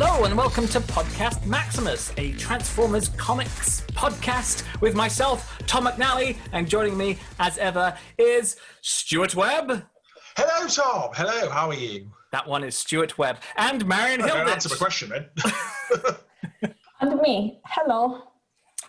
Hello and welcome to Podcast Maximus, a Transformers comics podcast with myself, Tom McNally, and joining me as ever is Stuart Webb. Hello, Tom. Hello. How are you? That one is Stuart Webb and Marion Don't Hilditch. answer my question, man. And me. Hello.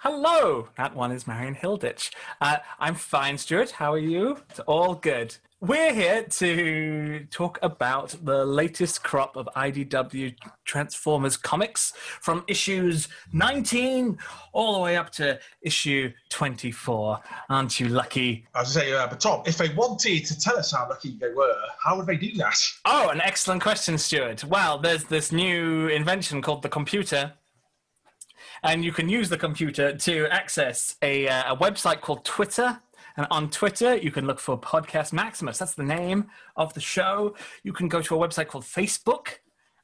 Hello, that one is Marion Hilditch. Uh, I'm fine, Stuart. How are you? It's all good. We're here to talk about the latest crop of IDW Transformers comics from issues 19 all the way up to issue 24. Aren't you lucky? I was say, uh, but Tom, if they wanted to tell us how lucky they were, how would they do that? Oh, an excellent question, Stuart. Well, there's this new invention called the computer. And you can use the computer to access a, uh, a website called Twitter. And on Twitter, you can look for Podcast Maximus. That's the name of the show. You can go to a website called Facebook,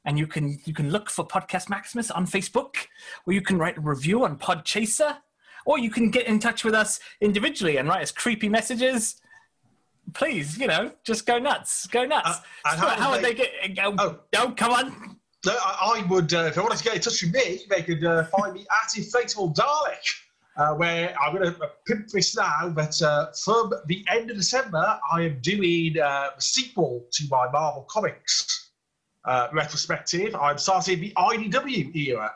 and you can you can look for Podcast Maximus on Facebook, or you can write a review on Podchaser, or you can get in touch with us individually and write us creepy messages. Please, you know, just go nuts, go nuts. Uh, how how would would they get? Oh, Oh. oh, come on! No, I, I would, uh, if they wanted to get in touch with me, they could uh, find me at Inflatable Dalek, uh, where I'm going to pimp this now. But uh, from the end of December, I am doing uh, the sequel to my Marvel Comics uh, retrospective. I'm starting the IDW era.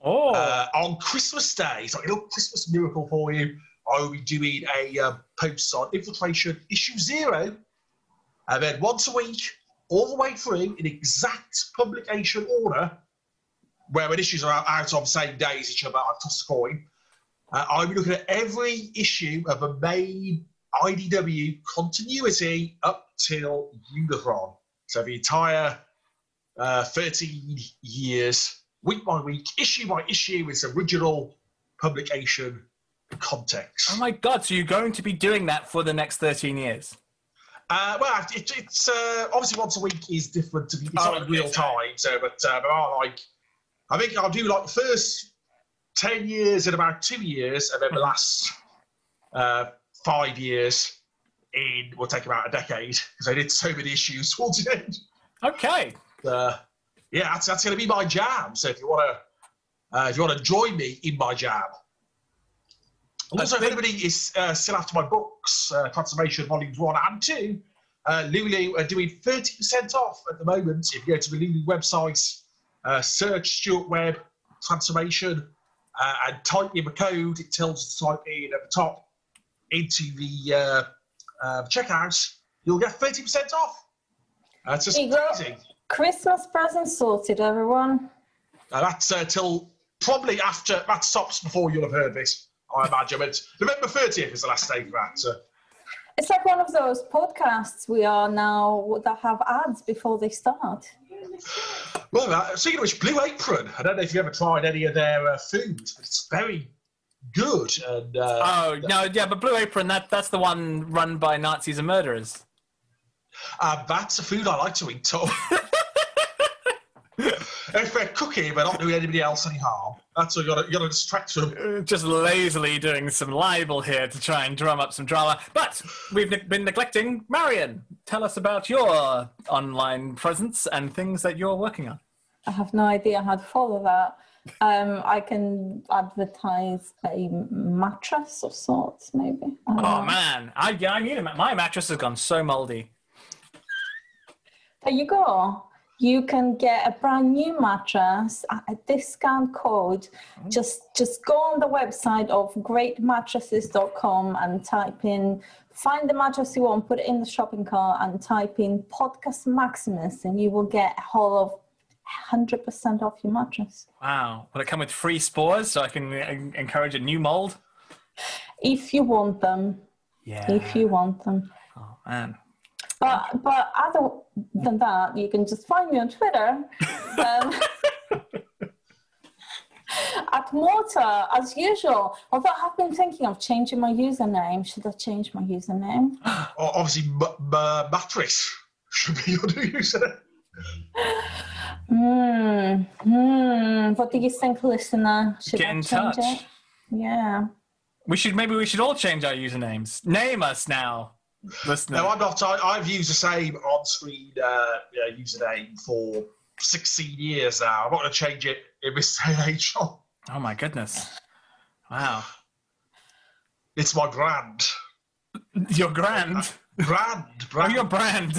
Oh, uh, on Christmas Day. It's like a little Christmas miracle for you. I will be doing a um, post on Infiltration issue zero, and then once a week, all the way through in exact publication order, where issues are out, on the same day as each other, I've tossed a coin. Uh, I'll be looking at every issue of the main IDW continuity up till Unicron. So the entire uh, 13 years, week by week, issue by issue, its original publication context. oh my God! So you're going to be doing that for the next 13 years? Uh, well, it, it's uh, obviously once a week is different to it's Oh, not in real time. So, but uh, there are like, I think I'll do like the first ten years in about two years, and then the last uh, five years in will take about a decade because I did so many issues towards the end. Okay. Yeah, that's, that's going to be my jam. So if you want to, uh, if you want to join me in my jam. Also, if anybody is uh, still after my books, uh, Transformation Volumes 1 and 2, uh, Lulu are doing 30% off at the moment. If you go to the Lulu website, uh, search Stuart Webb Transformation uh, and type in the code, it tells you to type in at the top into the uh, uh, checkout, you'll get 30% off. Uh, it's just amazing. Christmas present sorted, everyone. Uh, that's uh, till probably after that stops before you'll have heard this, I imagine. But November 30th is the last day for that. So. It's like one of those podcasts we are now that have ads before they start. Well, uh, speaking of which, Blue Apron. I don't know if you've ever tried any of their uh, food, but it's very good. And uh, Oh no, yeah, but Blue Apron that that's the one run by Nazis and murderers. uh, that's a food I like to eat, Tom. if they're cooking, they're not doing anybody else any harm. That's what you got to you got to distract them. Uh, Just lazily doing some libel here to try and drum up some drama. But we've ne- been neglecting Marion. Tell us about your online presence and things that you're working on. I have no idea how to follow that. Um, I can advertise a mattress of sorts, maybe. Oh know. man, I yeah, I need a ma- my mattress has gone so moldy. There you go. You can get a brand new mattress at a discount code. Mm-hmm. Just just go on the website of greatmattresses.com and type in find the mattress you want, put it in the shopping cart and type in podcast maximus and you will get a whole of 100% off your mattress. Wow, will it come with free spores so I can encourage a new mold? If you want them. Yeah. If you want them. Oh man. But but other than that, you can just find me on Twitter. Um, at Mortar, as usual. Although I have been thinking of changing my username. Should I change my username? O- Obviously, m- m- mattress should be your new username. Hmm. Hmm. What do you think, listener? Should Get I in change touch. it? Yeah. We should maybe we should all change our usernames. Name us now, listener. No, I'm not. I, I've used the same on-screen uh, uh, username for 16 years now. I'm not going to change it in this day and age. Oh, Oh my goodness. Wow. It's my brand. Your grand. Brand. Oh, brand. your brand.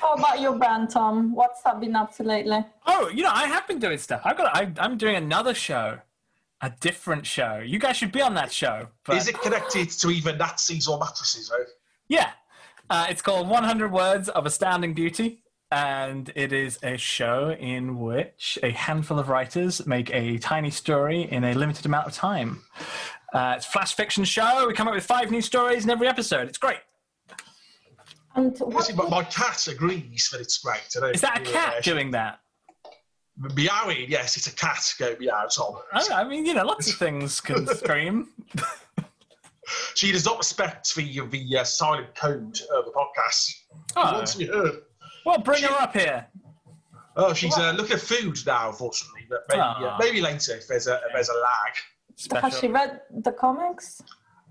How about your brand, Tom? What's that been up to lately? oh, you know, I have been doing stuff. I've got. I, I'm doing another show, a different show. You guys should be on that show. But Is it connected to either Nazis or mattresses? Though? Yeah. Uh, it's called 100 Words of Astounding Beauty. And it is a show in which a handful of writers make a tiny story in a limited amount of time. Uh, it's a flash fiction show. We come up with five new stories in every episode. It's great. And what, Obviously, but my cat agrees that it's great. I don't Is that a cat doing that? Meowing, yes, it's a cat. Go meow, Tom. I, I mean, you know, lots of things can scream. She does not respect the the uh, silent code of the podcast. She Oh, wants to be heard. well, bring her up here. Oh, she's uh, looking at food now, unfortunately. But maybe, uh, maybe later if there's a if there's a lag. has she read the comics?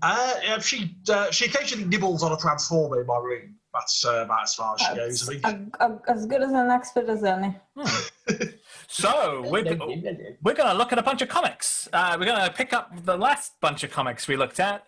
Uh, yeah, she uh, she occasionally nibbles on a transformer in my room. That's uh, about as far as she goes. I think. A- a- as good as an expert as any. So, we're, we're going to look at a bunch of comics. Uh, we're going to pick up the last bunch of comics we looked at.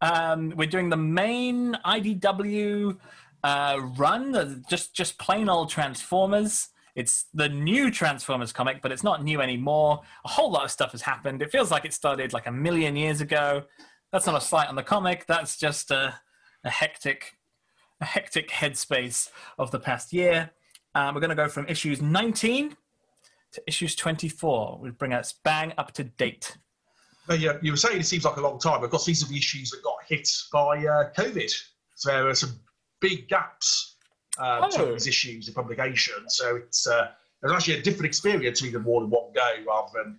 Um, we're doing the main IDW uh, run, just just plain old Transformers. It's the new Transformers comic, but it's not new anymore. A whole lot of stuff has happened. It feels like it started like a million years ago. That's not a slight on the comic. That's just a, a hectic, a hectic headspace of the past year. Um, we're going to go from issues 19 to issues 24. We'll bring us bang up to date. No, yeah, you were saying it seems like a long time. Of course, these are the issues that got hit by uh, COVID. So there are some big gaps uh, Oh. between these issues in publication. So it's uh, there's actually a different experience reading more than one go rather than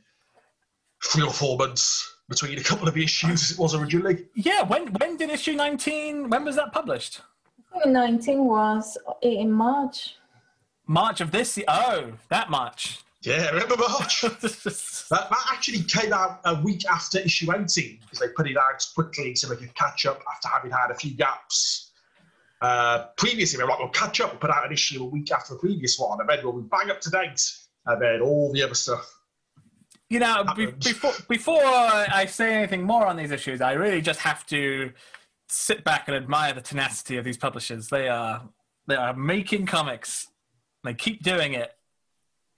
three or four months between a couple of issues as it was originally. Yeah, when when did issue 19, when was that published? 19 was in March. March of this year. Oh, that March. Yeah, remember March? that, that actually came out a week after issue 18 because they put it out quickly so they could catch up after having had a few gaps. Uh, previously, they were like, we'll catch up, we'll put out an issue a week after the previous one, and then we'll be bang up to date, and then all the other stuff. you know, be, before before I say anything more on these issues, I really just have to sit back and admire the tenacity of these publishers. They are they are making comics. They keep doing it,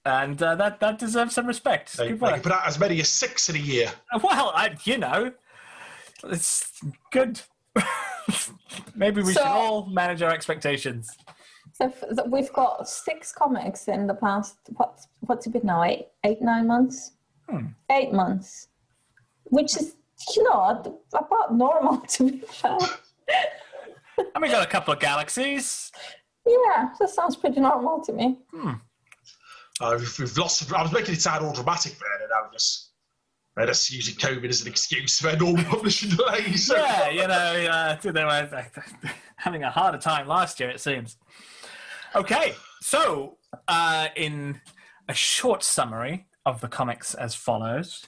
and uh, that that deserves some respect. They, Good work. can put out as many as six in a year. Well, I, you know, it's good. Maybe we So- should all manage our expectations. So f- we've got six comics in the past, what, what's it been now, eight, eight nine months? Hmm. Eight months. Which is, you know, about normal to be fair. And we got a couple of galaxies. Yeah, that sounds pretty normal to me. Uh, we've, we've lost. I was making it sound all dramatic then, and I was just. Just using COVID as an excuse for normal publishing delays. Yeah, you know, uh, they were having a harder time last year, it seems. Okay, so uh, in a short summary of the comics as follows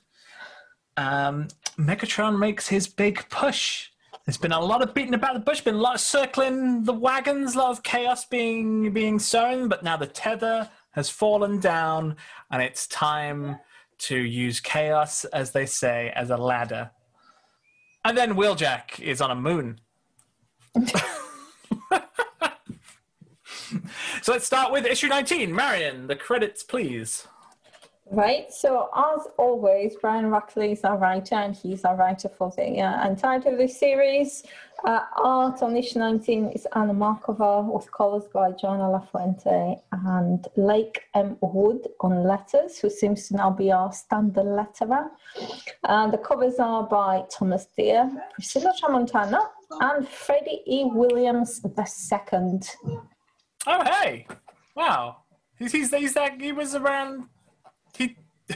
um, Megatron makes his big push. There's been a lot of beating about the bush, been a lot of circling the wagons, a lot of chaos being being sown, but now the tether has fallen down, and it's time to use chaos, as they say, as a ladder. And then Wheeljack is on a moon. so let's start with issue 19. Marion, the credits, please. Right, so as always, Brian Ruckley is our writer, and he's our writer for the uh, of this series. Uh, art on issue 19 is Anna Malkova, with colours by Joana Lafuente and Jake M. Wood on letters, who seems to now be our standard letterer. And the covers are by Thomas Deere, Priscilla Tramontano, and Freddie E. Williams II. Oh, hey. Wow. He's, he's, he's that, he was around. He,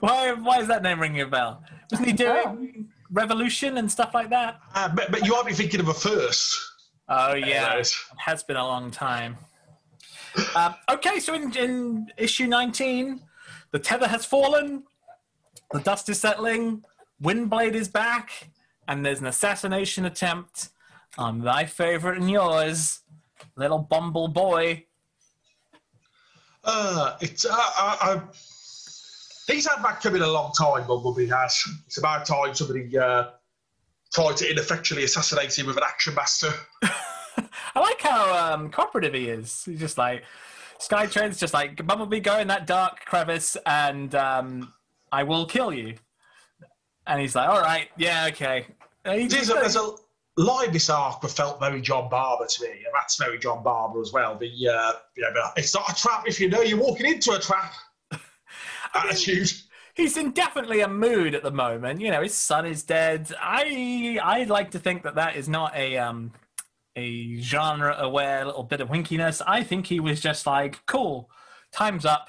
why, why is that name ringing a bell? Wasn't he doing Revolution and stuff like that? Uh, but, but you might be thinking of a first. Oh, yeah. Right. It has been a long time. Um, okay, so in, in issue 19, the tether has fallen, the dust is settling, Windblade is back, and there's an assassination attempt on thy favorite and yours, little Bumble Boy. Uh, it's uh, I, I, he's had that coming a long time, Bumblebee has. It's about time somebody uh, tried to ineffectually assassinate him with an action master. I like how um, cooperative he is. He's just like Skytrain's just like Bumblebee, go in that dark crevice, and um, I will kill you. And he's like, all right, yeah, okay. And he There's a, there's a this arc felt very John Barber to me, and that's very John Barber as well. The uh, know, it's not a trap if you know you're walking into a trap attitude. he's in definitely a mood at the moment. You know, his son is dead. I I like to think that that is not a um a genre aware little bit of winkiness. I think he was just like, cool, time's up.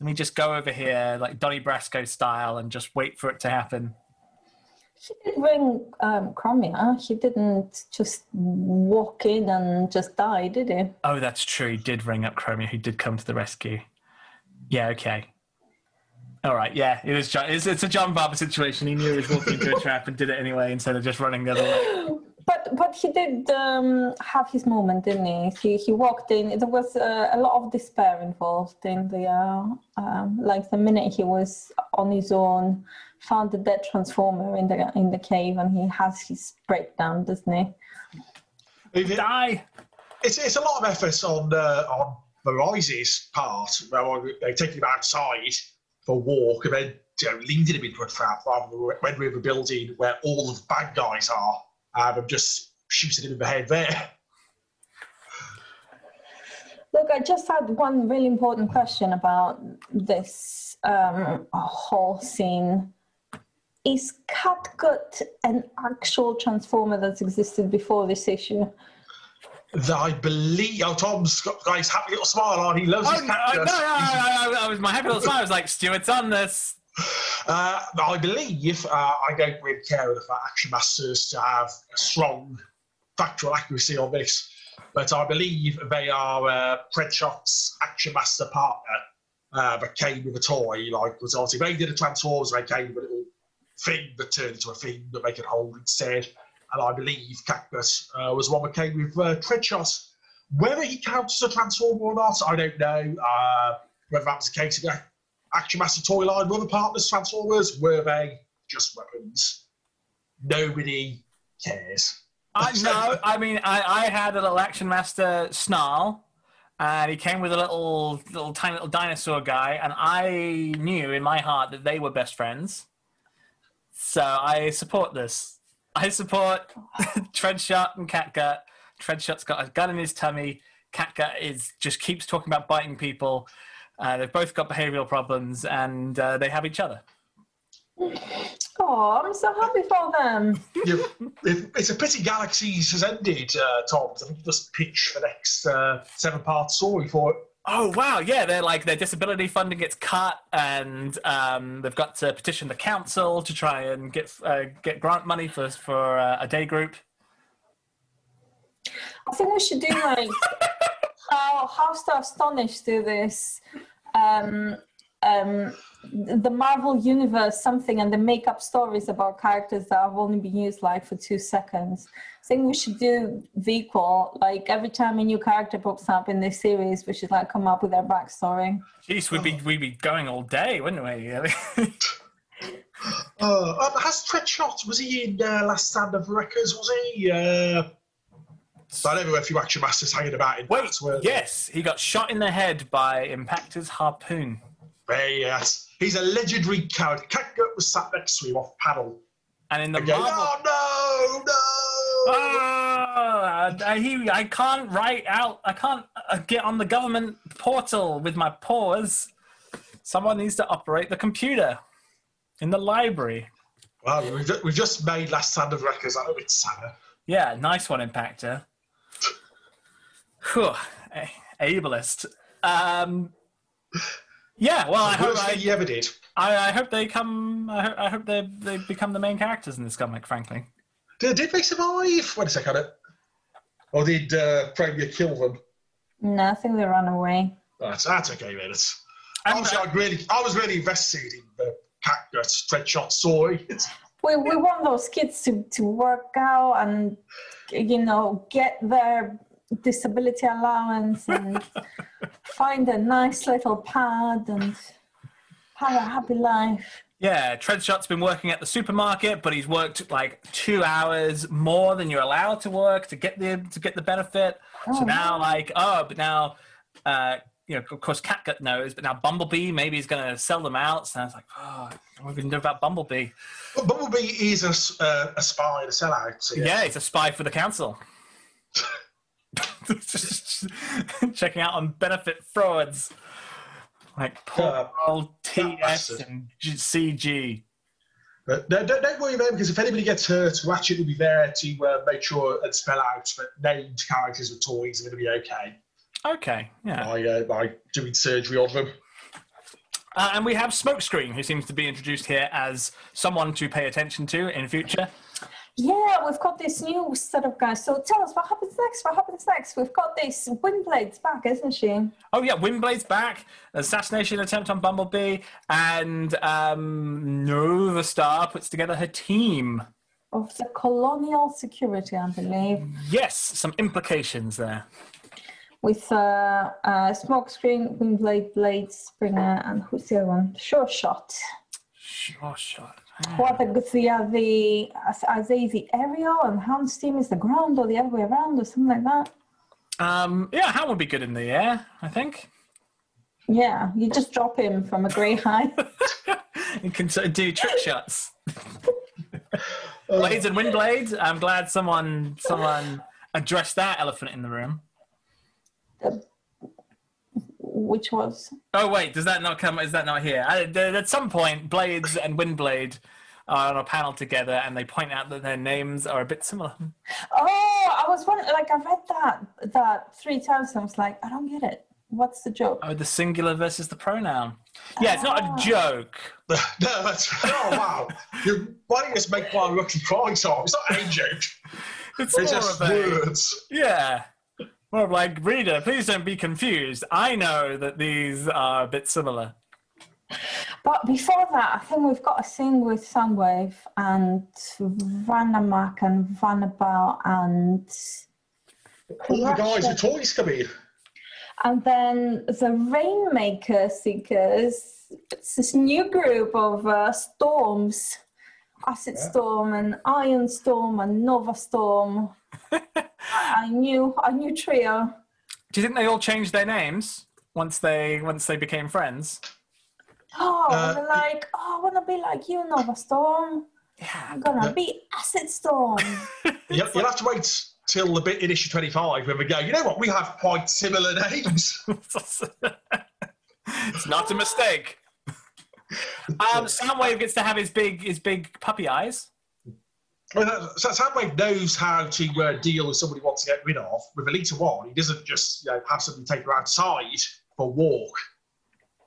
Let me just go over here like Donnie Brasco style and just wait for it to happen. He did ring um, Chromia. He didn't just walk in and just die, did he? Oh, that's true. He did ring up Chromia, who did come to the rescue. Yeah, okay. All right, yeah, it was. John, it's, it's a John Barber situation. He knew he was walking into a trap and did it anyway instead of just running the other way. But but he did um, have his moment, didn't he? He he walked in. There was uh, a lot of despair involved in the uh, um, like the minute he was on his own, found the dead transformer in the in the cave, and he has his breakdown, doesn't he? If it- Die. it's, it's a lot of effort on uh, on Marise's part. Where they take him outside for a walk and then you know, leading him into a trap rather than when we're a building where all of the bad guys are and I'm just shooting him in the head there. Look, I just had one really important question about this um, whole scene. Is Catgut an actual transformer that's existed before this issue? That I believe. Oh, Tom's got got his happy little smile on. He loves Oh, his no, no, no, cactus. no, no, I was my happy little smile. I was like, Stuart's on this. Uh, I believe, uh, I don't really care enough about Action Masters to have a strong factual accuracy on this, but I believe they are uh, Treadshot's Action Master partner uh, that came with a toy. Like, was obviously they did a Transformers, they came with a little thing that turned into a thing that they could hold instead. And I believe Cactus uh, was one that came with uh, Treadshot. Whether he counts as a Transformer or not, I don't know. Uh, whether that was the case again. Action Master toy line, were the partners Transformers? Were they just weapons? Nobody cares. I no, I mean, I, I had a little Action Master Snarl, and he came with a little, little tiny little dinosaur guy, and I knew in my heart that they were best friends. So I support this. I support Treadshot and Catgut. Treadshot's got a gun in his tummy. Catgut is just keeps talking about biting people. Uh, they've both got behavioural problems, and uh, they have each other. Oh, I'm so happy for them. It's a pity Galaxies has ended, uh, Tom. I think you just pitch the next uh, seven part story for it. Oh wow, yeah, they're like their disability funding gets cut, and um, they've got to petition the council to try and get uh, get grant money for for uh, a day group. I think we should do like how House to Astonish do this. Um, um, the Marvel Universe something, and they make up stories about characters that have only been used like for two seconds. I think we should do the equal. Like every time a new character pops up in this series, we should like come up with their backstory. Jeez, we'd be we'd be going all day, wouldn't we? Uh, um, has Treadshot, was he in uh, Last Stand of Wreckers, was he? Uh, so I know there were a few Action Masters hanging about in Wait, that, weren't yes, he got shot in the head by Impactor's harpoon. Yes. He's a legendary character. Catgut was sat next to him off paddle. And in the Again, Marvel, oh, no, no! Ah, I, he, I can't write out. I can't uh, get on the government portal with my paws. Someone needs to operate the computer in the library. Well, we've, we've just made Last Stand of Wreckers out of it, Santa. Yeah, nice one, Impactor. Whew, ableist. Um, yeah, well, I hope Worst thing I, he ever did. I, I hope they come. I hope, I hope they they become the main characters in this comic. Frankly, Did, did they survive? Wait a second. Or did uh, Premier kill them? No, I think they ran away. That's, that's okay, man. It's, And, obviously, uh, I really, I was really invested in the Catgut Treadshot story. We, we want those kids to, to work out and you know get their disability allowance and find a nice little pad and have a happy life. Yeah, Treadshot's been working at the supermarket, but he's worked like two hours more than you're allowed to work to get the to get the benefit. so Oh, now, like, oh, but now, uh, you know, of course, Catgut knows, but now Bumblebee maybe he's going to sell them out. So I was like, oh, what are we going to do about Bumblebee? But Bumblebee is a, s- uh, a spy, a sellout. So Yeah, he's a spy for the council. Checking out on benefit frauds like poor Uh, old TS and G- CG. But no, don't, don't worry about it because if anybody gets hurt, Ratchet will be there to uh, make sure and spell out that named characters with toys are going to be okay Okay, yeah. by, uh, by doing surgery on them. Uh, and we have Smokescreen, who seems to be introduced here as someone to pay attention to in future. Yeah, we've got this new set of guys. So tell us what happens next. What happens next? We've got this Windblade's back, isn't she? Oh yeah, Windblade's back. Assassination attempt on Bumblebee, and um, Nova Star puts together her team. Of the colonial security, I believe. Yes, some implications there. with uh, uh, Smokescreen, Windblade, Blade, Springer, and who's the other one? Sure Shot. Sure shot. Who are the, the, are the, are they the aerial and Hound's team is the ground or the other way around or something like that? Um, yeah, Hound would be good in the air, I think. Yeah, you just drop him from a grey height. You can do trick shots. Blades and wind blades. I'm glad someone someone addressed that elephant in the room. Which was Oh wait, does that not come? Is that not here? Uh, I, at some point, Blades and Windblade are on a panel together, and they point out that their names are a bit similar. oh I was wondering like I've read that that three times and I was like I don't get it what's the joke Oh, the singular versus the pronoun. Yeah, it's not a ah. joke. no, that's oh wow. You, why don't you just make one lucky cry song? It's not a joke. It's It's more just of a words. yeah. More of like reader. Please don't be confused. I know that these are a bit similar. but before that I think we've got a scene with Soundwave and Vanamak and Vanabal and All the guys with toys come in. And then the Rainmaker Seekers, it's this new group of uh, storms Acid Storm and Iron Storm and Nova Storm. a, a new, a new trio. Do you think they all changed their names once they once they became friends? Oh, Uh, they're like, oh, I want to be like you, Nova Storm. Yeah. I'm gonna be Acid Storm. You'll, you'll have to wait till the bit in issue 25 when we go, you know what, we have quite similar names. it's not a mistake. Um, Soundwave gets to have his big his big puppy eyes. Well, so Soundwave knows how to uh, deal with somebody wants to get rid of. With a Elita 1, he doesn't just you know, have somebody take her outside for a walk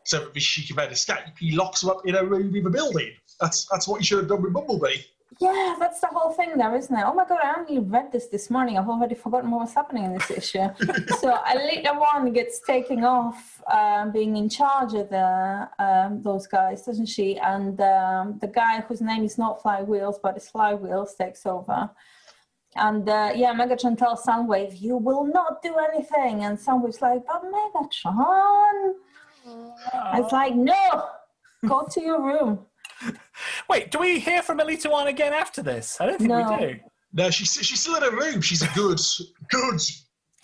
so that she can then escape. He locks her up in a room in the building. That's that's what he should have done with Bumblebee. Yeah, that's the whole thing there, isn't it? Oh my god, I only read this this morning. I've already forgotten what was happening in this issue. so Elita One gets taken off um, being in charge of the um, those guys, doesn't she? And um, the guy whose name is not Flywheels, but is Flywheels, takes over. And uh, yeah, Megatron tells Soundwave, "You will not do anything." And Soundwave's like, "But Megatron," it's like, "No, go to your room." Wait, do we hear from Elita One again after this? I don't think No. we do. No, she's, she's still in her room. She's a good, good,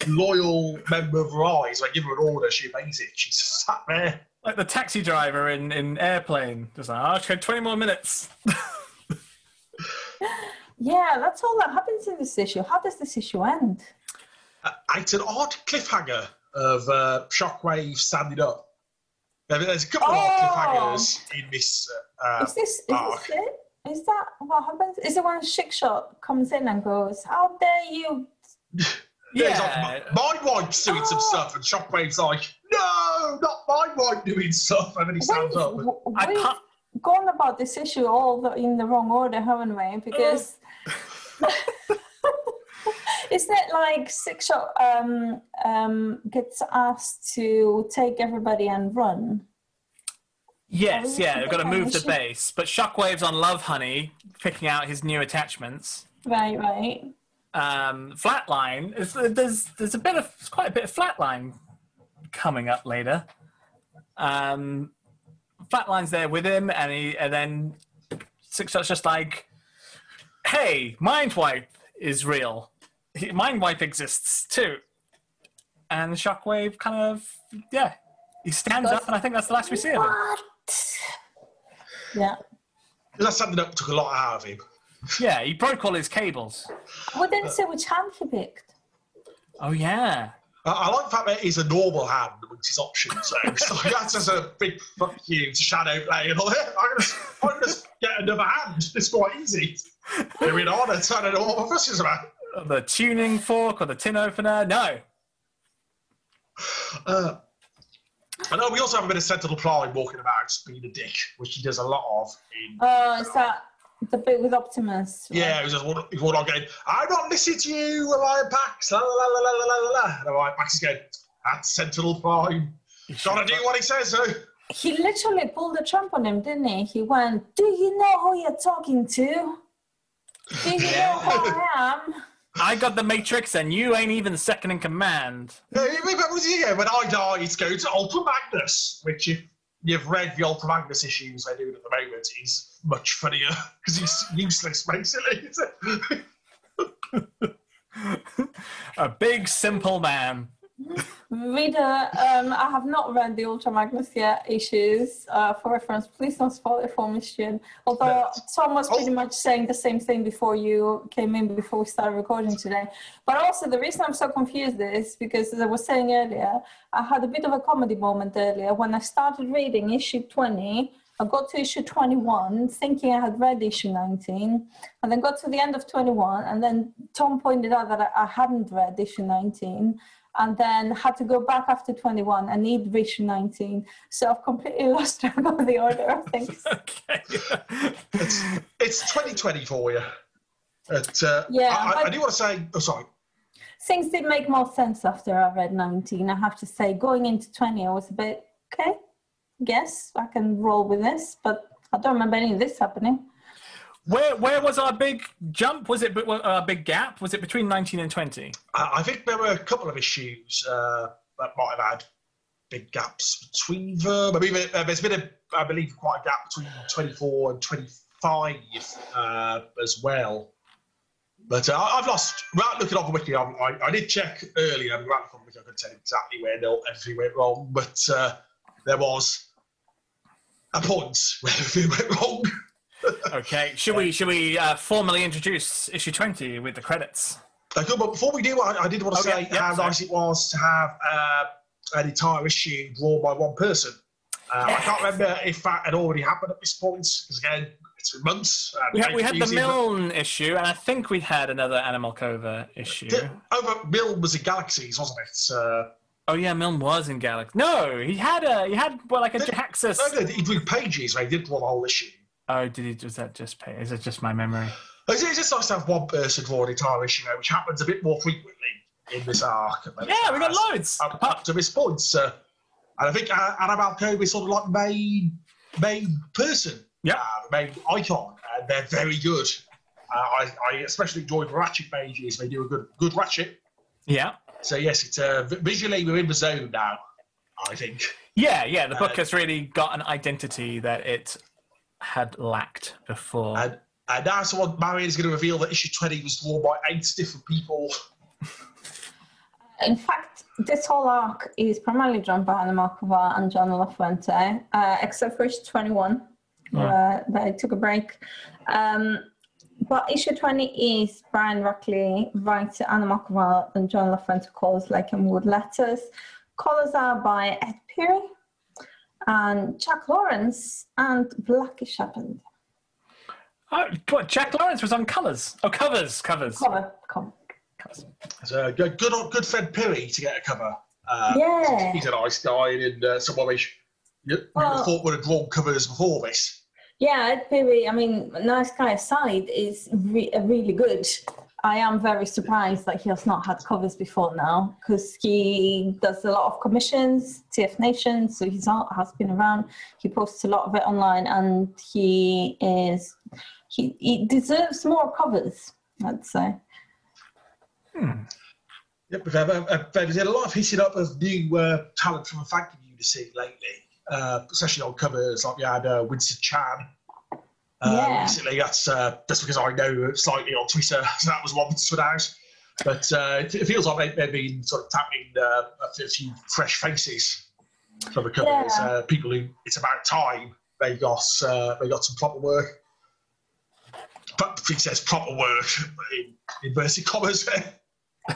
loyal member of her eyes. I give her an order, she obeys it. She's sat there. Like the taxi driver in, in Airplane. Just like, oh, okay, 20 more minutes. Yeah, that's all that happens in this issue. How does this issue end? Uh, it's an odd cliffhanger of uh, Shockwave standing up. There- There's a couple of odd Oh. cliffhangers in this. Uh, Is this is arc. this it? Is that what happens? Is it when Six Shot comes in and goes, "How dare you?" Yeah, he's Yeah. like, my wife's doing some Oh. stuff, and Shockwave's like, no, not my wife doing stuff. And then he stands We've, up. And, w- I we've can't. gone about this issue all the, in the wrong order, haven't we? Because isn't it like Six Shot um, um, gets asked to take everybody and run? Yes, yeah, they've got to move the base. But Shockwave's on Love Honey, picking out his new attachments. Right, right. um, Flatline. It's, there's there's a bit of quite a bit of Flatline coming up later. Um, Flatline's there with him, and he and then Six Shot's just like, "Hey, Mind Wipe is real. He- Mind Wipe exists too." And the Shockwave kind of yeah, he stands up, and I think that's the last we see of him. What? Yeah. That's something that took a lot out of him. Yeah, he broke all his cables. We didn't say which hand he picked. Oh yeah. I, I like the fact that he's a normal hand amongst his options. So it's like, that's just a big fuck you to Shadow Play and all that. I'm gonna, I'm gonna get another hand. It's quite easy. Moving on, I don't know what my fuss is about. The tuning fork or the tin opener? No. Uh, I know we also have a bit of Sentinel Prime walking about being a dick, which he does a lot of. In, Oh, is that the bit with Optimus? right? yeah, he was just one, he was going, I'm not listening to you, Orion Pax, la la la la la la la la. And Orion Pax is going, that's Sentinel Prime. Gotta do what he says, though. He literally pulled a trump on him, didn't he? He went, Do you know who you're talking to? Do you know who I am? I got the Matrix and you ain't even second in command. Yeah, you remember yeah, when I die, it's going to Ultra Magnus, which if you've read the Ultra Magnus issues they're doing at the moment, is much funnier because he's useless, basically. A big, simple man. Reader, um, I have not read the Ultra Magnus yet issues. Uh, for reference, please don't spoil it for me, Stuart. Although Tom was pretty Oh. much saying the same thing before you came in, before we started recording today. But also, the reason I'm so confused is because, as I was saying earlier, I had a bit of a comedy moment earlier when I started reading issue 20. I got to issue 21 thinking I had read issue 19, and then got to the end of 21, and then Tom pointed out that I, I hadn't read issue 19 and then had to go back after 21 and need issue 19. So I've completely lost track of the order of things. Okay. it's, it's 2020 for you. But, uh, Yeah, I, I, I do want to say, oh, sorry. Things did make more sense after I read 19. I have to say, going into 20, I was a bit, okay, guess I can roll with this, but I don't remember any of this happening. Where where was our big jump? Was it our big gap? Was it between 19 and 20? I, I think there were a couple of issues uh, that might have had big gaps between them. I mean, there- there's been, a, I believe, quite a gap between 24 and 25 uh, as well. But uh, I- I've lost, without looking on the wiki, I, I, I did check earlier, without on the wiki, I could tell you exactly where no, everything went wrong, but uh, there was a point where everything went wrong. Okay. Should we should we uh, formally introduce issue 20 with the credits? Uh, good, but before we do, I, I did want to Oh, say yeah, yeah, how sorry. nice it was to have uh, an entire issue drawn by one person. Uh, I can't remember if that had already happened at this point, because again, it's been months. and We had, we had the Milne issue, and I think we had another Anna Malkova issue. Di- Over Milne was in Galaxies, wasn't it? Uh, Oh yeah, Milne was in Galaxy. No, he had a he had well like a Did- Jaxus. no, no, he did pages where he did the whole issue. Oh, did he? Was that just pay? Is it just my memory? It's, it's just nice to have one person draw an entire issue, which happens a bit more frequently in this arc. Yeah, we got loads. Up, up to this point. Uh, and I think uh, Annabelle Cove is sort of like the main, main person, Yeah. uh, main icon, and they're very good. Uh, I, I especially enjoy the Ratchet pages. They do a good good Ratchet. Yeah. So yes, it's uh, visually we're in the zone now. I think. Yeah, yeah. The book Uh, has really got an identity that it had lacked before. And and now someone Marion is going to reveal that issue twenty was drawn by eight different people. In fact, this whole arc is primarily drawn by Anna Malkova and John Lafuente, uh, except for issue 21, where they took a break. Um, but issue 20 is Brian Ruckley writes Anna Malkova and John Lafuente calls like and Wood letters. Colors are by Ed Pirrie and Jack Lawrence and Blackie Shepherd. oh, what? Jack Lawrence was on covers. Oh, covers, covers. Cover, cover. covers. So good, good, old- good friend Pirrie to get a cover. Uh, Yeah. he's a nice guy, and uh, someone we, you, you Well- have thought would have drawn covers before this. Yeah, Ed Pirrie, I mean, Nice Guy aside, is re- uh, really good. I am very surprised that he has not had covers before now because he does a lot of commissions, TF Nation, so he's not, has been around. He posts a lot of it online and he is, he, he deserves more covers, I'd say. Yep, we've had, there's a lot of hitting up of new uh, talent from the fan community lately, uh, especially on covers. Like we had uh, Winston Chan uh, Yeah. recently. That's uh, just because I know slightly on Twitter, so that was one that stood out. But uh, it, feels like they, they've been sort of tapping uh, a few fresh faces for the. Yeah. Uh, people who it's about time they got uh, they got some proper work. But he says proper work in inverted commas.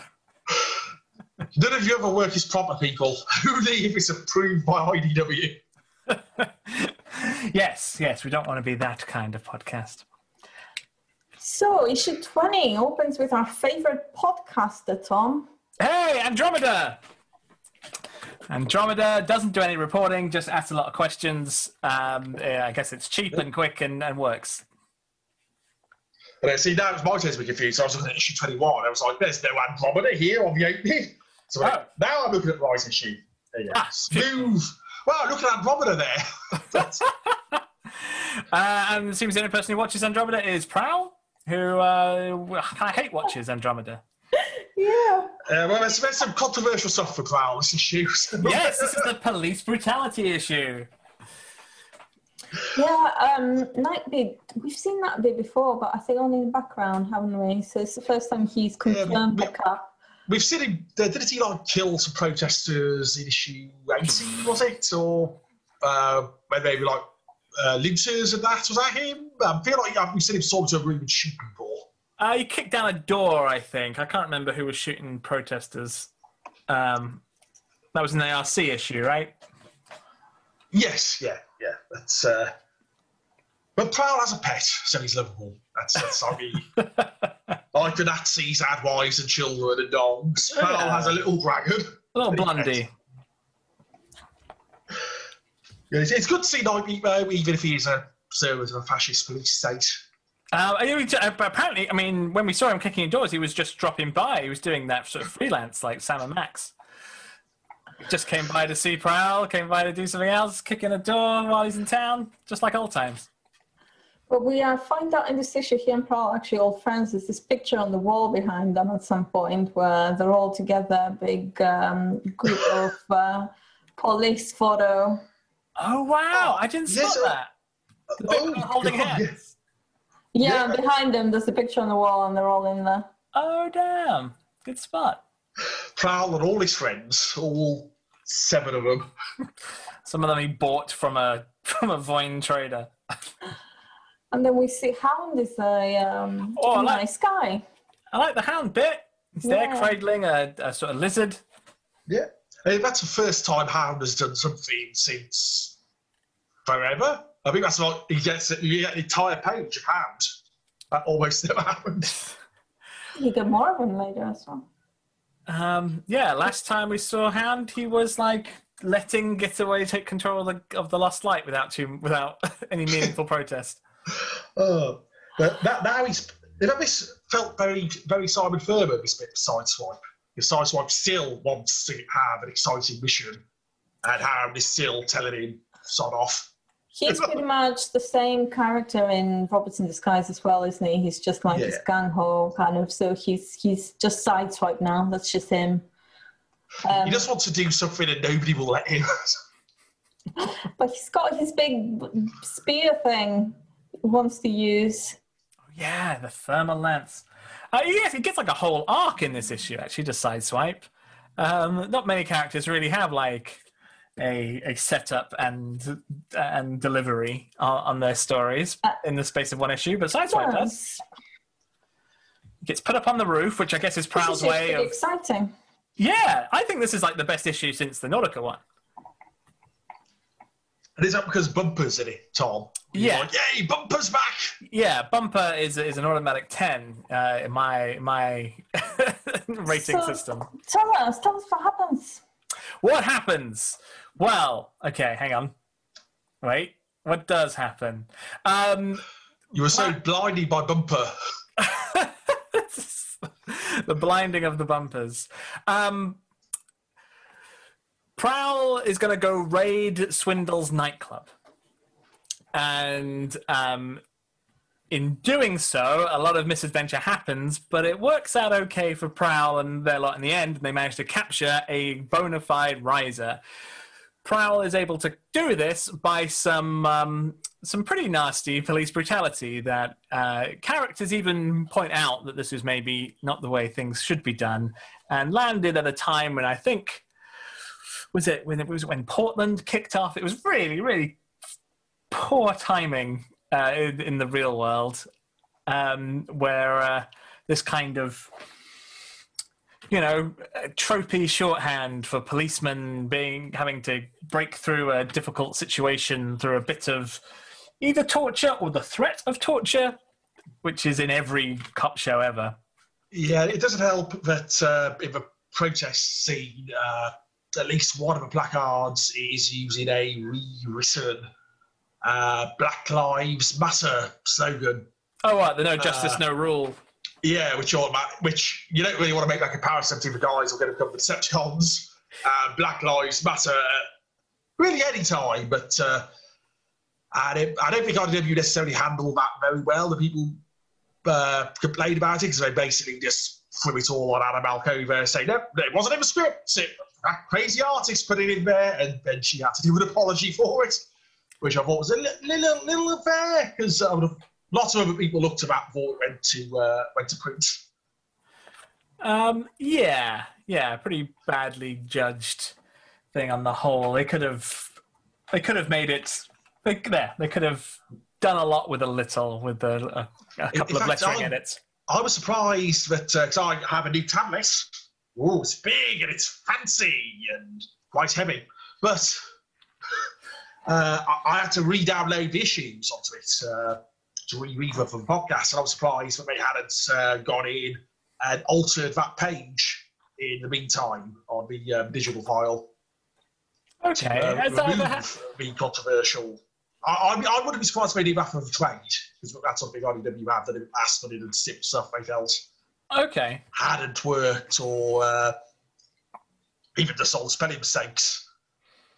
None of you ever work is proper people. Only if it's approved by IDW. Yes, yes, we don't want to be that kind of podcast. So, issue 20 opens with our favorite podcaster, Tom. Hey, Andromeda! Andromeda doesn't do any reporting, just asks a lot of questions. Um, yeah, I guess it's cheap and quick and, and works. And I see now it's my turn to be confused. So I was looking at issue 21. I was like, there's no Andromeda here on the opening. So Oh. now I'm looking at Rise issue. There you go. Ah, Smooth. Wow, look at Andromeda there. Uh, and it seems the only person who watches Andromeda is Prowl, who uh, I hate watches Andromeda. Yeah. Uh, well, there's, there's some controversial stuff for Prowl this issue. Yes, this is the police brutality issue. Yeah, um, Nightbeat, we've seen that bit before, but I think only in the background, haven't we? So it's the first time he's confirmed we- the cup. We've seen him. Didn't he like kill some protesters in issue 80, was it? Or uh, maybe like uh, lynchers and that? Was that him? I feel like we've seen him sort of a room and shoot people. Uh, he kicked down a door, I think. I can't remember who was shooting protesters. Um, that was an ARC issue, right? Yes, yeah, yeah. That's. Uh, but Prowl has a pet, so he's lovable. That's, that's how he. like the Nazis had wives and children and dogs. Prowl Yeah. has a little dragon. A little blondie. Yeah, it's, it's good to see Nightbeat though, even if he is a servant of a fascist police state. Uh, uh, apparently, I mean, when we saw him kicking doors, he was just dropping by. He was doing that sort of freelance, like Sam and Max. Just came by to see Prowl, came by to do something else, kicking a door while he's in town, just like old times. But we uh, find out in this issue he and Prowl are actually old friends. There's this picture on the wall behind them at some point where they're all together, big um, group of uh, police photo. Oh wow! I didn't Yes, spot uh, that. The bit where holding God, yeah. hands. Yeah, Yeah. behind them there's a picture on the wall and they're all in there. Oh damn! Good spot. Prowl and all his friends, all seven of them. Some of them he bought from a from a Vine trader. And then we see Hound is a, um, Oh, I a like- nice guy. I like the hound bit. He's there cradling a, a sort of lizard. Yeah. Hey, that's the first time Hound has done something since forever. I think that's like he gets you get an entire page of Hound. That almost never happened. You get more of him later as well. Um, yeah, last time we saw Hound, he was like letting Getaway take control of the, of the Lost Light without too, without any meaningful protest. Oh, but that, now he's. You know, this felt very, very Simon Furman, this bit of Sideswipe. Because Sideswipe still wants to have an exciting mission, and Hound is still telling him, sod off. He's pretty much the same character in Robots in Disguise as well, isn't he? He's just like this Yeah. gung ho kind of. So he's he's just sideswipe now. That's just him. Um, he just wants to do something and nobody will let him. but he's got his big spear thing wants to use. Yeah, the thermal lance. Uh, yes, he gets like a whole arc in this issue. Actually, just sideswipe. Um, not many characters really have like a a setup and and delivery on, on their stories in the space of one issue, but sideswipe does. Gets put up on the roof, which I guess is Prowl's way of. exciting. Yeah, I think this is like the best issue since the Nautica one. And is that because Bumper's in it, Tom? He's Yeah. Like, Yay, Bumper's back! Yeah, Bumper is is an automatic ten uh, in my my rating So- system. Tell us, tell us what happens. What happens? Well, okay, hang on. Wait, what does happen? Um, You were so blinded by Bumper. the blinding of the bumpers. Um, Prowl is going to go raid Swindle's nightclub. And um, in doing so, a lot of misadventure happens, but it works out okay for Prowl and their lot in the end. And they manage to capture a bona fide riser. Prowl is able to do this by some um, some pretty nasty police brutality. That uh, characters even point out that this is maybe not the way things should be done, and landed at a time when I think was it when it was when Portland kicked off. It was really really poor timing uh, in, in the real world, um, where uh, this kind of you know, tropey shorthand for policemen being having to break through a difficult situation through a bit of either torture or the threat of torture, which is in every cop show ever. Yeah, it doesn't help that uh, the protest scene, uh, at least one of the placards is using a rewritten uh, Black Lives Matter slogan. Oh, right, the no justice, no rule. Yeah, which all which you don't really want to make that comparison to the guys who are going to become the Decepticons. Uh, Black Lives Matter, really any time, but uh, I, don't, I don't think IDW necessarily handled that very well. The people uh, complained about it because they basically just threw it all on Anna Malkova, saying, no, it wasn't in the script. It, crazy artist put it in there, and then she had to do an apology for it, which I thought was a little, little, little unfair because would lots of other people looked at that before it went to uh, went to print. Um, yeah, yeah, pretty badly judged thing on the whole. They could have, they could have made it. They, there, they could have done a lot with a little, with a, a, a couple In of fact, lettering I- edits. I was surprised that because I have a new tablet. Oh, it's big and it's fancy and quite heavy, but uh, I, I had to re-download the issues onto it uh, to reread them for the podcast, and I was surprised that they hadn't uh, gone in and altered that page in the meantime on the um, digital file. Okay, uh, that ever remove the controversial. I, I, I wouldn't be surprised if they did that for the trade, because that's something IDW have that it asked for it and sip stuff they felt okay. hadn't worked or uh, even just old spelling mistakes.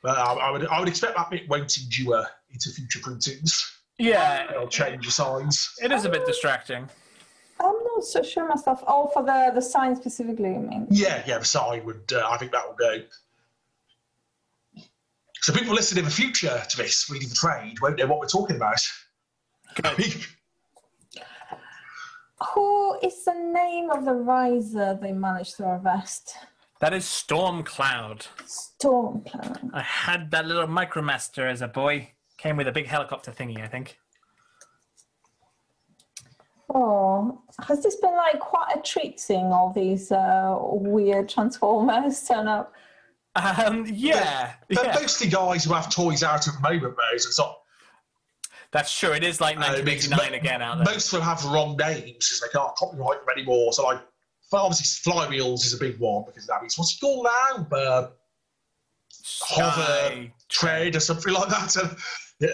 But I, I would I would expect that bit won't endure into future printings. Yeah, it'll change the signs. it is a bit distracting. I'm not so sure myself. Oh, for the the sign specifically, you mean? Yeah, yeah, the sign would. Uh, I think that will go. So people listening in the future to this reading the trade won't know what we're talking about. Good. Who is the name of the riser they managed to arrest? That is Storm Cloud. Stormcloud. I had that little Micromaster as a boy. Came with a big helicopter thingy, I think. Oh, has this been like quite a treat seeing all these uh, weird Transformers turn up? Um, yeah, They're yeah, mostly guys who have toys out at the moment, though. So it's not. That's true. It is like uh, 1989 mo- again out there. Most of them have wrong names because they can't copyright them anymore. So, like, obviously, Flywheels is a big one because that means what's it called now? Uh, hover trade or something like that. And, yeah.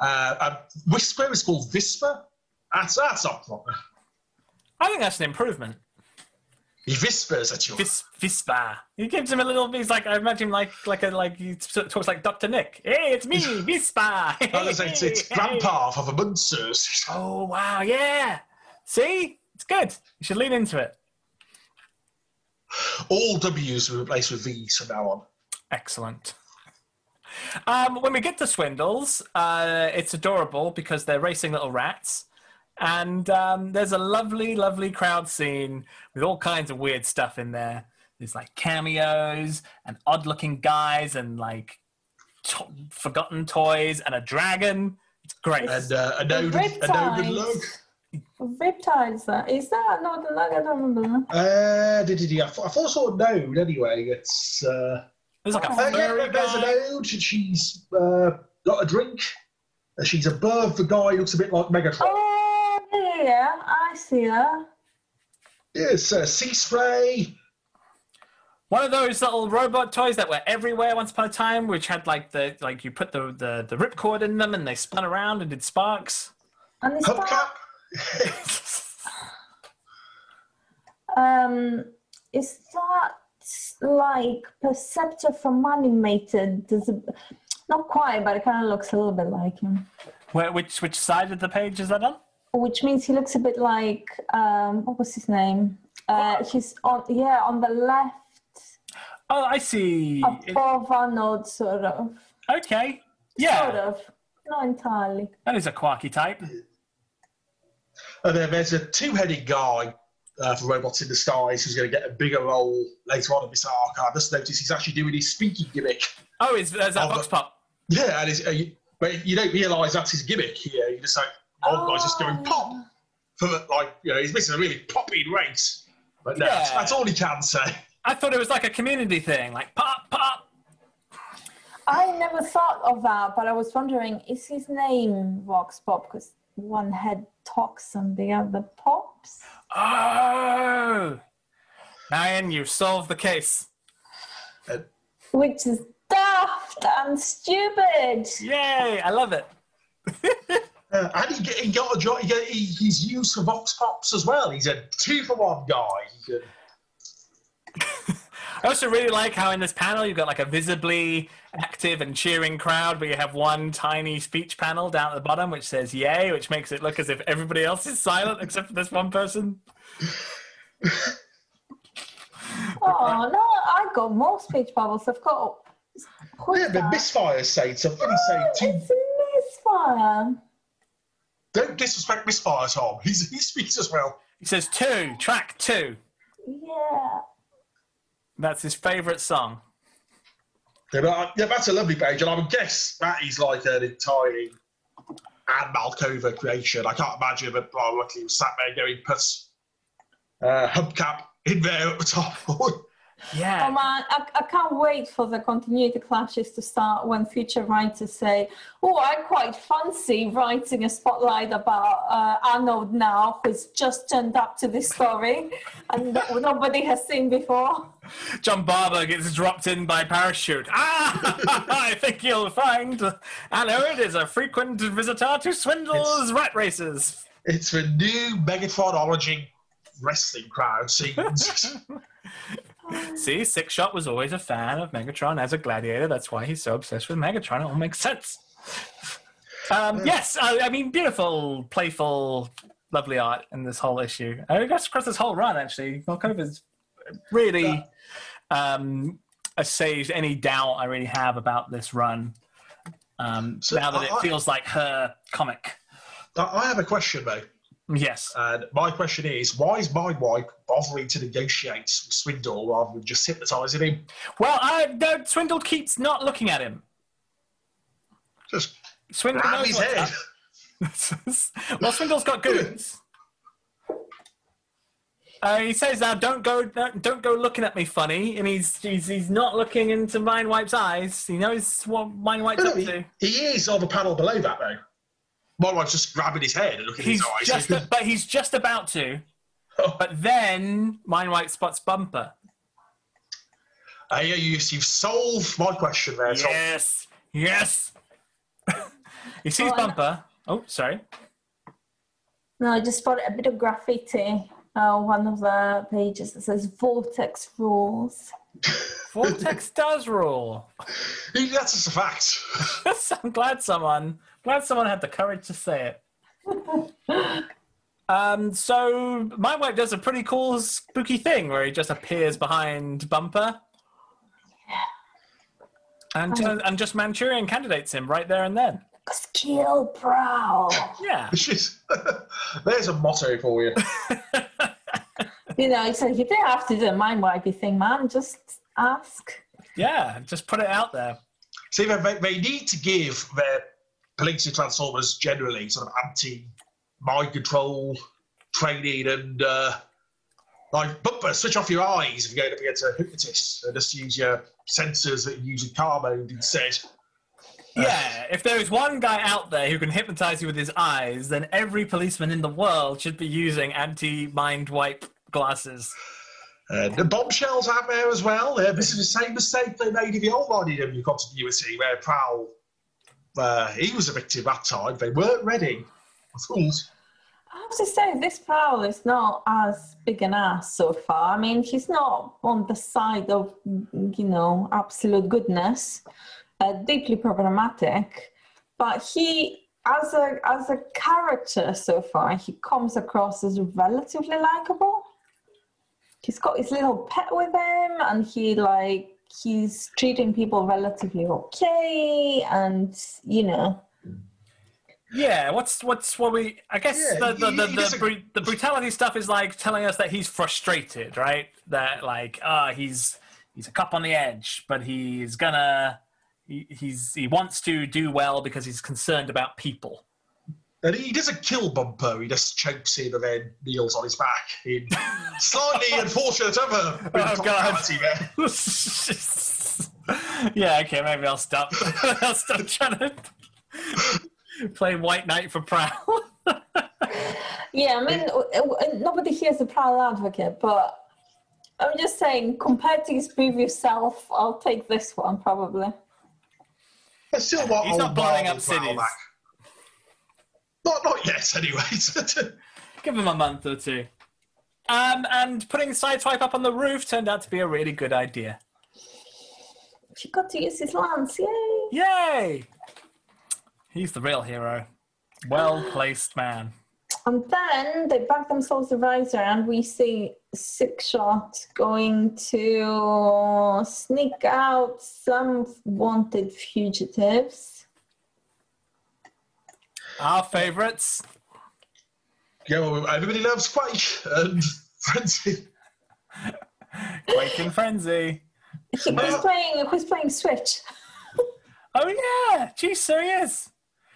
uh, and Whisper is called Visper. That's that's proper. I think that's an improvement. He whispers at you. Vis- Vispa. He gives him a little. He's like I imagine him like like a like he talks like Doctor Nick. Hey, it's me, Vispa. Oh, it's, it's, it's Grandpa for the Munsters. Oh wow, yeah. See, it's good. You should lean into it. All W's will be replaced with V's from now on. Excellent. Um, when we get to Swindles, uh, it's adorable because they're racing little rats. And um, there's a lovely, lovely crowd scene with all kinds of weird stuff in there. There's like cameos and odd looking guys and like to- forgotten toys and a dragon. It's great. And uh, a The node, a node and lug. Riptides. Riptides, that is that not the lug? I don't remember. Uh, did, did, I, thought, I thought I saw a node anyway. It's. Uh, There's like a Uh, yeah, furry there's a guy. node. and She's uh, got a drink. She's above the guy who looks a bit like Megatron. Oh, I see that. Yes, uh, Seaspray. One of those little robot toys that were everywhere once upon a time, which had like the like you put the the, the ripcord in them and they spun around and did sparks. And is that, Hubcap. um, is that like Perceptor from Animated? Does it, not quite, but it kind of looks a little bit like him. Where which which side of the page is that on? Which means he looks a bit like um, what was his name? Uh, he's on yeah on the left Oh, I see. It- above Arnold, sort of. okay. Yeah, Sort of. Not entirely. that is a quirky type. And then there's a two-headed guy uh, for Robots in Disguise who's going to get a bigger role later on in this arc. I just noticed he's actually doing his speaking gimmick. Oh, is there's that box but- pop? Yeah, and it's, uh, you, but you don't realise that's his gimmick here. You just like, oh, guy's just going pop ah. for like you know he's missing a really poppy race. But no, that's, Yeah. that's all he can say. I thought it was like a community thing, like pop, pop. I never thought of that, but I was wondering, is his name Vox Pop? Because one head talks and the other pops. Oh, Ryan, you solved the case. Uh, Which is daft and stupid. Yay! I love it. Uh, and he, get- he got a job. He get, he, he's used for Vox Pops as well. He's a two for one guy. I also really like how in this panel you've got like a visibly active and cheering crowd, but you have one tiny speech panel down at the bottom which says "Yay," which makes it look as if everybody else is silent except for this one person. Oh no, I got more speech bubbles. I've got. Who's yeah, but that? Misfire's saying something. He's Oh, saying, two, it's a misfire. Don't disrespect Misfire, Tom. He's, he speaks as well. He says two, track two. Yeah. That's his favourite song. Yeah, but, uh, yeah, that's a lovely page, and I would guess that is like an entirely Anna Malkova creation. I can't imagine that Brian Ruckley was sat there going, put uh, hubcap in there at the top. Yeah. Oh man, I, I can't wait for the continuity clashes to start when future writers say, "Oh, I quite fancy writing a spotlight about uh, Arnold now, who's just turned up to this story and nobody has seen before." John Barber gets dropped in by parachute. Ah! I think you'll find Arnold is a frequent visitor to Swindle's rat races. it's the new Megatron wrestling crowd scenes. See, Six Shot was always a fan of Megatron as a gladiator. That's why he's so obsessed with Megatron. It all makes sense. Um, yes, I, I mean, beautiful, playful, lovely art in this whole issue. I guess across this whole run, actually, Malkova's really um, assuaged any doubt I really have about this run. Um, So, now that it I- I- feels like her comic. I I have a question, though. Yes. And my question is, why is Mindwipe bothering to negotiate with Swindle rather than just hypnotising him? Well, I, no, Swindle keeps not looking at him. Just Swindle grab knows his head. well, Swindle's got goons. Uh, he says now, "Don't go, don't, go looking at me funny," and he's he's, he's not looking into Mindwipe's eyes. He knows what Mindwipe's up he, to. he is on the panel below that, though. Mindwipe's just grabbing his head and looking He's in his just, eyes. but he's just about to. But then Mindwipe spots Bumper. Hey, you, you've solved my question there, Tom. Yes, yes. he sees Oh, and- Bumper. Oh, sorry. No, I just spotted a bit of graffiti. Uh, one of the pages that says "Vortex Rules." Vortex does rule. That's just a fact. I'm glad someone glad someone had the courage to say it. um, so Mindwipe does a pretty cool spooky thing where he just appears behind Bumper. And, ju- and just Manchurian candidates him right there and then. Skill Prowl. Yeah. Which There's a motto for you. you know, he said you don't have to do a mind wipey thing, man. Just ask. Yeah. Just put it out there. See, they, they- they need to give their police and transformers generally sort of anti mind control training and uh, like bumper, switch off your eyes if you're going up against a hypnotist and just use your sensors that you use in car mode instead. Yeah. If there is one guy out there who can hypnotize you with his eyes, then every policeman in the world should be using anti mind wipe glasses. And the bombshells out there as well. Uh, this is the same mistake they made in the old IDW continuity where Prowl, uh, he was a victim that time. They weren't ready. Fools. I have to say, this Prowl is not as big an ass so far. I mean, he's not on the side of, you know, absolute goodness, uh, deeply problematic, but he as a as a character so far, he comes across as relatively likable. He's got his little pet with him, and he like he's treating people relatively okay, and you know. Yeah, what's what's what we? I guess Yeah, the the the, the, doesn't- the brutality stuff is like telling us that he's frustrated, right? That like ah he's he's a cup on the edge, but he's gonna he, he's he wants to do well because he's concerned about people. And he doesn't kill Bumper, he just chokes him and then kneels on his back in slightly unfortunate other Oh, God. brutality there. yeah, okay, maybe I'll stop. I'll stop trying to play White Knight for Prowl. Yeah, I mean, nobody here is a proud advocate, but I'm just saying, compared to his previous self, I'll take this one probably. But still want He's not blowing up cities. back. Not, not yet, anyway. Give him a month or two. Um, and putting Sideswipe up on the roof turned out to be a really good idea. She got to use his lance, yay! Yay! He's the real hero. Well placed man. And then they back themselves a visor, and we see Six Shot going to sneak out some wanted fugitives. Our favourites. yeah, well, everybody loves Quake and Frenzy. Quake and Frenzy. He, who's playing? Who's playing Switch? Oh yeah, geez, so he is.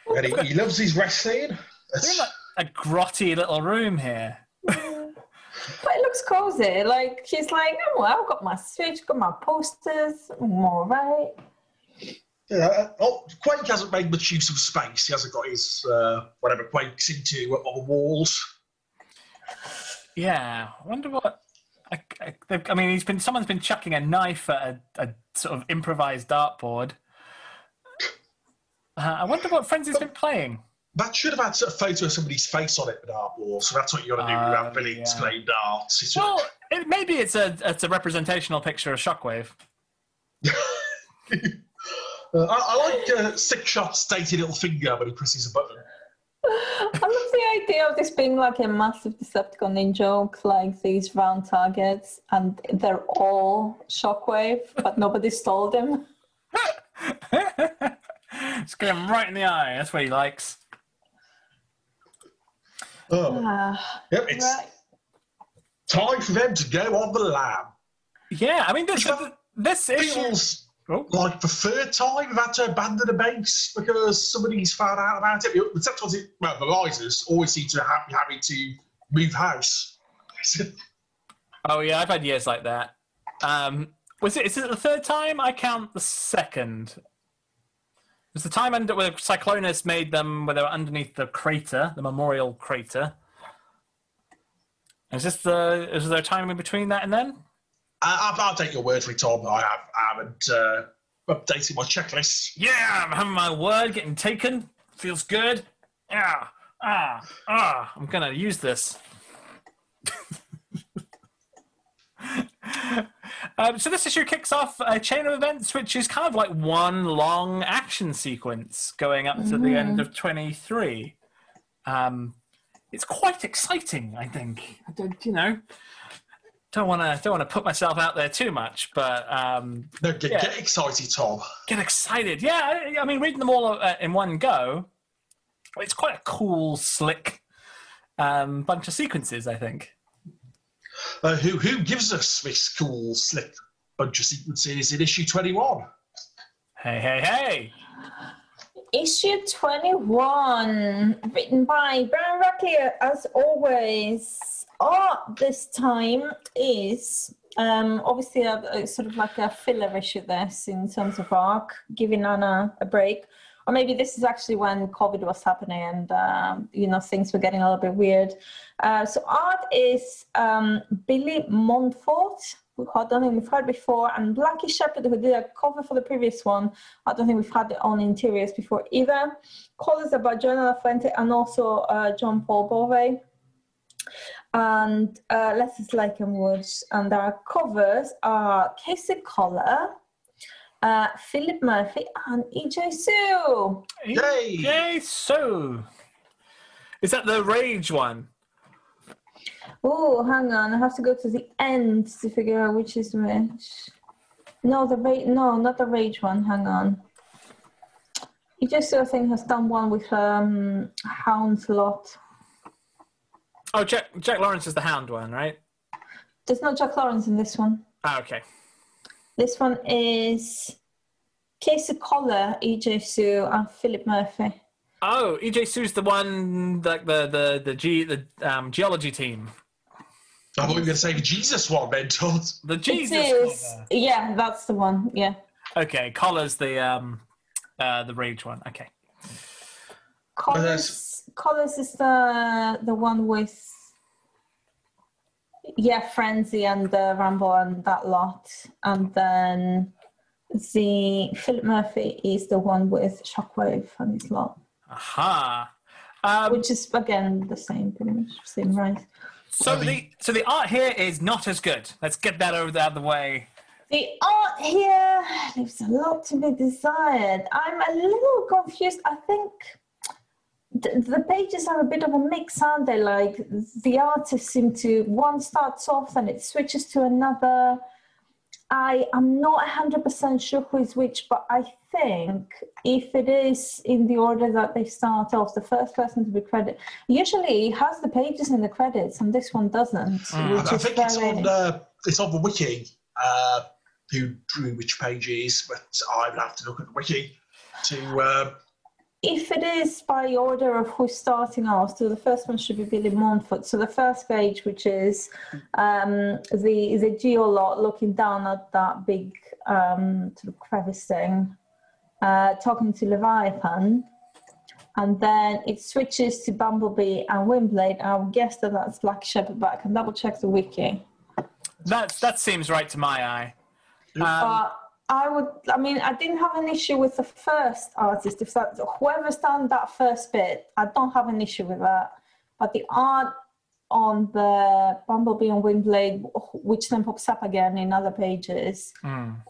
And he, he loves his wrestling. They're like a grotty little room here. But it looks cozy. Like she's like, oh, well, I've got my Switch, got my posters. I'm all right. Yeah, oh, Quake hasn't made much use of space. He hasn't got his uh, whatever Quake's into on the walls. Yeah, I wonder what. I, I, I mean, he's been. Someone's been chucking a knife at a, a sort of improvised dartboard. Uh, I wonder what Frenzy's been playing. That should have had a photo of somebody's face on it with art wall. So that's what you got to do Uh, without villains yeah. darts. It's Well, it, maybe it's a it's a representational picture of Shockwave. Uh, I, I like uh, Six Shot's dainty little finger when he presses a button. I love the idea of this being like a massive Decepticon in joke, like these round targets, and they're all Shockwave, but nobody stole them. Just get him right in the eye. That's what he likes. Oh, Ah, yep, it's right. time for them to go on the lam. Yeah, I mean this Which this issue. Feels Oh, like the third time we've had to abandon a base because somebody's found out about it. The Decepticons, well, the risers always seem to have, be having to move house. oh yeah, I've had years like that. Um, was it? Is it the third time? I count the second. It was the time under where Cyclonus made them where they were underneath the crater, the memorial crater. Is this the? Is there a time in between that and then? I, I'll take your word for it, Tom. I, have, I haven't uh, updated my checklist. Yeah, I'm having my word getting taken. Feels good. Yeah. Ah. Ah. I'm gonna use this. um, so this issue kicks off a chain of events, which is kind of like one long action sequence going up to the end of 23. Um, it's quite exciting, I think. I don't, you know, don't want to don't want to put myself out there too much, but um, No, get, Yeah. get excited, Tom. get excited. Yeah, I, I mean, reading them all uh, in one go, it's quite a cool, slick um, bunch of sequences. I think. Uh, who who gives us this cool, slick bunch of sequences in issue 21? Hey, hey, hey! Issue 21, written by Brian Ruckley, as always. Art this time is um, obviously a, a sort of like a filler issue, this in terms of arc, giving Anna a break. Or maybe this is actually when COVID was happening and, um, you know, things were getting a little bit weird. Uh, so art is um, Billy Montfort, who I don't think we've heard before, and Blacky Shepherd, who did a cover for the previous one. I don't think we've had it on interiors before either. Colors are by Joana Lafuente and also uh, John Paul Bove. And uh, Letters Jake M. Woods. And our covers are Casey Coller, uh, Philip Murphy and EJ Su. Yay! Yay, so. Is that the Rage one? Oh, hang on. I have to go to the end to figure out which is which. No, the rage. No, not the rage one. Hang on. EJ Su, I think, has done one with um, Hound Lot. Oh, Jack, Jack Lawrence is the Hound one, right? There's no Jack Lawrence in this one. Ah, okay. This one is Casey Coller, EJ Su, and Philip Murphy. Oh, EJ Su's the one, like the the the G the um, geology team, I thought you were going to say the Jesus one, then, Todd. the Jesus. it is. cover. Yeah, that's the one. Yeah. Okay, Coller's the um, uh, the Rage one. Okay. Coller's, Coller's is the the one with yeah, Frenzy and the Rambo and that lot, and then the Philip Murphy is the one with Shockwave and his lot, Aha. Um, which is again the same, pretty much same right. so the so the art here is not as good. Let's get that over the other way. The art here leaves a lot to be desired. I'm a little confused. I think th- the pages are a bit of a mix, aren't they? Like the artists seem to one starts off and it switches to another. I am not 100% sure who is which, but I think if it is in the order that they start off, the first person to be credited usually has the pages in the credits, and this one doesn't. Which I is think it's very- on, uh, it's on the wiki, uh, who drew which pages, but I would have to look at the wiki to. Uh, if it is by order of who's starting off, so the first one should be Billy Montfort. So the first page, which is um, the the geolot looking down at that big um, sort of crevice thing, uh, talking to Leviathan, and then it switches to Bumblebee and Windblade. I would guess that that's Black Shepherd, but I can double check the wiki. That that seems right to my eye. Um, But I would, I mean, I didn't have an issue with the first artist. If that, whoever's done that first bit, I don't have an issue with that. But the art on the Bumblebee and Windblade, which then pops up again in other pages,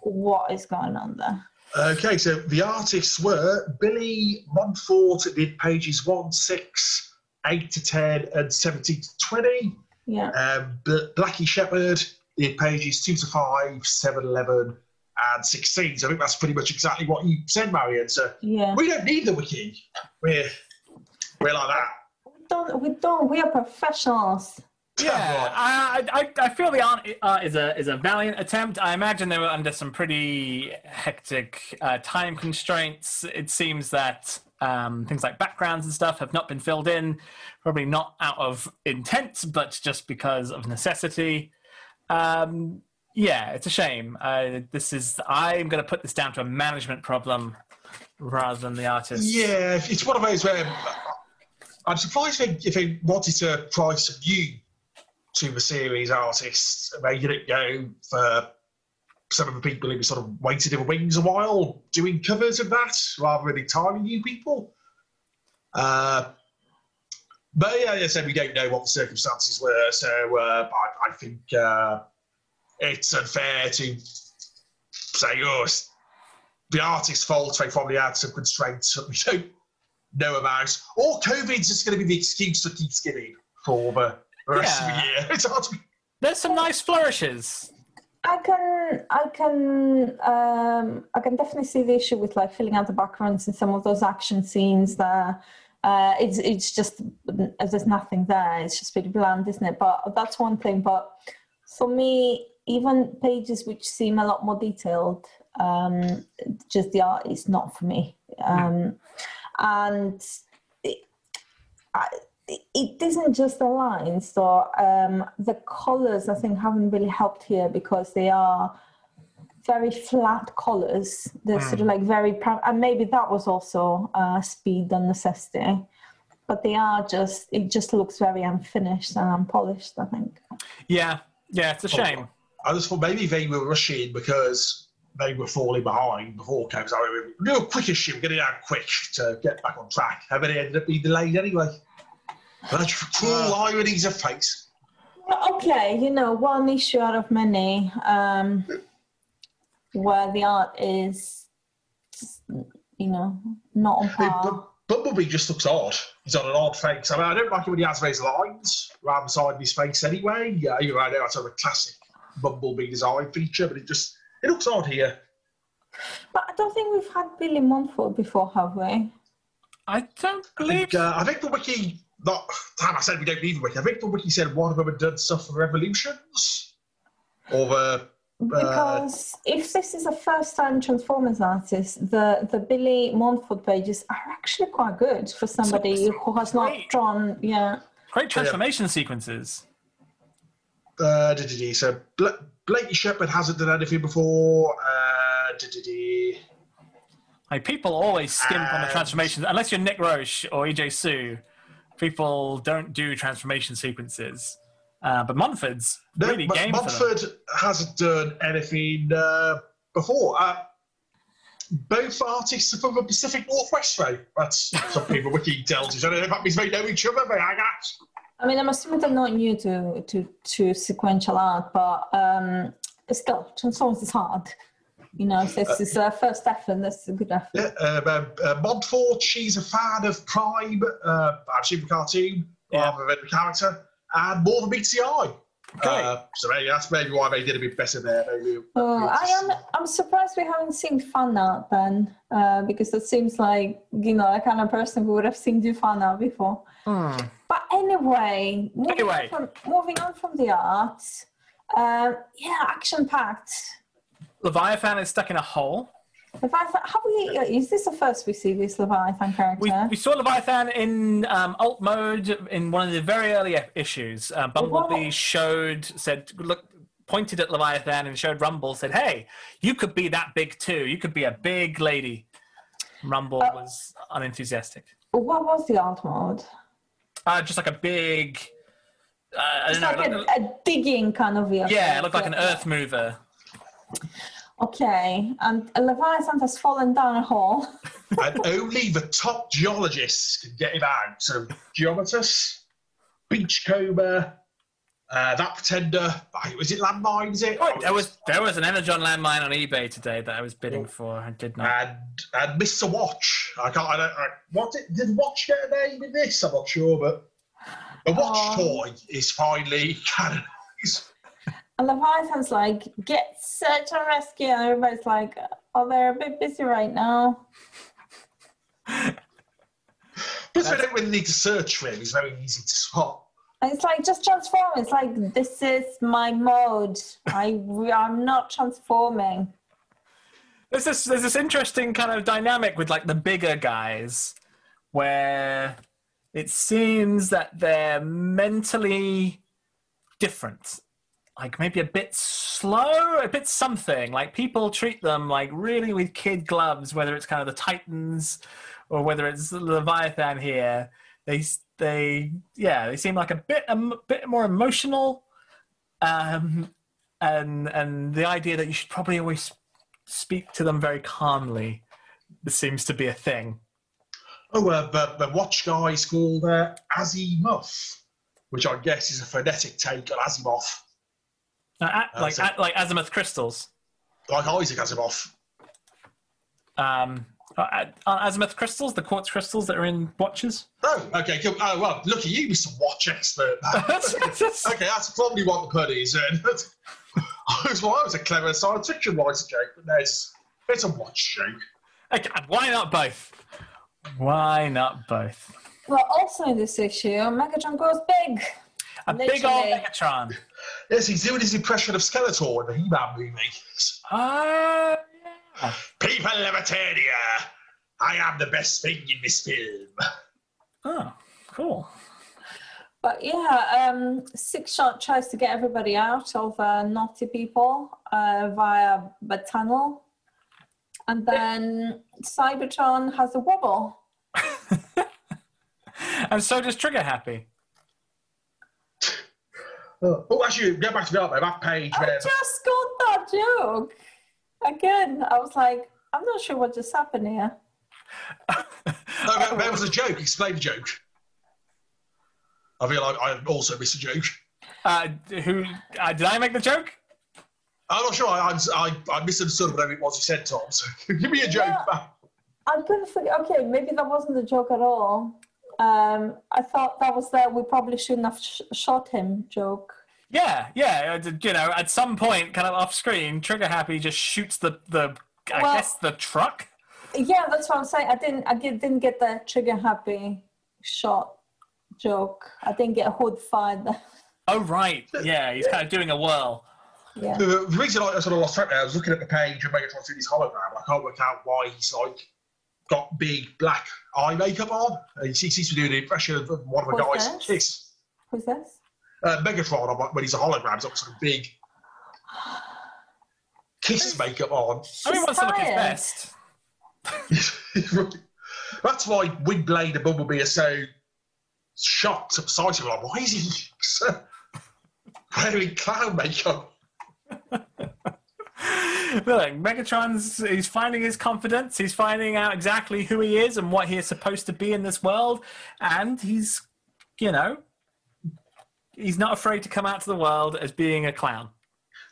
what is going on there? okay, so the artists were Billy Montfort did pages 1, 6, 8 to 10, and 17 to 20. Yeah. Um, Blacky Shepherd did pages 2 to 5, 7, 11, and 16. So I think that's pretty much exactly what you said, Marion. So Yeah. we don't need the wiki. We're, we're like that. We don't, we don't, we are professionals. Yeah, I, I, I feel the art uh, is a is a valiant attempt. I imagine they were under some pretty hectic uh, time constraints. It seems that um, things like backgrounds and stuff have not been filled in, probably not out of intent, but just because of necessity. Um, yeah, it's a shame. Uh, this is I'm going to put this down to a management problem rather than the artist. Yeah, it's one of those where I'm surprised if they, if they wanted to try some new to the series artists. They didn't go for some of the people who sort of waited in the wings a while doing covers of that rather than entirely new people. Uh, but yeah, as I said, we don't know what the circumstances were, so uh, I, I think uh, it's unfair to say, oh, it's the artist's fault. They probably had some constraints that we don't know about. Or COVID's just going to be the excuse to keep skinning for the rest of the year. It's hard to There's some nice flourishes. I can, I can, um, I can definitely see the issue with like filling out the backgrounds in some of those action scenes there. Uh, it's it's just there's nothing there. It's just pretty bland, isn't it? But that's one thing. But for me, even pages which seem a lot more detailed, um, just the art is not for me. Um, and it, I, it isn't just the lines, though. Um, the colors, I think, haven't really helped here because they are very flat colors. They're sort of like very, and maybe that was also uh, speed and necessity. But they are just, it just looks very unfinished and unpolished, I think. Yeah, yeah, it's a shame. I just thought maybe they were rushing because they were falling behind before COVID. So we were do a quick issue, get it out quick to get back on track. And then it ended up being delayed anyway. But cruel ironies of fate. Okay, you know, one issue out of many. Um, where the art is, you know, not on Hey, par. Bu- Bumblebee just looks odd. He's on an odd face. I mean, I don't like it when he has those lines around the side of his face anyway. Yeah, you know, I that's sort of a classic Bumblebee design feature, but it just it looks odd here. But I don't think we've had Billy Montfort before, have we? I don't I believe. think, uh, I think the wiki, not damn, I said we don't need the wiki. I think the wiki said one of them had done stuff for Revolutions, or the Because if this is a first-time Transformers artist, the the Billy Montfort pages are actually quite good for somebody who has not Great. drawn. Yeah. Great transformation sequences. Uh, so Bla- Blakey Shepherd hasn't done anything before. Uh. Like people always skimp on the transformations, unless you're Nick Roche or EJ Su. People don't do transformation sequences, uh, but Montfort's No, really Mo- game. Montfort hasn't done anything uh, before. Uh, both artists are from the Pacific Northwest, though. That's some people wiki tells us. I don't know if that means they know each other, but I guess. I mean, I'm assuming they're not new to to, to sequential art, but um, still, Transformers is hard. You know, so this is a first effort. This is a good effort. Yeah, uh, uh, uh, Montfort, she's a fan of Prime, uh, I've seen the cartoon, Yeah. rather than the character, and more than meets the eye. Great. Uh, so maybe that's maybe why they did a bit better there. Maybe. Oh, I am. I'm surprised we haven't seen fan art then, uh, because it seems like you know a kind of person who would have seen do fan art before. Hmm. But anyway, moving, Anyway. On, from, moving on from the art, uh, yeah, action packed. Leviathan is stuck in a hole. Leviathan, have we? Is this the first we see this Leviathan character? We, we saw Leviathan in um, alt mode in one of the very early issues. Uh, Bumblebee Wow. showed, said, look, pointed at Leviathan and showed Rumble, said, hey, you could be that big too. You could be a big lady. Rumble Uh, was unenthusiastic. what was the alt mode? Uh, just like a big, uh, It's like a, a digging kind of vehicle. yeah, it looked like an earth mover. Okay, and a Leviathan has fallen down a hole. and only the top geologists can get him out. So Geomotus, Beachcomber, uh, that pretender. Was it landmine? Is it? Oh, there was there was an Energon landmine on eBay today that I was bidding for. I did not. and and Mr. Watch. I can't. I don't. I, what did, did Watch get a name in this? I'm not sure, but the Watch Oh. toy is finally canonized. And the Leviathan's like, get search and rescue. And everybody's like, oh, they're a bit busy right now. Plus, we don't really need to search for him. He's very easy to spot. And it's like, just transform. It's like, this is my mode. I, I'm not transforming. There's this there's this interesting kind of dynamic with like the bigger guys, where it seems that they're mentally different, like maybe a bit slow, a bit something. Like people treat them like really with kid gloves, whether it's kind of the Titans or whether it's Leviathan here. They they yeah they seem like a bit a bit more emotional, um, and and the idea that you should probably always speak to them very calmly seems to be a thing. Oh, uh, the, the Watch guy is called uh, Azimuth, which I guess is a phonetic take on Asimov, Uh, a- like a- like azimuth crystals. like Isaac Asimov. Um, uh, azimuth crystals, the quartz crystals that are in watches. Oh, okay. Cool. Oh, well, look at you, Mr. Watch expert. okay, that's probably what the pun is. Then. I was, well, I was a clever science fiction writer joke, but no, it's, it's a watch joke. Okay, why not both? Why not both? Well, also in this issue, Megatron goes big. A big old Megatron. Yes, he's doing his impression of Skeletor in the He-Man movie. Uh, yeah. People of Eternia, I am the best thing in this film. Oh, cool. But yeah, um, Six Shot tries to get everybody out of uh, naughty people uh, via the tunnel. And then Cybertron has a wobble. And so does Trigger Happy. Oh, oh, actually, go back to the art. That page I where just got that joke. Again, I was like, I'm not sure what just happened here. no, that, that was a joke. Explain the joke. I feel like I also missed a joke. Uh, who uh, did I make the joke? I'm not sure. I, I, I misunderstood whatever it was you said, Tom. So give me a joke Yeah. I'm gonna forget. Okay, maybe that wasn't a joke at all. Um, I thought that was the we probably shouldn't have sh- shot him joke. Yeah, yeah. uh, You know, at some point, kind of off screen, Trigger Happy just shoots the the I Well- guess the truck. Yeah, that's what I'm saying. I didn't. I get- didn't get the trigger happy shot joke. I didn't get a hood fired. Oh right, yeah. He's kind of doing a whirl. Yeah. The, the reason I sort of lost track there, I was looking at the page of Megatron's in his hologram. I can't work out why he's like got big black eye makeup on. And he seems to be doing an impression of one of the What's guys that? kiss. Who's this? Uh, Megatron, on- when he's a hologram, he's got sort of big kiss makeup on. I mean, he wants to look his best. That's why Windblade and Bumblebee are so shocked, excited. Like, why is he so wearing clown makeup? Look, Megatron's he's finding his confidence. He's finding out exactly who he is and what he is supposed to be in this world, and he's, you know, he's not afraid to come out to the world as being a clown.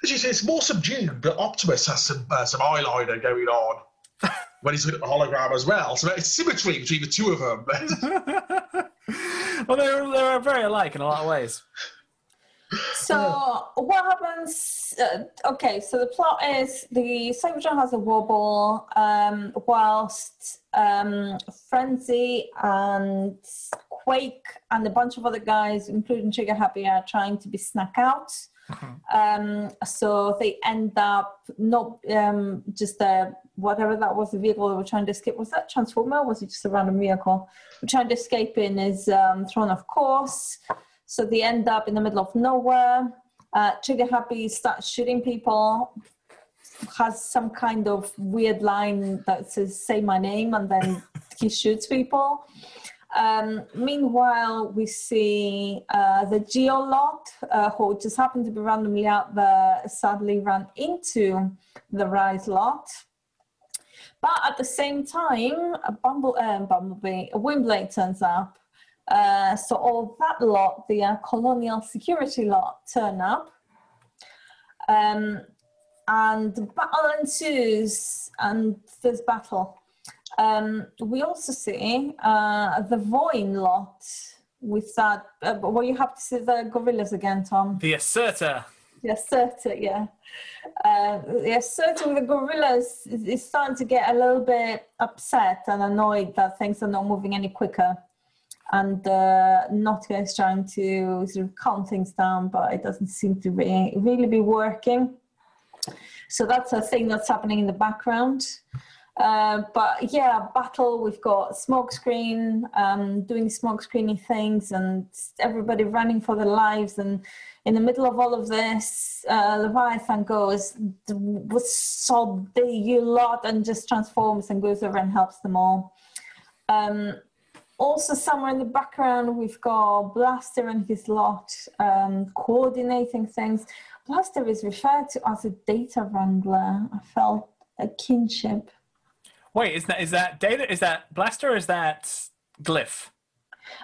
As you say, it's more subdued, but Optimus has some uh, some eyeliner going on when he's looking at the hologram as well. So it's symmetry between the two of them. well, they're they're very alike in a lot of ways. So what happens? Uh, okay, so the plot is the Cybertron has a wobble, um, whilst um, Frenzy and Quake and a bunch of other guys, including Trigger Happy, are trying to be snuck out. Um, so they end up not um, just uh, whatever that was the vehicle they were trying to escape. Was that Transformer? Was it just a random vehicle? We're trying to escape in is um, thrown off course. So they end up in the middle of nowhere. Uh, Trigger Happy starts shooting people, has some kind of weird line that says "Say my name," and then he shoots people. Um, meanwhile, we see uh, the Geolot, uh, who just happened to be randomly out there, sadly ran into the Rise lot. But at the same time, a Bumble, uh, Bumblebee, a turns up. Uh, so all that lot, the uh, colonial security lot, turn up. Um, and battle ensues, and there's battle. Um, we also see uh, the Voin lot with that. Uh, well, you have to see the gorillas again, Tom. The asserter. The asserter, yeah. Uh, the asserter with the gorillas is, is starting to get a little bit upset and annoyed that things are not moving any quicker. And uh, is trying to sort of calm things down, but it doesn't seem to be, really be working. So that's a thing that's happening in the background. Uh, but yeah, battle. We've got smokescreen um, doing smoke screening things, and everybody running for their lives. And in the middle of all of this, uh, Leviathan goes with so you lot and just transforms and goes over and helps them all. Um, also, somewhere in the background, we've got Blaster and his lot um, coordinating things. Blaster is referred to as a data wrangler. I felt a kinship. Wait, is that is that data? Is that Blaster? Or is that Glyph?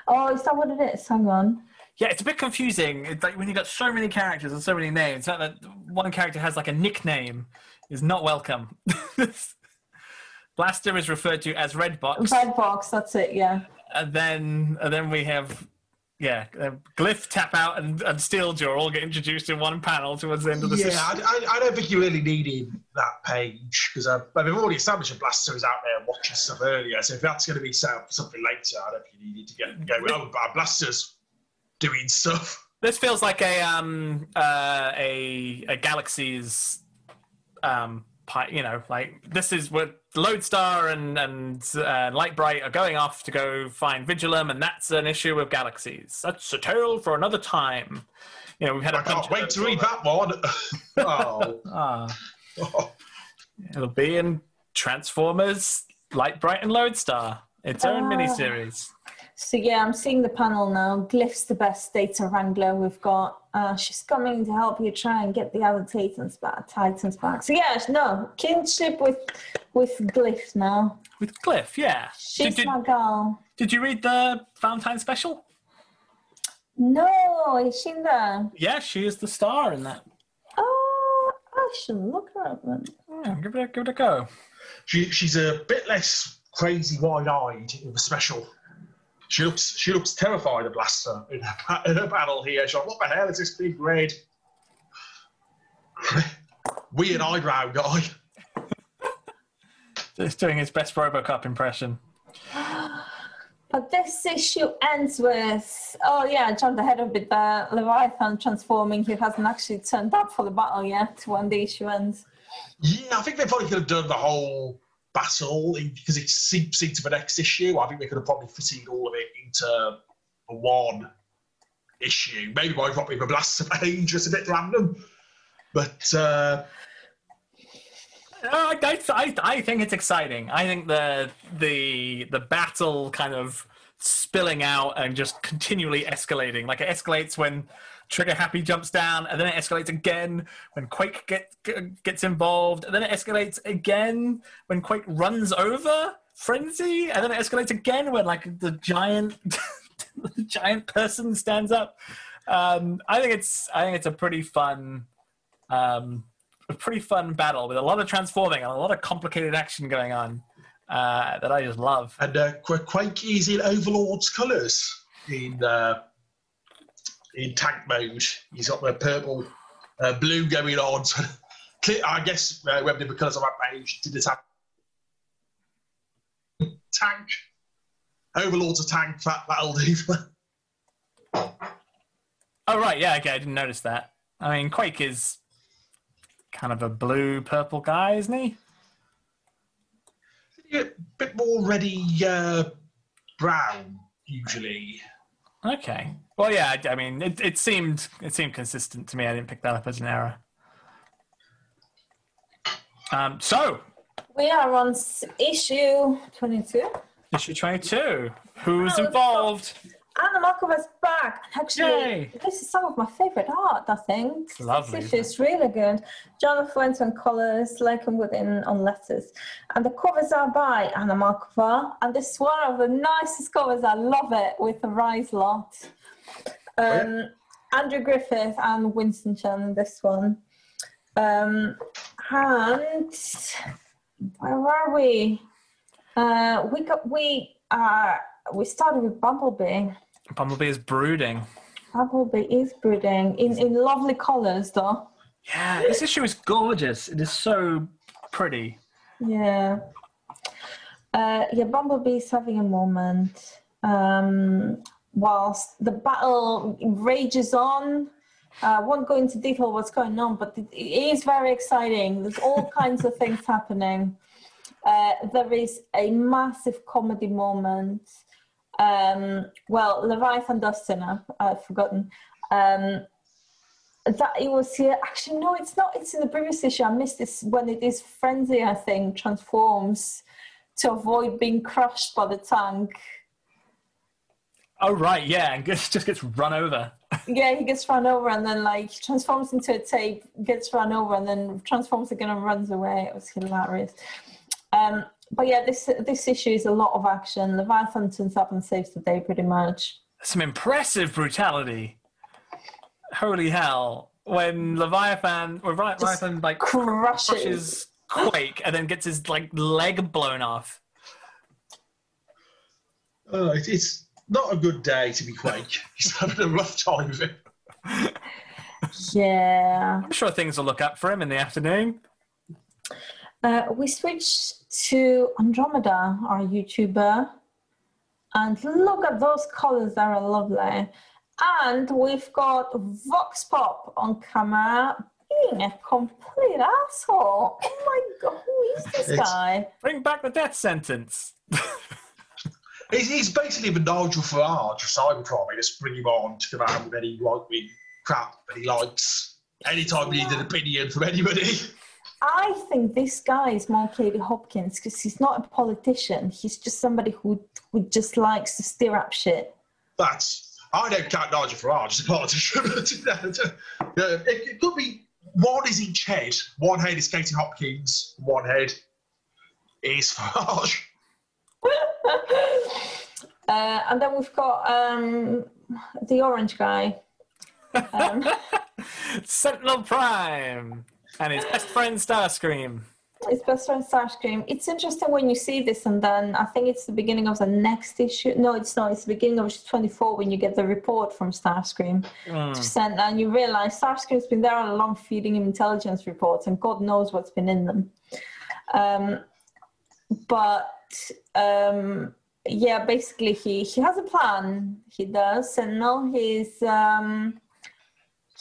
Oh, is that what it is? Hang on. Yeah, it's a bit confusing. It's like when you've got so many characters and so many names. That that one character has like a nickname is not welcome. Blaster is referred to as Redbox, Red box, that's it, yeah. And then and then we have yeah, uh, Glyph, Tap Out, and, and Steeljaw all get introduced in one panel towards the end of the yeah, system. I, I, I don't think you really needed that page because uh, I mean, we've already established that Blaster is out there watching stuff earlier. So if that's going to be set up for something later, I don't think you needed to get go. Oh, but Blaster's doing stuff. This feels like a um uh a a galaxy's um pi- you know like this is what Lodestar and and uh, Lightbright are going off to go find Vigilum and that's an issue of galaxies. That's a tale for another time. You know we've had a I bunch can't of wait those to read that one. oh. Ah, it'll be in Transformers, Lightbright and Lodestar. Its own Ah. miniseries. So yeah, I'm seeing the panel now. Glyph's the best data wrangler we've got. Uh, she's coming to help you try and get the other Titans back. Titans back. So yeah, no kinship with with Glyph now. With Glyph, yeah. She's Did, did, my girl. did you read the Valentine special? No, is she in there? Yeah, she is the star in that. Oh, oh, I should look her up then. Yeah, give it a, give it a go. She, she's a bit less crazy, wide-eyed in the special. She looks she looks terrified of Blaster in her, pa- in her panel here. She's like, what the hell is this big red weird eyebrow guy? Just doing his best Robocop impression. But this issue ends with, oh yeah, I jumped ahead a bit there. Leviathan transforming. He hasn't actually turned up for the battle yet when the issue ends. Yeah, I think they probably could have done the whole battle because it seeps into the next issue. I think they could have probably fitted all of it into one issue. Maybe by dropping a blaster page just a bit random. But uh, Uh, I, I, I think it's exciting. I think the the the battle kind of spilling out and just continually escalating. Like it escalates when Trigger Happy jumps down, and then it escalates again when Quake get, gets involved, and then it escalates again when Quake runs over Frenzy, and then it escalates again when like the giant the giant person stands up. Um, I think it's I think it's a pretty fun um, a pretty fun battle with a lot of transforming and a lot of complicated action going on uh, that I just love. and uh, Quake is in Overlord's colours in uh, in tank mode. He's got the purple, uh, blue going on. I guess uh, whether the colours on that page did this have tank. Overlord's a tank. That that'll do. Oh right, yeah, okay, I didn't notice that. I mean, Quake is kind of a blue purple guy, isn't he? a bit more ready uh, brown usually. Okay. Well, yeah, I, I mean, it, it seemed it seemed consistent to me. I didn't pick that up as an error. Um, so We are on issue 22. issue twenty-two. Who's involved? Anna Malkova's back. And Actually, Yay. this is some of my favorite art, I think. It's lovely, This issue is really good. Joana Lafuente on colours, Laken Woodin on letters. And the covers are by Anna Malkova. And this is one of the nicest covers. I love it with the Rise lot. Um, Andrew Griffith and Winston Chan in this one. Um, and where are we? Uh, we got we are we started with Bumblebee. Bumblebee is brooding. Bumblebee is brooding in, in lovely colours though. Yeah, this issue is gorgeous. It is so pretty. Yeah. Uh, yeah, Bumblebee's having a moment. Um, whilst the battle rages on, I won't go into detail what's going on, but it, it is very exciting. There's all kinds of things happening. Uh, there is a massive comedy moment. Um, well, Leviathan Dustin, I've, I've forgotten. Um, that it was here. Actually, no, it's not. It's in the previous issue. I missed this when it is Frenzy, I think, transforms to avoid being crushed by the tank. Oh right, yeah, and gets, just gets run over. Yeah, he gets run over and then like transforms into a tape, gets run over and then transforms again and runs away. It was hilarious. Um, but yeah, this this issue is a lot of action. Leviathan turns up and saves the day pretty much. Some impressive brutality. Holy hell! When Leviathan, or Leviathan like Crushes. crushes Quake and then gets his like leg blown off. Uh, it, it's not a good day to be Quake. He's having a rough time of it. Yeah. I'm sure things will look up for him in the afternoon. Uh, we switch to Andromeda, our YouTuber, and look at those colors, they're lovely. And we've got Vox Pop on camera being a complete asshole. Oh my god, who is this It's- guy? Bring back the death sentence. He's, he's basically the Nigel Farage of Cybertron. They just bring him on to come out with any right wing crap that he likes. Anytime you need an opinion from anybody. I think this guy is more Katie Hopkins because he's not a politician. He's just somebody who, who just likes to stir up shit. That's I don't count Nigel Farage as a politician. it, it could be one is each head. One head is Katie Hopkins. One head is Farage. Uh, and then we've got um, the orange guy. Um, Sentinel Prime. And his best friend Starscream. His best friend Starscream. It's interesting when you see this, and then I think it's the beginning of the next issue. No, it's not. It's the beginning of issue 24 when you get the report from Starscream Mm. to send, and you realize Starscream's been there all along feeding him intelligence reports, and God knows what's been in them. Um, but um, yeah, basically, he he has a plan. He does, and now he's. Um,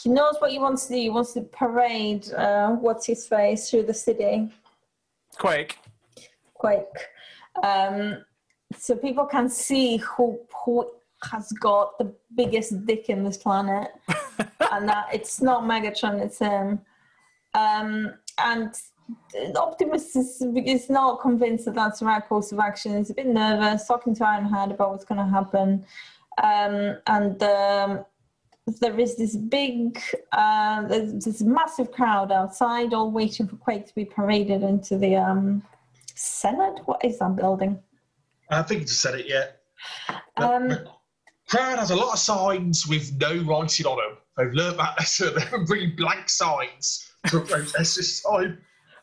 he knows what he wants to do. He wants to parade uh, what's his face through the city. Quake. quake. Um, so people can see who who has got the biggest dick in this planet. And that it's not megatron it's him um, and optimus is, is not convinced that that's the right course of action. He's a bit nervous talking to Ironhide about what's going to happen. Um, and um, there is this big, uh, there's this massive crowd outside, all waiting for Quake to be paraded into the um, Senate. What is that building? I think you said it yet. Um, the crowd has a lot of signs with no writing on them. They've learned that lesson. They're bringing blank signs for protest this time.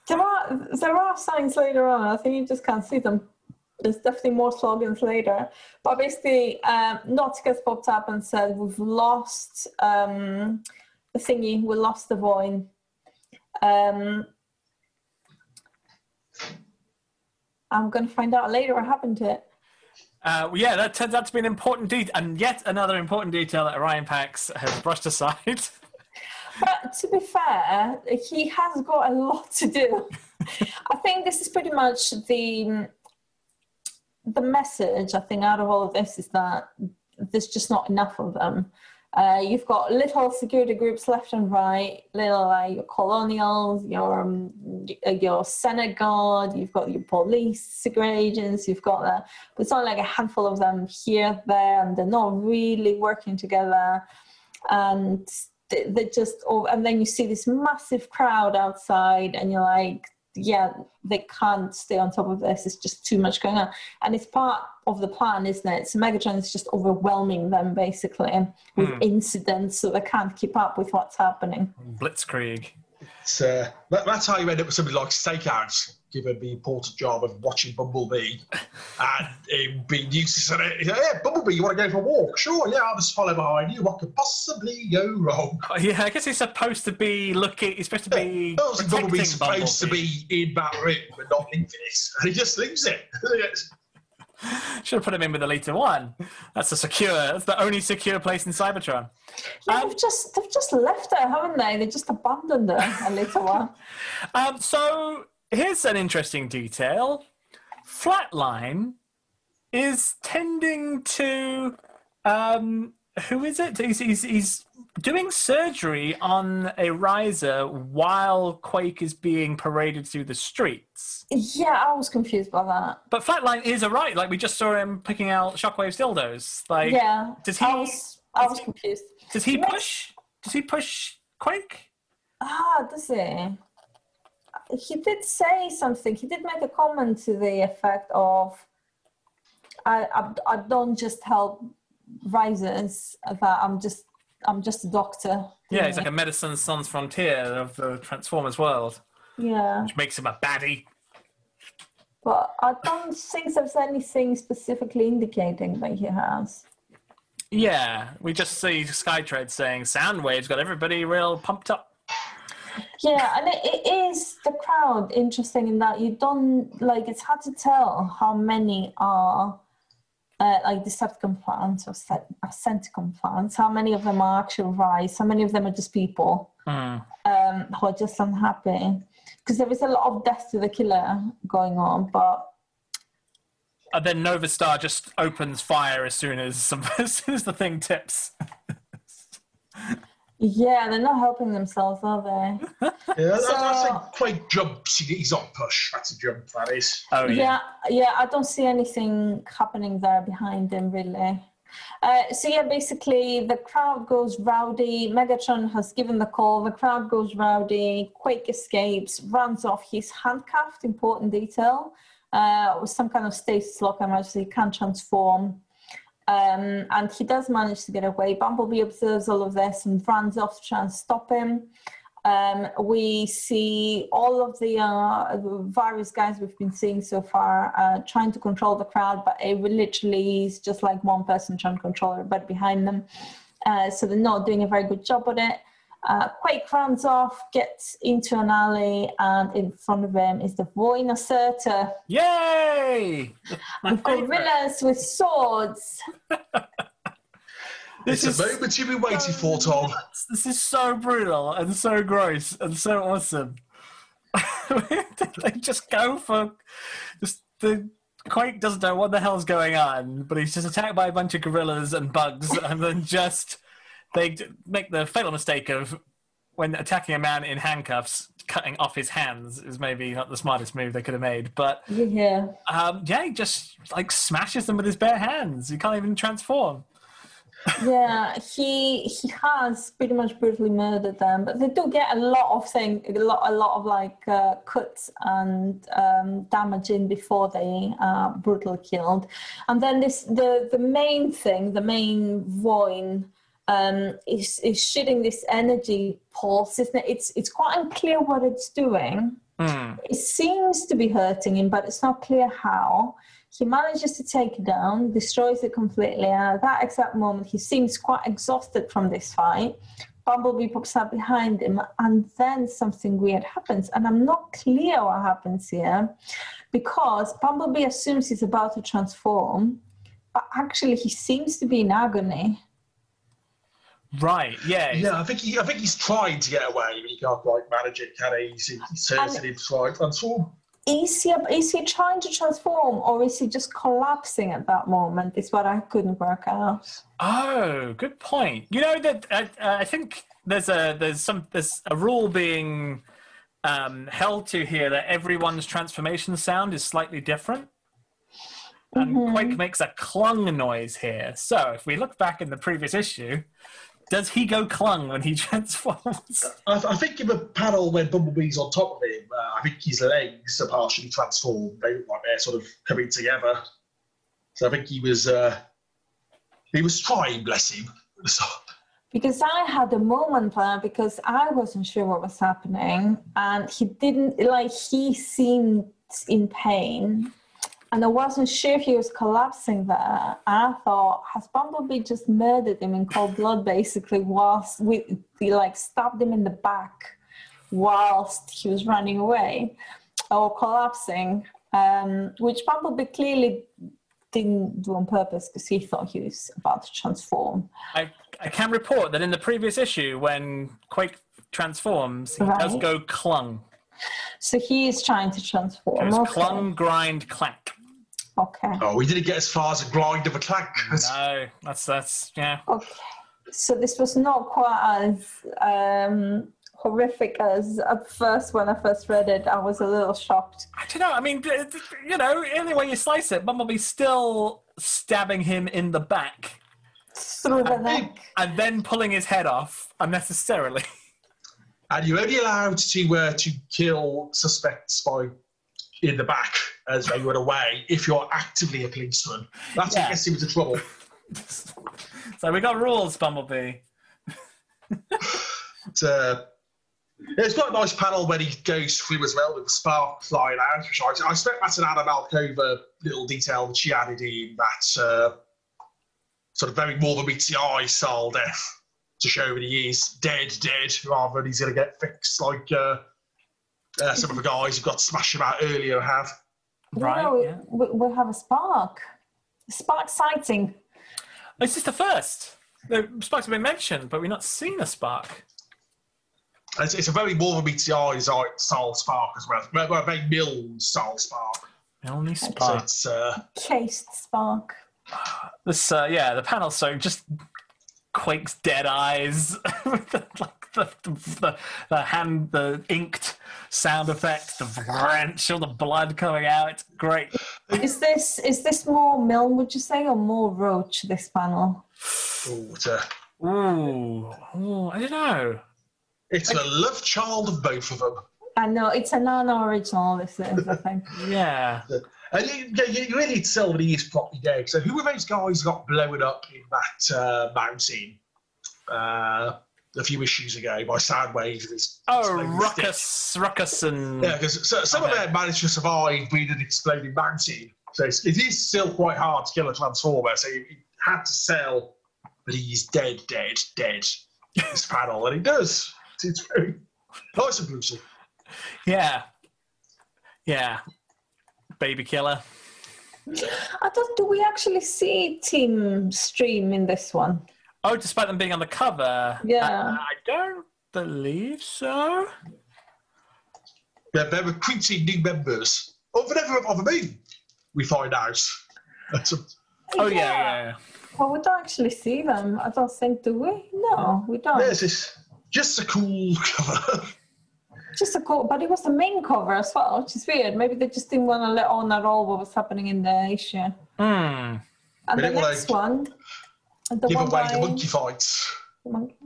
There are there are signs later on. I think you just can't see them. There's definitely more slogans later. But basically, um, Nauticus popped up and said, "We've lost um, the thingy. We lost the Void." Um, I'm going to find out later what happened to it. Uh, well, yeah, that turns out to be an important detail, and yet another important detail that Orion Pax has brushed aside. But to be fair, he has got a lot to do. I think this is pretty much the the message. I think out of all of this is that there's just not enough of them. Uh, you've got little security groups left and right, little like your colonials, your um, your Senate guard, you've got your police secret agents, you've got that. But it's only like a handful of them here, there, and they're not really working together. And they- just, and then you see this massive crowd outside, and you're like, yeah, they can't stay on top of this. It's just too much going on, and it's part of the plan, isn't it? So Megatron is just overwhelming them basically with Hmm. incidents, so they can't keep up with what's happening. Blitzkrieg. It's, uh, that, that's how you end up with somebody like Steakhouse, given the important job of watching Bumblebee and him being useless at it. Yeah, Bumblebee, you want to go for a walk? Sure, yeah, I'll just follow behind you. What could possibly go wrong? Oh, yeah, I guess he's supposed to be looking. He's supposed to be Girls and protecting Bumblebee's supposed to be in that room, but not in this. And he just leaves it. Should have put him in with the Elita One. That's a secure. That's the only secure place in Cybertron. Yeah, Um, they've just they've just left her, haven't they? They just abandoned her a little while. Um, so here's an interesting detail. Flatline is tending to um, who is it? He's, he's, he's doing surgery on a riser while Quake is being paraded through the streets. Yeah, I was confused by that. But Flatline is a right. Like we just saw him picking out Shockwave's dildos. Like, yeah, does he- I was I was confused. does he push? Does he push Quake? Ah, does he? He did say something. He did make a comment to the effect of, "I I, I don't just help risers. That I'm just I'm just a doctor." Yeah, he's like a medicine sans frontier of the Transformers world, yeah. which makes him a baddie. But I don't think there's anything specifically indicating that he has. Yeah, we just see Skytread saying Soundwave's got everybody real pumped up. Yeah, and it, it is the crowd interesting in that you don't like it's hard to tell how many are uh, like Decepticon plants or or Centicon plants, how many of them are actual rise, how many of them are just people Hmm. um, who are just unhappy. Because there is a lot of death to the killer going on, but And then Nova Star just opens fire as soon as some, as soon as the thing tips. yeah, they're not helping themselves, are they? Yeah, that's, that's a quite jumps. He- He's on push. That's a jump, that is. Oh yeah. yeah yeah i don't see anything happening there behind him really uh, so yeah basically the crowd goes rowdy megatron has given the call the crowd goes rowdy quake escapes runs off he's handcuffed important detail uh, with some kind of stasis lock i imagine he can't transform um, and he does manage to get away bumblebee observes all of this and runs off to try and stop him Um, we see all of the uh, various guys we've been seeing so far uh, trying to control the crowd, but it literally is just like one person trying to control everybody behind them. Uh, so they're not doing a very good job at it. Uh, Quake runs off, gets into an alley, and in front of him is the Void Assertor. Yay! My And favourite. gorillas with swords. This it's is a moment you've been waiting for, Tom. This is so brutal and so gross and so awesome. they just go for just the Quake doesn't know what the hell's going on, but he's just attacked by a bunch of gorillas and bugs, and then just they make the fatal mistake of when attacking a man in handcuffs, cutting off his hands is maybe not the smartest move they could have made. But Yeah. um, yeah, he just like smashes them with his bare hands. He can't even transform. yeah, he he has pretty much brutally murdered them, but they do get a lot of thing, a lot, a lot of like uh, cuts and um, damage in before they are brutally killed. And then this the the main thing, the main void. Um, is, is shooting this energy pulse, isn't it? It's it's quite unclear what it's doing. Hmm. It seems to be hurting him, but it's not clear how. He manages to take it down, destroys it completely, and at that exact moment, he seems quite exhausted from this fight. Bumblebee pops up behind him, and then something weird happens. And I'm not clear what happens here because Bumblebee assumes he's about to transform, but actually, he seems to be in agony. Right? Yeah. Yeah, I think he, I think he's trying to get away, but he can't quite manage it, can he? He's, he's turning him to try and transform. Is he, is he trying to transform, or is he just collapsing at that moment? Is what I couldn't work out. Oh, good point. You know that I, I think there's a there's some there's a rule being um, held to here that everyone's transformation sound is slightly different. And Quake makes a clung noise here. So if we look back in the previous issue, does he go clung when he transforms? I, I think in the panel when Bumblebee's on top of him, uh, I think his legs are partially transformed. They look like they're sort of coming together. So I think he was uh, he was trying, bless him. So, Because I had a moment there because I wasn't sure what was happening, and he didn't like he seemed in pain, and I wasn't sure if he was collapsing there. And I thought, has Bumblebee just murdered him in cold blood, basically, whilst we he like stabbed him in the back whilst he was running away or collapsing, um, which Bumblebee clearly didn't do on purpose because he thought he was about to transform. I, I can report that in the previous issue, when Quake transforms, he does go clung. So he is trying to transform. Goes Okay. clung, grind, clack. Okay. oh, we didn't get as far as a grind of a clank. No, that's that's yeah. Okay. So this was not quite as um, horrific as at first when I first read it. I was a little shocked. I don't know. I mean, d- d- you know, any way you slice it, Bumblebee's still stabbing him in the back Through the neck. and then pulling his head off unnecessarily. And you're only allowed to uh, to kill suspects by in the back as they run away if you're actively a policeman. That's Yeah. what gets him into trouble. so we got rules, Bumblebee. But, uh, it's quite a nice panel when he goes through as well with the spark flying out, which I, I expect that's an Anna Malkova little detail that she added in that uh, sort of very more than meets the eye style death to show that he is dead, dead, rather than he's going to get fixed like uh, uh, some of the guys who got smashed about earlier have. Right, No, yeah. we, we have a spark. Spark sighting. This is the first. The sparks have been mentioned, but we've not seen a spark. It's, it's a very more than meets the eye style spark as well. Well, well, a very Milne style spark. Only So spark. it's uh, Cased spark. This, uh, yeah, the panel. So just Quake's dead eyes with the, like the, the the hand, the inked sound effect, the wrench, all the blood coming out. It's great. Is this is this more Milne, would you say, or more Roche, this panel? ooh, a, Ooh, ooh, I don't know. it's a love child of both of them. I know, it's a non-original, this is, I think. Yeah. And you, you really need to tell that he is properly dead. So who are those guys got blown up in that uh, mountain? Uh, a few issues ago by Soundwave. It's Oh. Ruckus, Ruckus, and Yeah, because so, some Okay. of them managed to survive being an exploding mountain. So it's, it is still quite hard to kill a transformer. So you, you had to sell that he's dead, dead, dead. This panel, and he does. It's, it's very nice and gruesome. yeah, yeah, baby killer. I don't. Do we actually see Team Stream in this one? Oh, despite them being on the cover, Yeah. uh, I don't believe so. They're, they're recruiting new members. Oh, for never of a we find out. That's a, Oh yeah, yeah. yeah. Well, we don't actually see them. I don't think, do we? No, we don't. there's this just a cool cover. Just a cool, but it was the main cover as well, which is weird. Maybe they just didn't want to let on at all what was happening in the issue. Hmm. And They the didn't next one, the Give one away by, the monkey fights. the monkey-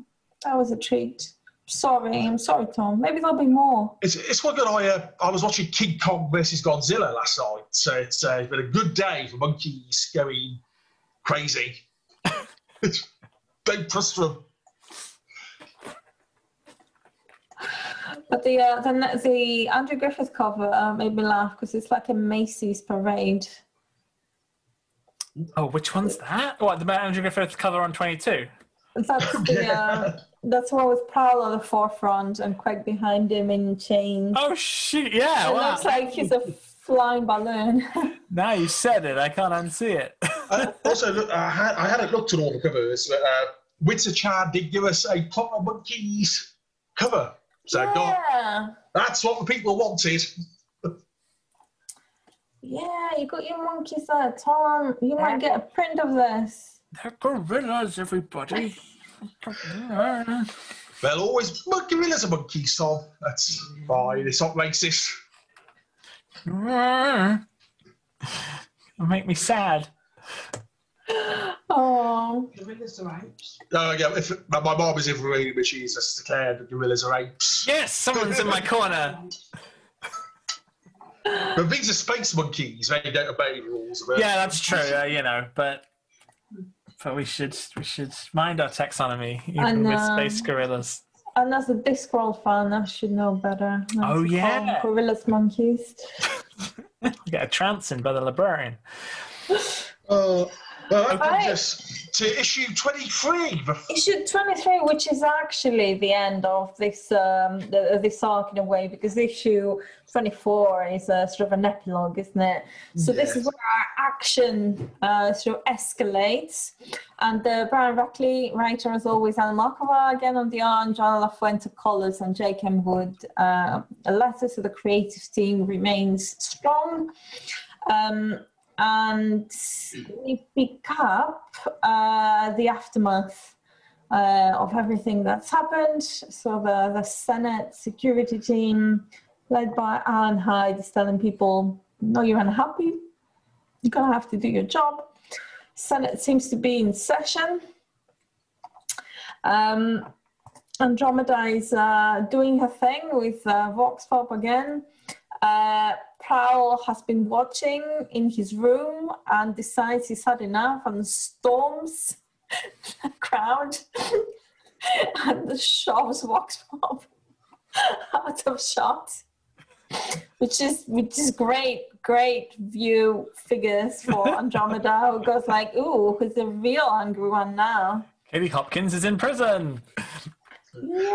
that was a treat. Sorry, I'm sorry, Tom. Maybe there'll be more. It's, it's one good. I uh, I was watching King Kong versus Godzilla last night, so it's uh, been a good day for monkeys going crazy. it's don't trust them. But the uh, the the Andrew Griffith cover uh, made me laugh because it's like a Macy's parade. Oh, which one's that? What the Andrew Griffith cover on twenty two? That's the uh, that's the one with Prowl on the forefront and Quake behind him in chains. Oh shit! Yeah, it wow. looks like he's a flying balloon. Now you said it, I can't unsee it. Uh, also, look, I, had, I hadn't looked at all the covers, but uh, Winston Chan did give us a Plot of Monkeys cover. So God, yeah, that's what the people wanted. yeah, you got your monkeys there, Tom. You might get a print of this. They're gorillas, everybody. Well, always monkey gorillas are monkeys, Tom. That's fine. It's not racist. Make me sad. Oh, Gorillas are apes. Oh, yeah, if, my my mom is in the room, but she's just declared that gorillas are apes. Yes, someone's in my corner. But these are space monkeys. They don't obey rules. But Yeah, that's true. Uh, you know, but but we should we should mind our taxonomy even And, with um, space gorillas. and as a Discworld fan, I should know better. not Oh, yeah. gorillas monkeys. Get a trance in by the librarian. Uh, Right. to issue 23. Issue 23, which is actually the end of this um, the, this arc in a way, because issue 24 is a sort of an epilogue, isn't it? So this is where our action uh, sort of escalates. And uh, Brian Ruckley, writer as always, Anna Malkova again on the art, Joana Lafuente Colors and Jake M. Wood. Uh, a letter to the creative team remains strong. Um, and we pick up uh, the aftermath uh, of everything that's happened. So the, the Senate security team, led by Ironhide, is telling people, no, you're unhappy. You're going to have to do your job. Senate seems to be in session. Um, Andromeda is uh, doing her thing with uh, Vox Pop again. Uh, Prowl has been watching in his room and decides he's had enough and storms the crowd and shoves Vox Pop out of shot. Which is which is great, great view figures for Andromeda who goes like, ooh, who's the real angry one now? Katie Hopkins is in prison.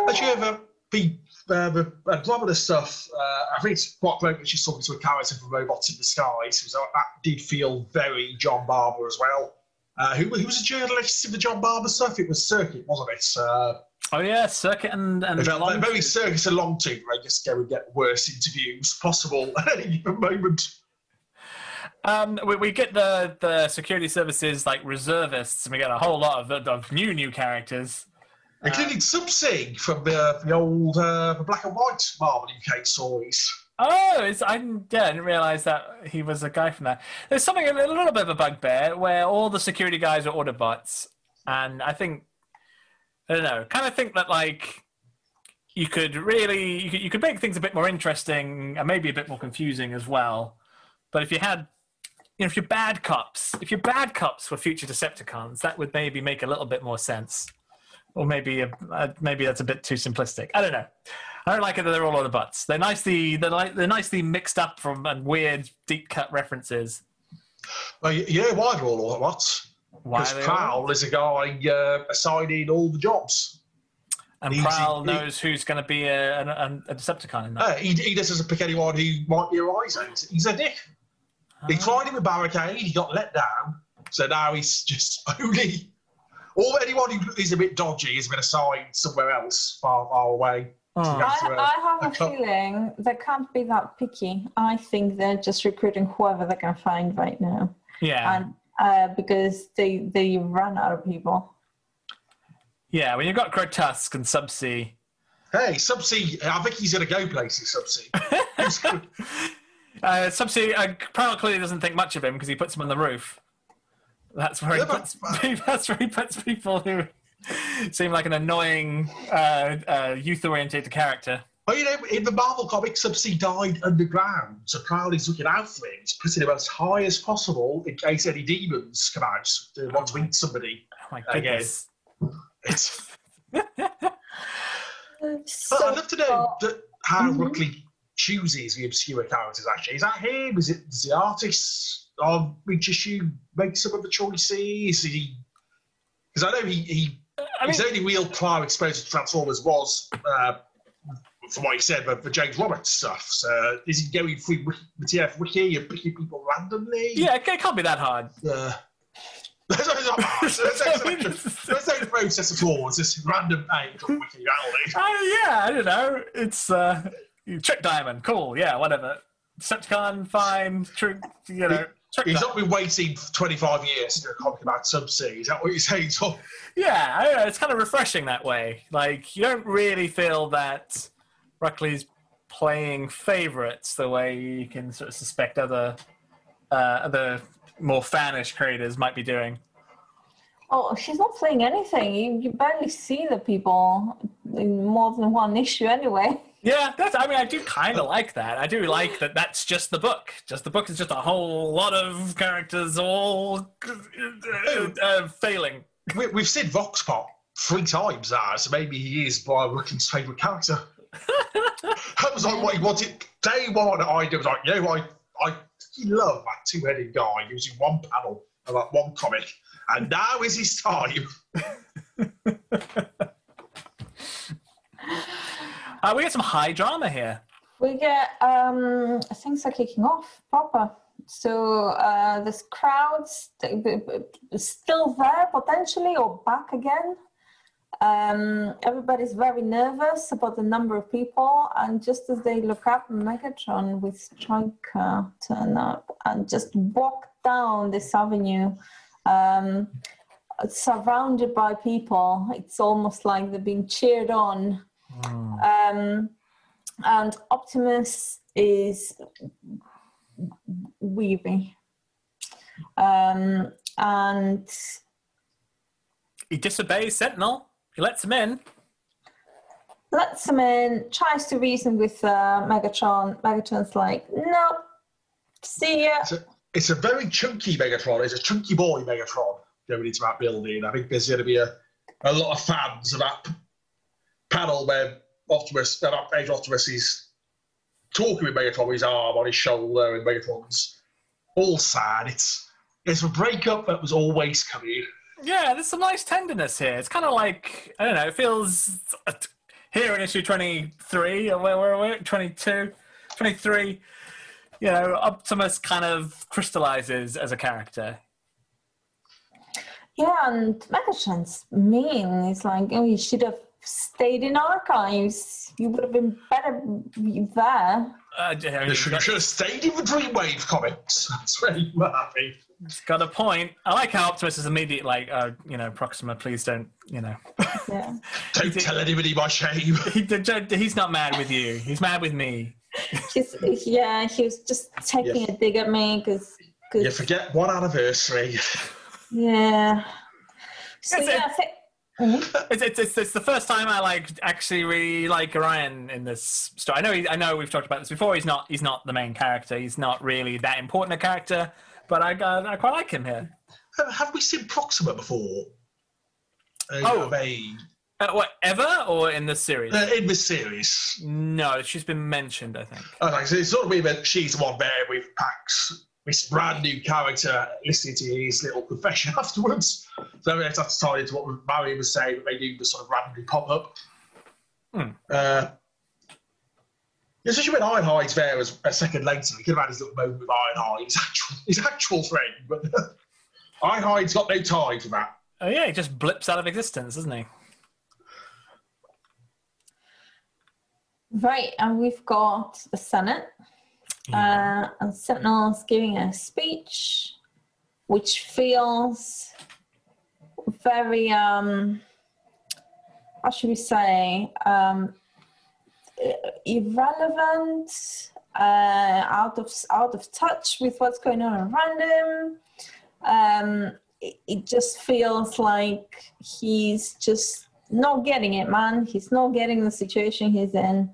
Actually, ever the uh, the Andromeda stuff? Uh, I think it's quite great that she's talking to a character from Robots in Disguise. So that did feel very John Barber as well. Uh, who, who was a journalist in the John Barber stuff? It was Circuit, wasn't it? Uh, Oh yeah, Circuit and and it felt like Long- very Circus and Long Team. They just go and get worse interviews possible at any given moment. Um, we, we get the the security services like reservists, and we get a whole lot of, of new new characters. Including Subsig from the, the old uh, the black and white Marvel UK stories. Oh, it's, I didn't, yeah, I didn't realize that he was a guy from that. There's something a little bit of a bugbear where all the security guys are Autobots, and I think I don't know, kind of think that like you could really you could, you could make things a bit more interesting and maybe a bit more confusing as well. But if you had you know, if you're bad cops, if you're bad cops were future Decepticons, that would maybe make a little bit more sense. Or maybe a, uh, maybe that's a bit too simplistic. I don't know. I don't like it that they're all on the butts. They're nicely they're like they're nicely mixed up from and weird deep cut references. Well, yeah, why are all at once? Why Because all- Prowl is a guy uh, assigning all the jobs. and Prowl knows who's going to be a, a, a Decepticon in that. Uh, he, he doesn't pick anyone who might be a riser. He's, he's a dick. He Ah. tried him with Barricade, he got let down, so now he's just only. Or anyone who is a bit dodgy has been assigned somewhere else, far, far away. Oh. I, I have a, can't- feeling they can't be that picky. I think they're just recruiting whoever they can find right now, Yeah, and uh, because they they run out of people. yeah. When you've got Grotusk and Subsea, Hey, Subsea, I think he's going to go places, Subsea. He's good. uh, Subsea uh, Prowl clearly doesn't think much of him because he puts him on the roof. That's where he puts. but- That's where he puts people who seem like an annoying uh, uh, youth-oriented character. Well, you know, in the Marvel comics, Subsea died underground, so Crowley's looking out for him. He's putting him as high as possible in case any demons come out to want to eat somebody. Oh my Okay. goodness! It's, So, but I'd love to know that how Mhm. Ruckley chooses the obscure characters, actually. Is that him? Is it the artist of issue make some of the choices? He. Because I know he, he I mean, his only real prior exposure to Transformers was, uh, from what he said, for, for James Roberts stuff. So is he going through the TF Wiki and picking people randomly? yeah, it can't be that hard. Uh, there's no, there's no, there's no, no process at all. It's just random page on Wiki. Uh, yeah, I don't know. It's uh, Trick Diamond, cool. Yeah, whatever. Decepticon, fine. Trick, you know. Trick He's Di- not been waiting for 25 years to do a comic about Subsea. Is that what you're saying, Tom? Yeah, I don't know. It's kind of refreshing that way. Like, you don't really feel that Ruckley's playing favorites the way you can sort of suspect other, uh, other more fanish creators might be doing. oh, she's not playing anything. You, you barely see the people in more than one issue anyway. Yeah, that's. I mean, I do kind of like that. I do like that. That's just the book. Just the book is just a whole lot of characters all uh, uh, failing. We, we've seen Vox Pop three times now, so maybe he is Brian Wilkins' favourite character. that was like what he wanted. Day one, I was like, you know, I, I love that two headed guy using one panel of that one comic, and now is his time. Uh, we get some high drama here. We get um, things are kicking off proper. So uh, this crowd's still there potentially or back again. Um, everybody's very nervous about the number of people, and just as they look up, Megatron with Strika turn up and just walk down this avenue, um, surrounded by people. It's almost like they're being cheered on. Um, and Optimus is weavy. Um, and He disobeys Sentinel. He lets him in. lets him in, tries to reason with uh, Megatron. Megatron's like, no, see ya. It's a, it's a very chunky Megatron. It's a chunky boy Megatron going into that building. I think there's going to be a, a lot of fans of that p- panel where Optimus, uh, that page Optimus is talking with Megatron with his arm on his shoulder, and Megatron's all sad. It's it's a breakup that was always coming. Yeah, there's some nice tenderness here. It's kind of like I don't know. It feels uh, here in issue 23 or where were we? 22, 23. You know, Optimus kind of crystallizes as a character. Yeah, and Megatron's mean. It's like, oh, you should have stayed in archives. You would have been better there. Uh, You should, you should have stayed in the Dreamwave comics. That's where you were happy. He's got a point. I like how Optimus is immediate, like, uh, you know, Proxima, please don't, you know. Yeah. Don't tell anybody my shame. he, he's not mad with you. He's mad with me. He's, yeah, he was just taking Yes. a dig at me because. You forget one anniversary. Yeah. So It's yeah, I Mhm. It's, it's, it's, it's the first time I like actually really like Orion in this story. I know he, I know we've talked about this before. He's not he's not the main character. He's not really that important a character, but I uh, I quite like him here. Have- we seen Proxima before? Uh, Oh. a- Uh, what, ever or in the series? Uh, in this series. no, she's been mentioned, I think. Oh, so it's sort of that she's the one there with Pax, this brand new character, listening to his little confession afterwards. So I mean, that's to tie into what Marion was saying, that they do the sort of randomly pop up. Hmm. Uh, especially when Ironhide's there as a second later, he could have had his little moment with Ironhide, his actual, his actual friend, but Ironhide's got no time for that. Oh, yeah, he just blips out of existence, doesn't he? Right, and we've got the Senate, uh, and Sentinel's giving a speech, which feels very, um, how should we say, um, irrelevant, uh, out of out of touch with what's going on around him. Um, it, it just feels like he's just not getting it, man. He's not getting the situation he's in.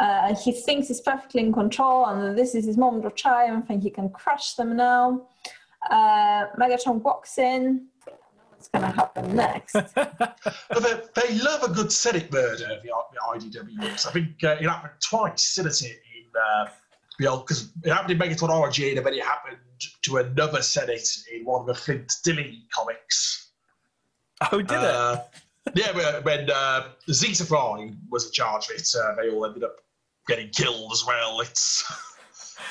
Uh, he thinks he's perfectly in control and that this is his moment of triumph and he can crush them now. Uh, Megatron walks in. What's going to happen next? But they, they love a good Senate murder, the, the IDWs. I think uh, it happened twice, didn't it? In uh, because it happened in Megatron Origin, and then it happened to another Senate in one of the Flint Dille comics. Oh, did it? Uh, yeah, when- when uh, Zeta Prime was in charge of it, uh, they all ended up getting killed as well. It's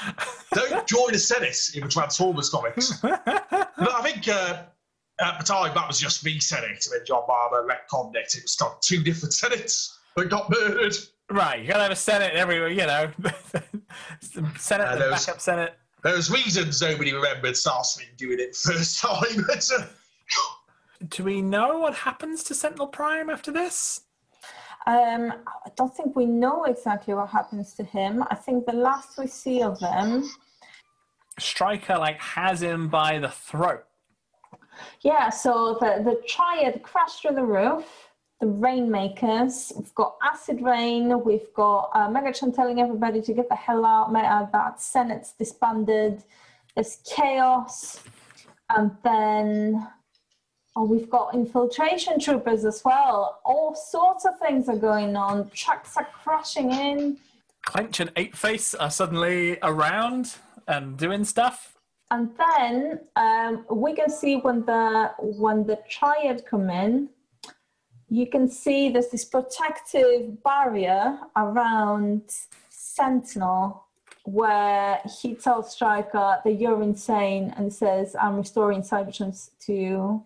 don't join the Senate in the Transformers comics. But I think uh, at the time that was just me Senate, and then John Barber retconned it. It was got two different Senates that got murdered. Right, you gotta have a Senate everywhere, you know. Senate, Uh, and there was- backup Senate. There's reasons nobody remembered Starscream doing it first time. Do we know what happens to Sentinel Prime after this? Um, I don't think we know exactly what happens to him. I think the last we see of him, Strika like has him by the throat. yeah. So the the triad crashed through the roof. The rainmakers. We've got acid rain. We've got uh, Megatron telling everybody to get the hell out. that Senate's disbanded. There's chaos, and then. Oh, we've got infiltration troopers as well. All sorts of things are going on. Trucks are crashing in. Clench and Eight Face are suddenly around and doing stuff. And then um, we can see when the when the triad come in, you can see there's this protective barrier around Sentinel where he tells Strika that you're insane and says, I'm restoring Cybertrons to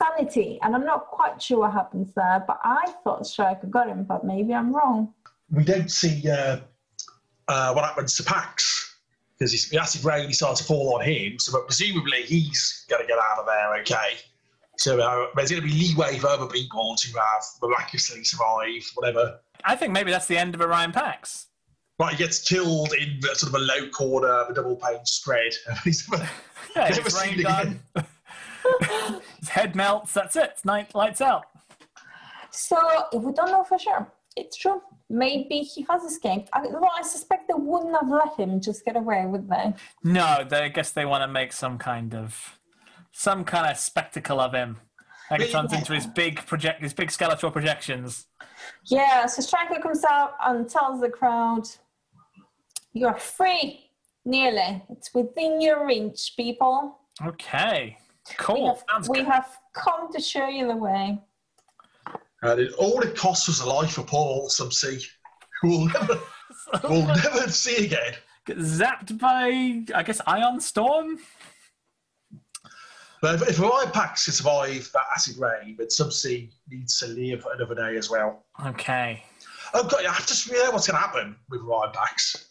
sanity. And I'm not quite sure what happens there, but I thought Strika got him, but maybe I'm wrong. we don't see uh, uh, what happens to Pax because the acid rain starts to fall on him. So, but presumably he's going to get out of there okay. So uh, there's going to be leeway for other people to have miraculously survived, whatever. I think maybe that's the end of Orion Pax. Right, he gets killed in sort of a low corner of a double pane spread. He's never- Yeah, it's seen rained on. His head melts. That's it. It's night lights out. So we don't know for sure. It's true. Maybe he has escaped. I, well, I suspect they wouldn't have let him just get away, would they? No, they, I guess they want to make some kind of some kind of spectacle of him. Megatron's Yeah. into his big project, his big skeletal projections. Yeah, so Strika comes out and tells the crowd, You're free. Nearly. It's within your reach, people. Okay, We cool. have, Sounds we good. have come to show you the way. Uh, and it, all it costs was a life for Paul Subsea, who we'll never, we'll never see again. Get zapped by, I guess, Ion Storm. But if, if Orion Pax can survive that acid rain, but Subsea needs to live another day as well. Okay. Oh God, I just really know what's going to happen with Orion Pax.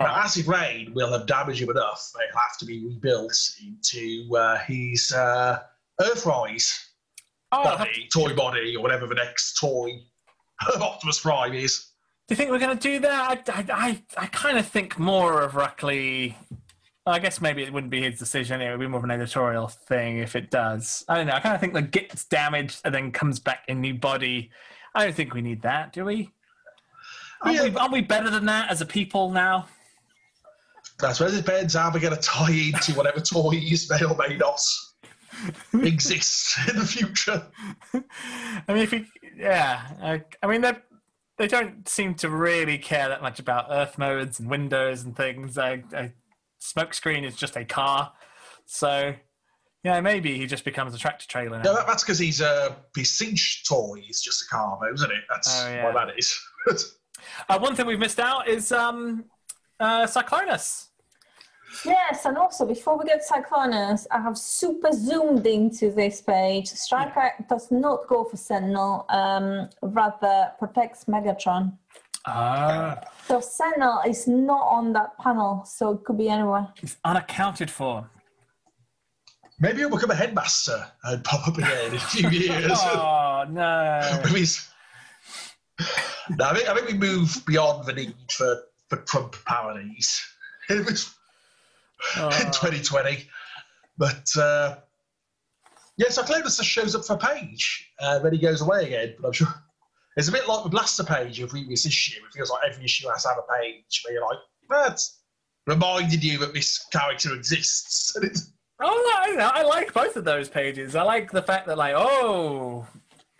Acid rain will have damaged him enough that he'll have to be rebuilt into uh, his uh, Earthrise Oh, body, toy body, or whatever the next toy of Optimus Prime is. Do you think we're going to do that? I, I, I, kind of think more of Ruckley. I guess maybe it wouldn't be his decision. It would be more of an editorial thing if it does. I don't know. I kind of think that gets damaged and then comes back in new body. I don't think we need that, do we? Aren't, Yeah, we, aren't we better than that as a people now? I suppose it depends how we're going to tie into whatever toys may or may not exist in the future. I mean, if you, yeah, I, I mean, they they don't seem to really care that much about Earth modes and windows and things. I, I, smokescreen is just a car, so yeah, maybe he just becomes a tractor trailer now. No, that, that's because he's uh, a besieged toy He's just a car, though, isn't it? That's Oh, yeah. what that is. Uh, one thing we've missed out is um, uh, Cyclonus. Yes, and also before we get to Cyclonus, I have super zoomed into this page. Strika does not go for Sentinel, um, rather protects Megatron. Ah, So Sentinel is not on that panel, so it could be anywhere. It's unaccounted for. Maybe he'll become a headmaster and pop up again in a few years. Oh no! Maybe he's- no, I think, I think we move beyond the need for, for Trump parodies. It was Oh. in 2020. But uh, yeah, so Clovis just shows up for Page uh, then he goes away again. But I'm sure it's a bit like the Blaster page of previous issue. It feels like every issue has to have a page where you're like, that's reminded you that this character exists. And it's, Oh no, no, I like both of those pages. I like the fact that like, oh,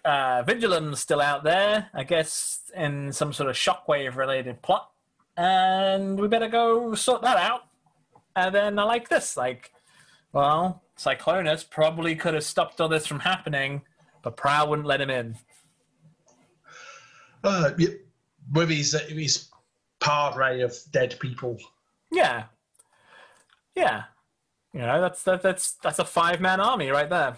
uh, Vigilem's still out there. I guess in some sort of shockwave related plot, and we better go sort that out. And then I like this, like, well, Cyclonus probably could have stopped all this from happening, but Prowl wouldn't let him in. uh, yeah, with his, uh, his padre of dead people. Yeah, yeah, you know that's that, that's that's a five man army right there.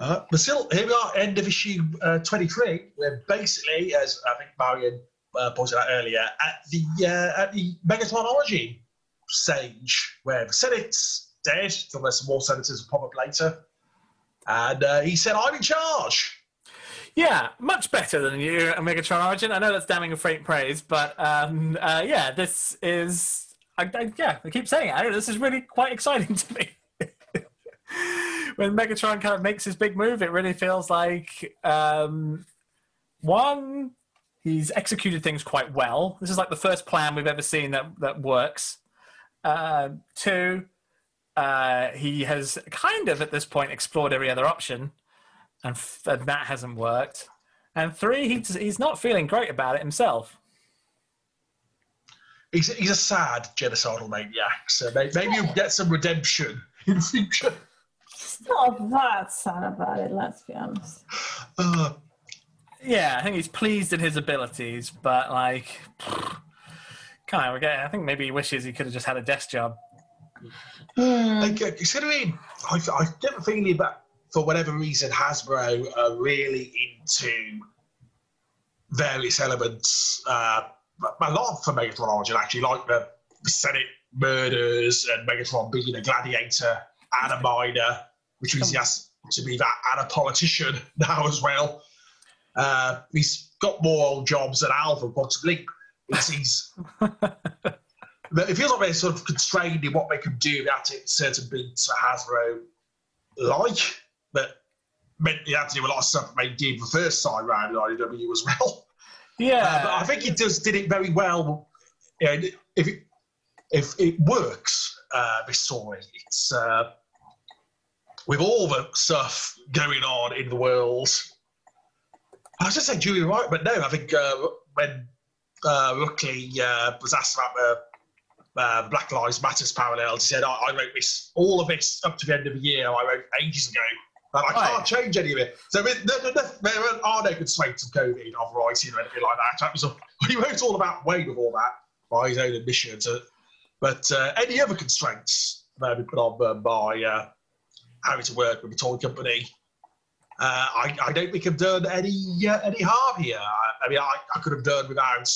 Uh, but still, here we are, end of issue uh, 23, where basically, as I think Marion uh, pointed out earlier, at the uh, at the Megatron origin stage, where the Senate's dead, some more senators will pop up later, and uh, he said, "I'm in charge." Yeah, much better than you, Megatron Origin. I know that's damning a faint praise, but um, uh, yeah, this is. I, I, yeah, I keep saying it. I know, this is really quite exciting to me. when Megatron kind of makes his big move, it really feels like um, one, he's executed things quite well. This is like the first plan we've ever seen that that works. Uh, two, uh, he has kind of at this point explored every other option and, f- and that hasn't worked. And three, he's, he's not feeling great about it himself. He's, he's a sad genocidal maniac, so maybe, maybe you'll get some redemption in the future. It's not that sad about it, let's be honest. Uh, Yeah, I think he's pleased in his abilities, but like, kind of, I think maybe he wishes he could have just had a desk job. Hmm. Like, uh, considering, I, I get the feeling that for whatever reason, Hasbro are really into various elements. Uh, a lot for Megatron Origin, actually, like the Senate murders and Megatron being a gladiator and a miner, which means he has to be that and a politician now as well. Uh, he's got more old jobs than Alpha, possibly. He's, he's it feels like they're sort of constrained in what they can do without taking certain bits that Hasbro like, but meant they had to do a lot of stuff that they did the first time round in IDW as well. Yeah, Uh, but I think it does did it very well. You know, if it if it works, uh, this story, it's uh, with all the stuff going on in the world. I was just saying Julie right, but no, I think uh, when uh, Ruckley uh, was asked about the uh, Black Lives Matters parallels, he said, I, "I wrote this, all of this up to the end of the year. I wrote ages ago." And I can't Right. change any of it. So there, there, there, there are no constraints of COVID of writing or anything like that. That was a- he wrote all about Wayne with all that by his own admission. To, but uh, any other constraints that have been put on them by having to work with a toy company, uh, I, I don't think I've done any uh, any harm here. I, I mean, I, I could have done without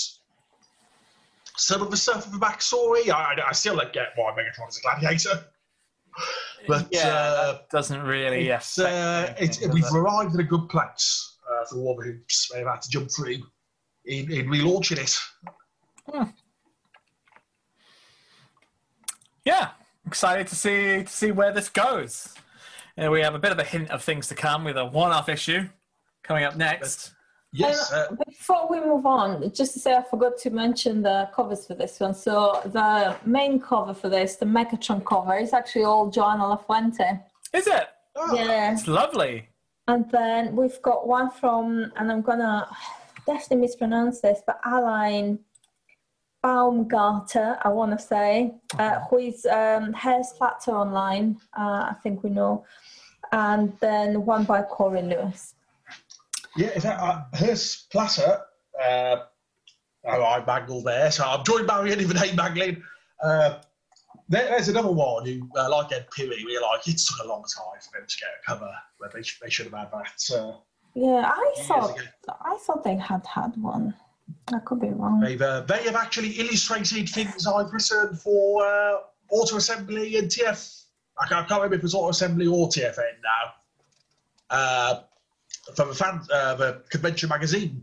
some of the stuff of the backstory. I, still don't get why Megatron is a gladiator. But yeah, uh, doesn't really it's, uh, anything, we've it? arrived at a good place uh, for all the hoops they've had to jump through in, in relaunching it. yeah, excited to see to see where this goes. And we have a bit of a hint of things to come with a one-off issue coming up next. Yes, uh, Before we move on, just to say I forgot to mention the covers for this one. So the main cover for this, the Megatron cover, is actually all Joana Lafuente. Is it? oh, Yeah. It's lovely. And then we've got one from, and I'm gonna definitely mispronounce this, but Aline Baumgarter, I want to say, uh, who is um, Hair Splatter Online, uh, I think we know. And then one by Corey Lewis. Yeah, in fact, uh, Hurst Platter, uh, oh, I mangled there, so I'm joined by Marion even hate mangling. Uh, there, there's another one who, uh, like Ed Pirrie, we're like, it took a long time for them to get a cover, but they, they should have had that uh, Yeah, I thought ago. I thought they had had one. I could be wrong. They've, uh, they have actually illustrated things I've written for uh, Auto Assembly and TF. I can't, I can't remember if it's Auto Assembly or TFN now. Uh, from the, fan, uh, the convention magazine.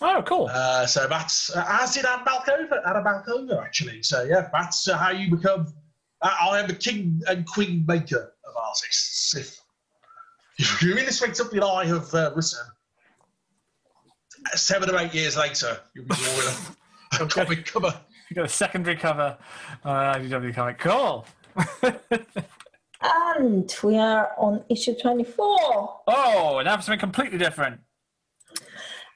Oh, cool. Uh, so that's uh, as did Anna Malkova, Anna Malkova actually. So yeah, that's uh, how you become. Uh, I am the king and queen maker of artists. If, if you illustrate something I have uh, written, seven or eight years later, you'll be drawing a, a comic cover. You got a secondary cover on an IDW comic. Cool. And we are on issue 24. oh, and for something completely different.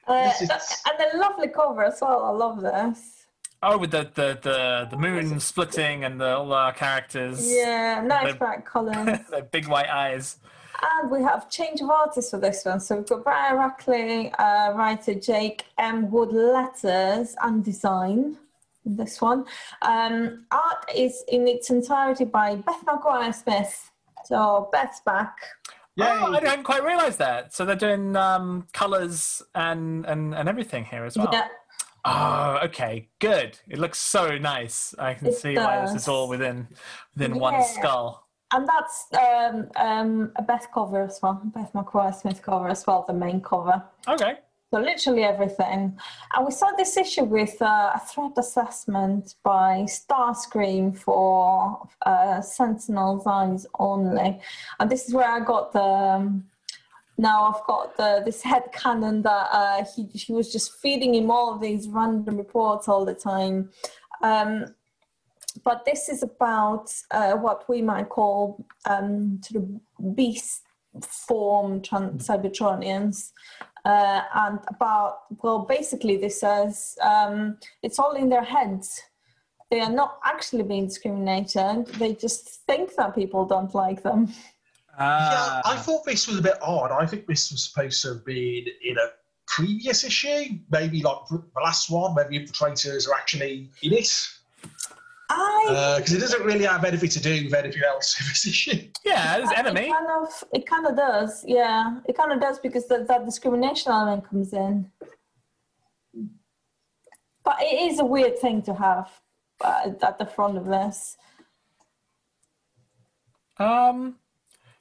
Uh, is- and a lovely cover as well. I love this. Oh, with the the the, the moon splitting and the, all our characters. Yeah, nice bright colours. the big white eyes. And we have change of artist for this one. So we've got Brian Ruckley, uh, writer Jake M. Wood letters and design. This one. Um, art is in its entirety by Beth McGuire Smith. So Beth's back. Oh, I hadn't quite realised that. So they're doing um, colours and, and and everything here as well. Yeah, Oh, okay, good. It looks so nice. I can It see why this is all within within one skull. And that's um, um, a Beth cover as well. Beth McGuire Smith cover as well, the main cover. Okay. So literally everything. And we started this issue with uh, a threat assessment by Starscream for uh, Sentinel's Eyes only. And this is where I got the. Um, now I've got the, this head canon that uh, he, he was just feeding him all of these random reports all the time. Um, but this is about uh, what we might call um, sort of beast form trans- Cybertronians uh, and about well basically this says um, it's all in their heads. They are not actually being discriminated. They just think that people don't like them. Yeah, Ah, I thought this was a bit odd. I think this was supposed to have been in a previous issue, maybe like the last one, maybe infiltrators are actually in it. I Because it doesn't really have anything to do with anything else in this issue. yeah, there's enemy. it kind of it kind of does yeah it kind of does because that, that discrimination element comes in but it is a weird thing to have uh, at the front of this Um,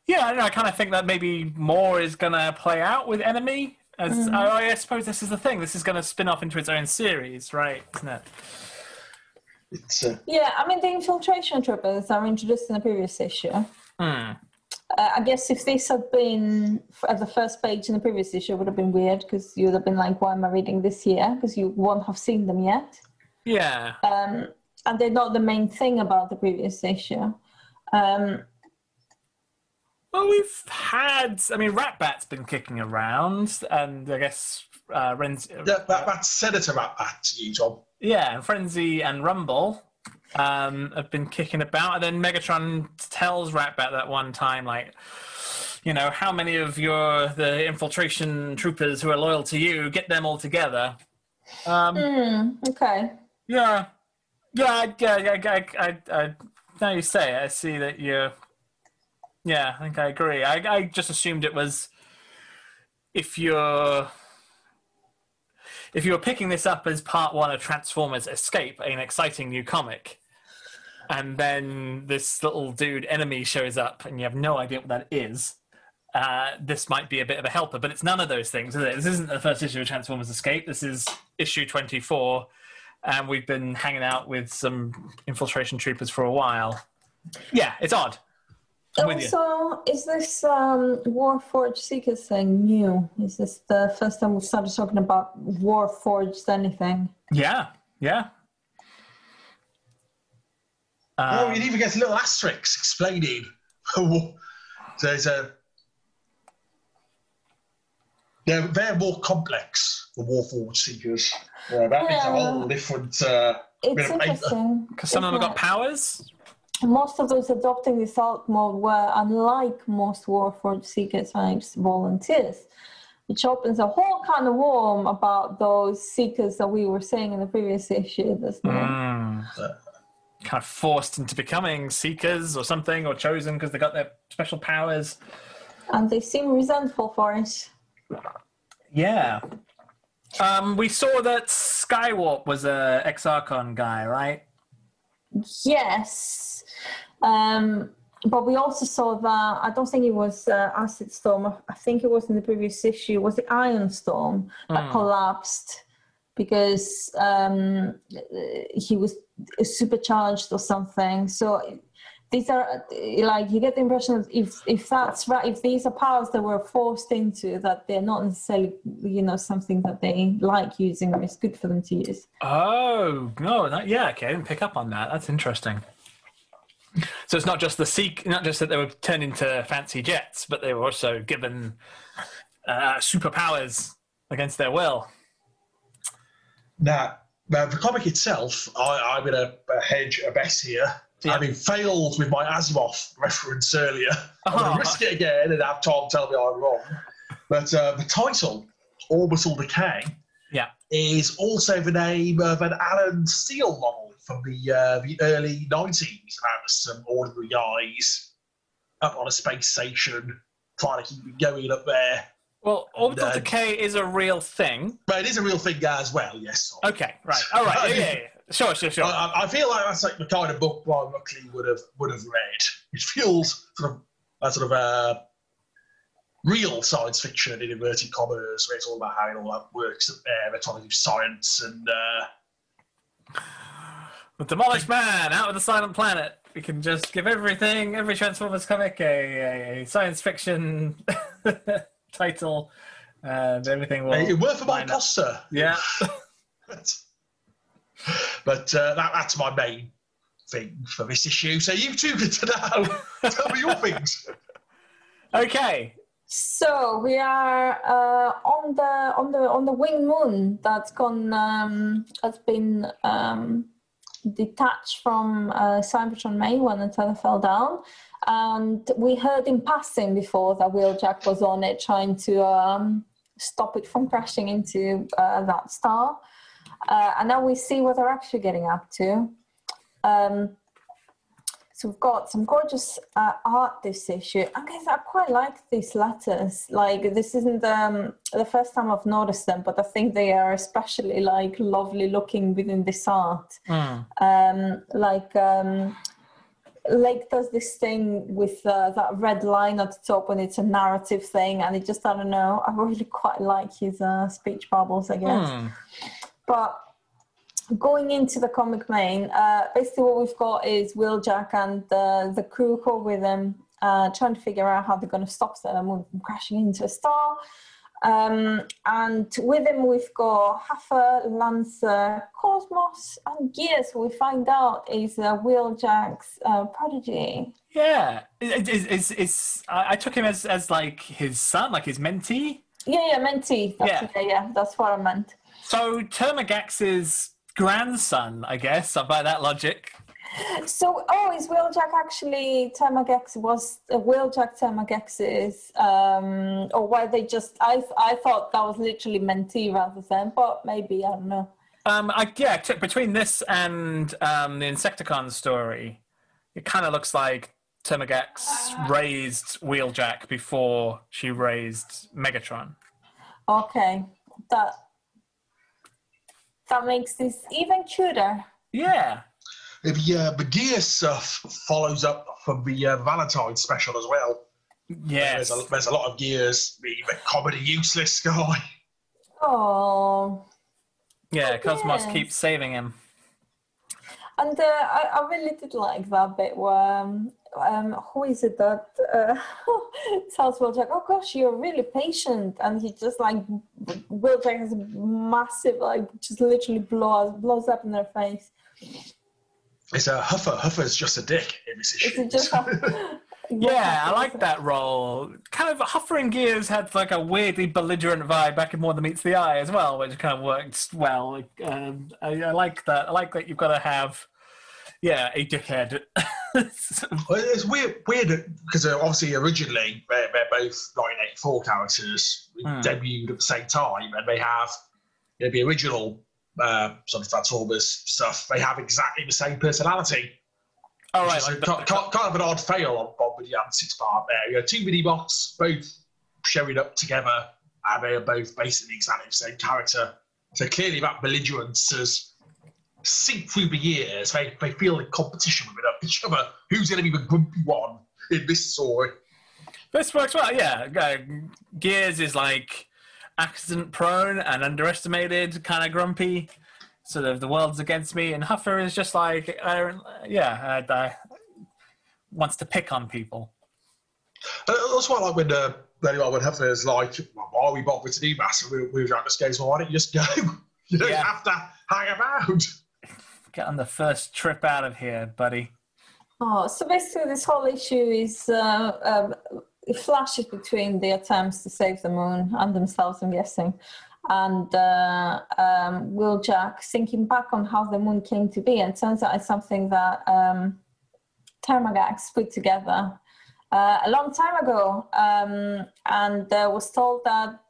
yeah, I don't know. I kind of think that maybe more is going to play out with enemy. As I, I suppose this is the thing. This is going to spin off into its own series, right? Isn't it? It's, uh, yeah i mean the infiltration troopers are introduced in the previous issue Hmm. Uh, I guess if this had been at the first page in the previous issue, it would have been weird because you would have been like, "Why am I reading this here?" Because you won't have seen them yet, Yeah. um, and they're not the main thing about the previous issue. Um, Well, we've had. I mean, Ratbat's been kicking around, and I guess uh, Renz. that, that, that's Senator at that to you, Tom. Yeah, and Frenzy and Rumble um, have been kicking about, and then Megatron tells Ratbat that one time, like, you know, how many of your the infiltration troopers who are loyal to you get them all together? Um, hmm, okay, yeah, yeah, I, yeah, I, I, I, I, now you say it, I see that you. Yeah, I think I agree. I, I just assumed it was if you're if you were picking this up as part one of Transformers Escape, an exciting new comic, and then this little dude enemy shows up and you have no idea what that is, uh, this might be a bit of a helper. But it's none of those things, is it? This isn't the first issue of Transformers Escape. This is issue 24, and we've been hanging out with some infiltration troopers for a while. Yeah, it's odd. I'm with you. Also, is this um, Warforged Seekers thing new? Is this the first time we've started talking about Warforged anything? Yeah, yeah. oh, Um, it even gets little asterisks explaining. There's a. They're, they're more complex, the Warforged Seekers. Yeah, that means a whole different. Uh, It's bit of paper. interesting. Because some of them have got powers. It? Most of those adopting the Thought mode were, unlike most Warforged Seeker types, volunteers, which opens a whole kind of worm about those Seekers that we were saying in the previous issue, doesn't? Mm. Kind of forced into becoming seekers or something, or chosen because they got their special powers. And they seem resentful for it. Yeah. Um, we saw that Skywarp was a ex Archon guy, right? Yes. Um, but we also saw that, I don't think it was uh, Acid Storm, I think it was in the previous issue, was the Iron Storm that Hmm. collapsed because um, he was supercharged or something. So these are like you get the impression that if if that's right, if these are powers that were forced into that they're not necessarily you know something that they like using or it's good for them to use. Oh no! That, yeah, okay. I didn't pick up on that. That's interesting. So it's not just the seek, not just that they were turned into fancy jets, but they were also given uh, superpowers against their will. Now, now, the comic itself, I, I'm going to hedge a bet here. Yeah. Having failed with my Asimov reference earlier, I'm going to risk it again and have Tom tell me I'm wrong. But uh, the title, Orbital Decay, Yeah. is also the name of an Allen Steele novel from the uh, the early 90s about some ordinary guys up on a space station trying to keep it going up there. Well, orbital No. decay is a real thing. But it is a real thing as well, yes. Okay, right. All right. Yeah, yeah, yeah. Sure, sure, sure. I, I- feel like that's like the kind of book Brian Ruckley would have would have read. It feels sort of a sort of a real science fiction in inverted commas, where it's all about how it all that works up there. They're trying to do science and uh, The demolished man out of the silent planet. We can just give everything, every Transformers comic, a, a, science fiction title, and everything will. it worth a my sir. Yeah. but but uh, that, that's my main thing for this issue. So you two get to know. Tell me your things. Okay. So we are uh, on the on the on the wing moon that's gone um, has been um, detached from uh, Cybertron May when the tether fell down, and we heard in passing before that Wheeljack was on it trying to um, stop it from crashing into uh, that star, uh, and now we see what they're actually getting up to. Um, so we've got some gorgeous uh, art this issue. I guess I quite like these letters. Like this isn't um, the first time I've noticed them, but I think they are especially like lovely looking within this art. Hmm. Um, like um, Lake does this thing with uh, that red line at the top, and it's a narrative thing, and it just I don't know. I really quite like his uh, speech bubbles, I guess. Hmm. But going into the comic main, uh, basically what we've got is Wheeljack and the, the crew who are with him uh, trying to figure out how they're going to stop Sailor Moon from crashing into a star. Um, and with him, we've got Huffer, Lancer, Cosmos, and Gears, who we find out is uh, Jack's uh, prodigy. Yeah. Is, is, is, is, I took him as, as like his son, like his mentee. Yeah, yeah, Mentee. That's Yeah. it, yeah, yeah, that's what I meant. So Termagax's grandson, I guess, by that logic. So, oh, is Wheeljack actually Termagax was uh, Wheeljack Termagax's, um, or were they just? I I thought that was literally mentee rather than, but maybe I don't know. Um, I, yeah, t- between this and um, the Insecticon story, it kind of looks like Termagax raised Wheeljack before she raised Megatron. Okay, that that makes this even cuter. Yeah. The uh, the gear stuff follows up from the uh, Valentine special as well. Yes. There's, a, there's a lot of gears. The, the comedy useless guy. Oh, Yeah, Cosmos Yes. keeps saving him. and uh, I I really did like that bit where um, um, who is it that uh, tells Wheeljack, "Oh gosh, you're really patient," and he just like Wheeljack has a massive like just literally blows blows up in their face. It's a Huffer. Huffer's just a dick in Is it just? Yeah, I like that role. Kind of Huffer and Gears had like a weirdly belligerent vibe back in More Than Meets the Eye as well, which kind of works well. Like, Um, I, I like that. I like that you've got to have, yeah, a dickhead. Well, it's weird, weird because uh, obviously originally they're, they're both 1984 characters Hmm. debuted at the same time, and they have you know, the original uh, sort of Transformers stuff. They have exactly the same personality. All which right, like a- the- kind, kind kind of an odd fail on Bob with the six part there. You know, two mini bots both showing up together, and they are both basically exactly the same character. So clearly, that belligerence has seeped through the years. They, they feel in competition with each other. Who's going to be the grumpy one in this story? This works well, yeah. Uh, Gears is like accident prone and underestimated, kind of grumpy. Sort of the world's against me, and Huffer is just like, uh, yeah, uh, uh, wants to pick on people. And that's why I like when uh, anyway, when Huffer is like, well, why are we bothered to do? So we, we were at the skates, well, why don't you just go? You don't Yeah. have to hang around. Get on the first trip out of here, buddy. Oh, so basically, this whole issue is uh, um, flashes between the attempts to save the moon and themselves, I'm guessing, and uh, um, Wheeljack thinking back on how the moon came to be. And turns out it's something that um, Termagax put together uh, a long time ago um, and uh, was told that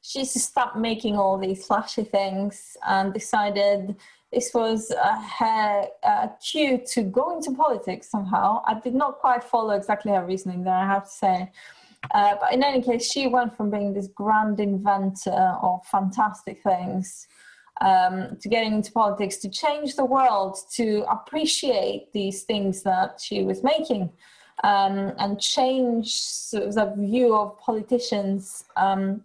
she should stop making all these flashy things and decided this was uh, her uh, cue to go into politics somehow. I did not quite follow exactly her reasoning there, I have to say. Uh, but in any case, she went from being this grand inventor of fantastic things um, to getting into politics to change the world, to appreciate these things that she was making. Um, and change the view of politicians um,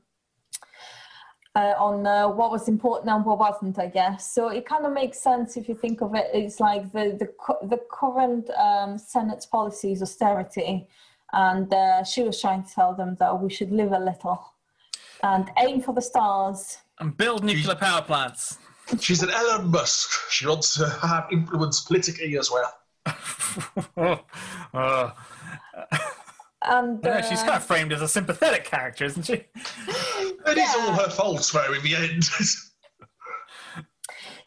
uh, on uh, what was important and what wasn't, I guess. So it kind of makes sense if you think of it. It's like the the, cu- the current um, Senate's policy is austerity, and uh, she was trying to tell them that we should live a little and aim for the stars. And build nuclear power plants. She's an Elon Musk. She wants to have influence politically as well. oh. And Yeah, she's uh, kind of framed as a sympathetic character, isn't she? It is all her fault, though, in the end.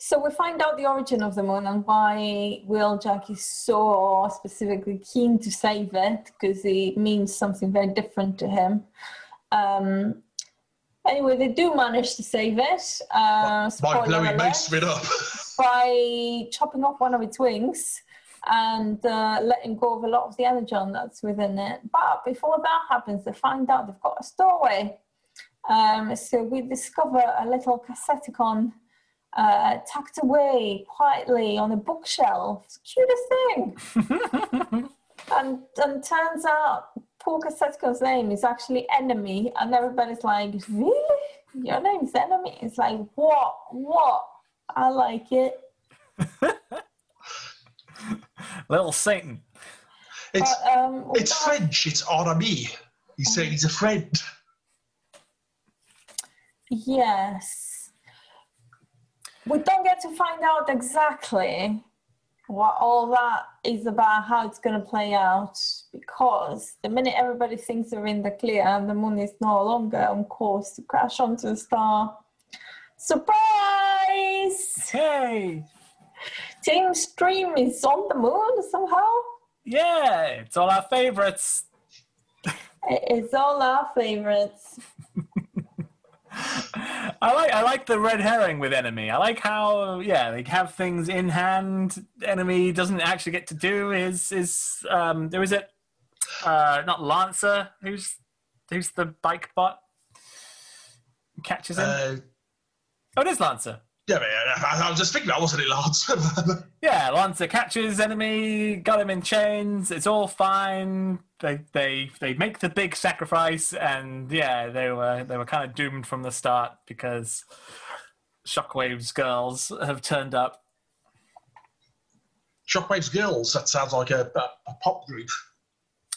So we find out the origin of the moon and why Wheeljack is so specifically keen to save it because it means something very different to him. Um, anyway, they do manage to save it. Uh, By spoiler blowing most of it up. by chopping off one of its wings and uh, letting go of a lot of the energon that's within it. But before that happens, they find out they've got a stowaway. Um, so we discover a little Casseticon uh, tucked away quietly on a bookshelf. It's the cutest thing. and, and turns out poor Casseticon's name is actually Enemy, and everybody's like, Really? Your name's Enemy? It's like, What? What? I like it. Little Satan. It's, But, um, it's without- French, it's enemy. He's saying he's a friend. Yes. We don't get to find out exactly what all that is about, how it's going to play out, because the minute everybody thinks they're in the clear and the moon is no longer on course to crash onto the star, surprise! Hey! Team Stream is on the moon somehow. Yeah, it's all our favorites. It's all our favorites. I like I like the red herring with enemy. I like how yeah they have things in hand. Enemy doesn't actually get to do his his um there is it uh not Lancer who's who's the bike bot catches him. Uh, oh, it is Lancer. Yeah, I, I was just thinking that wasn't it, Lance? Yeah, Lancer catches enemy, got him in chains. It's all fine. They they they make the big sacrifice, and yeah, they were they were kind of doomed from the start because Shockwave's girls have turned up. Shockwave's Girls. That sounds like a, a, a pop group.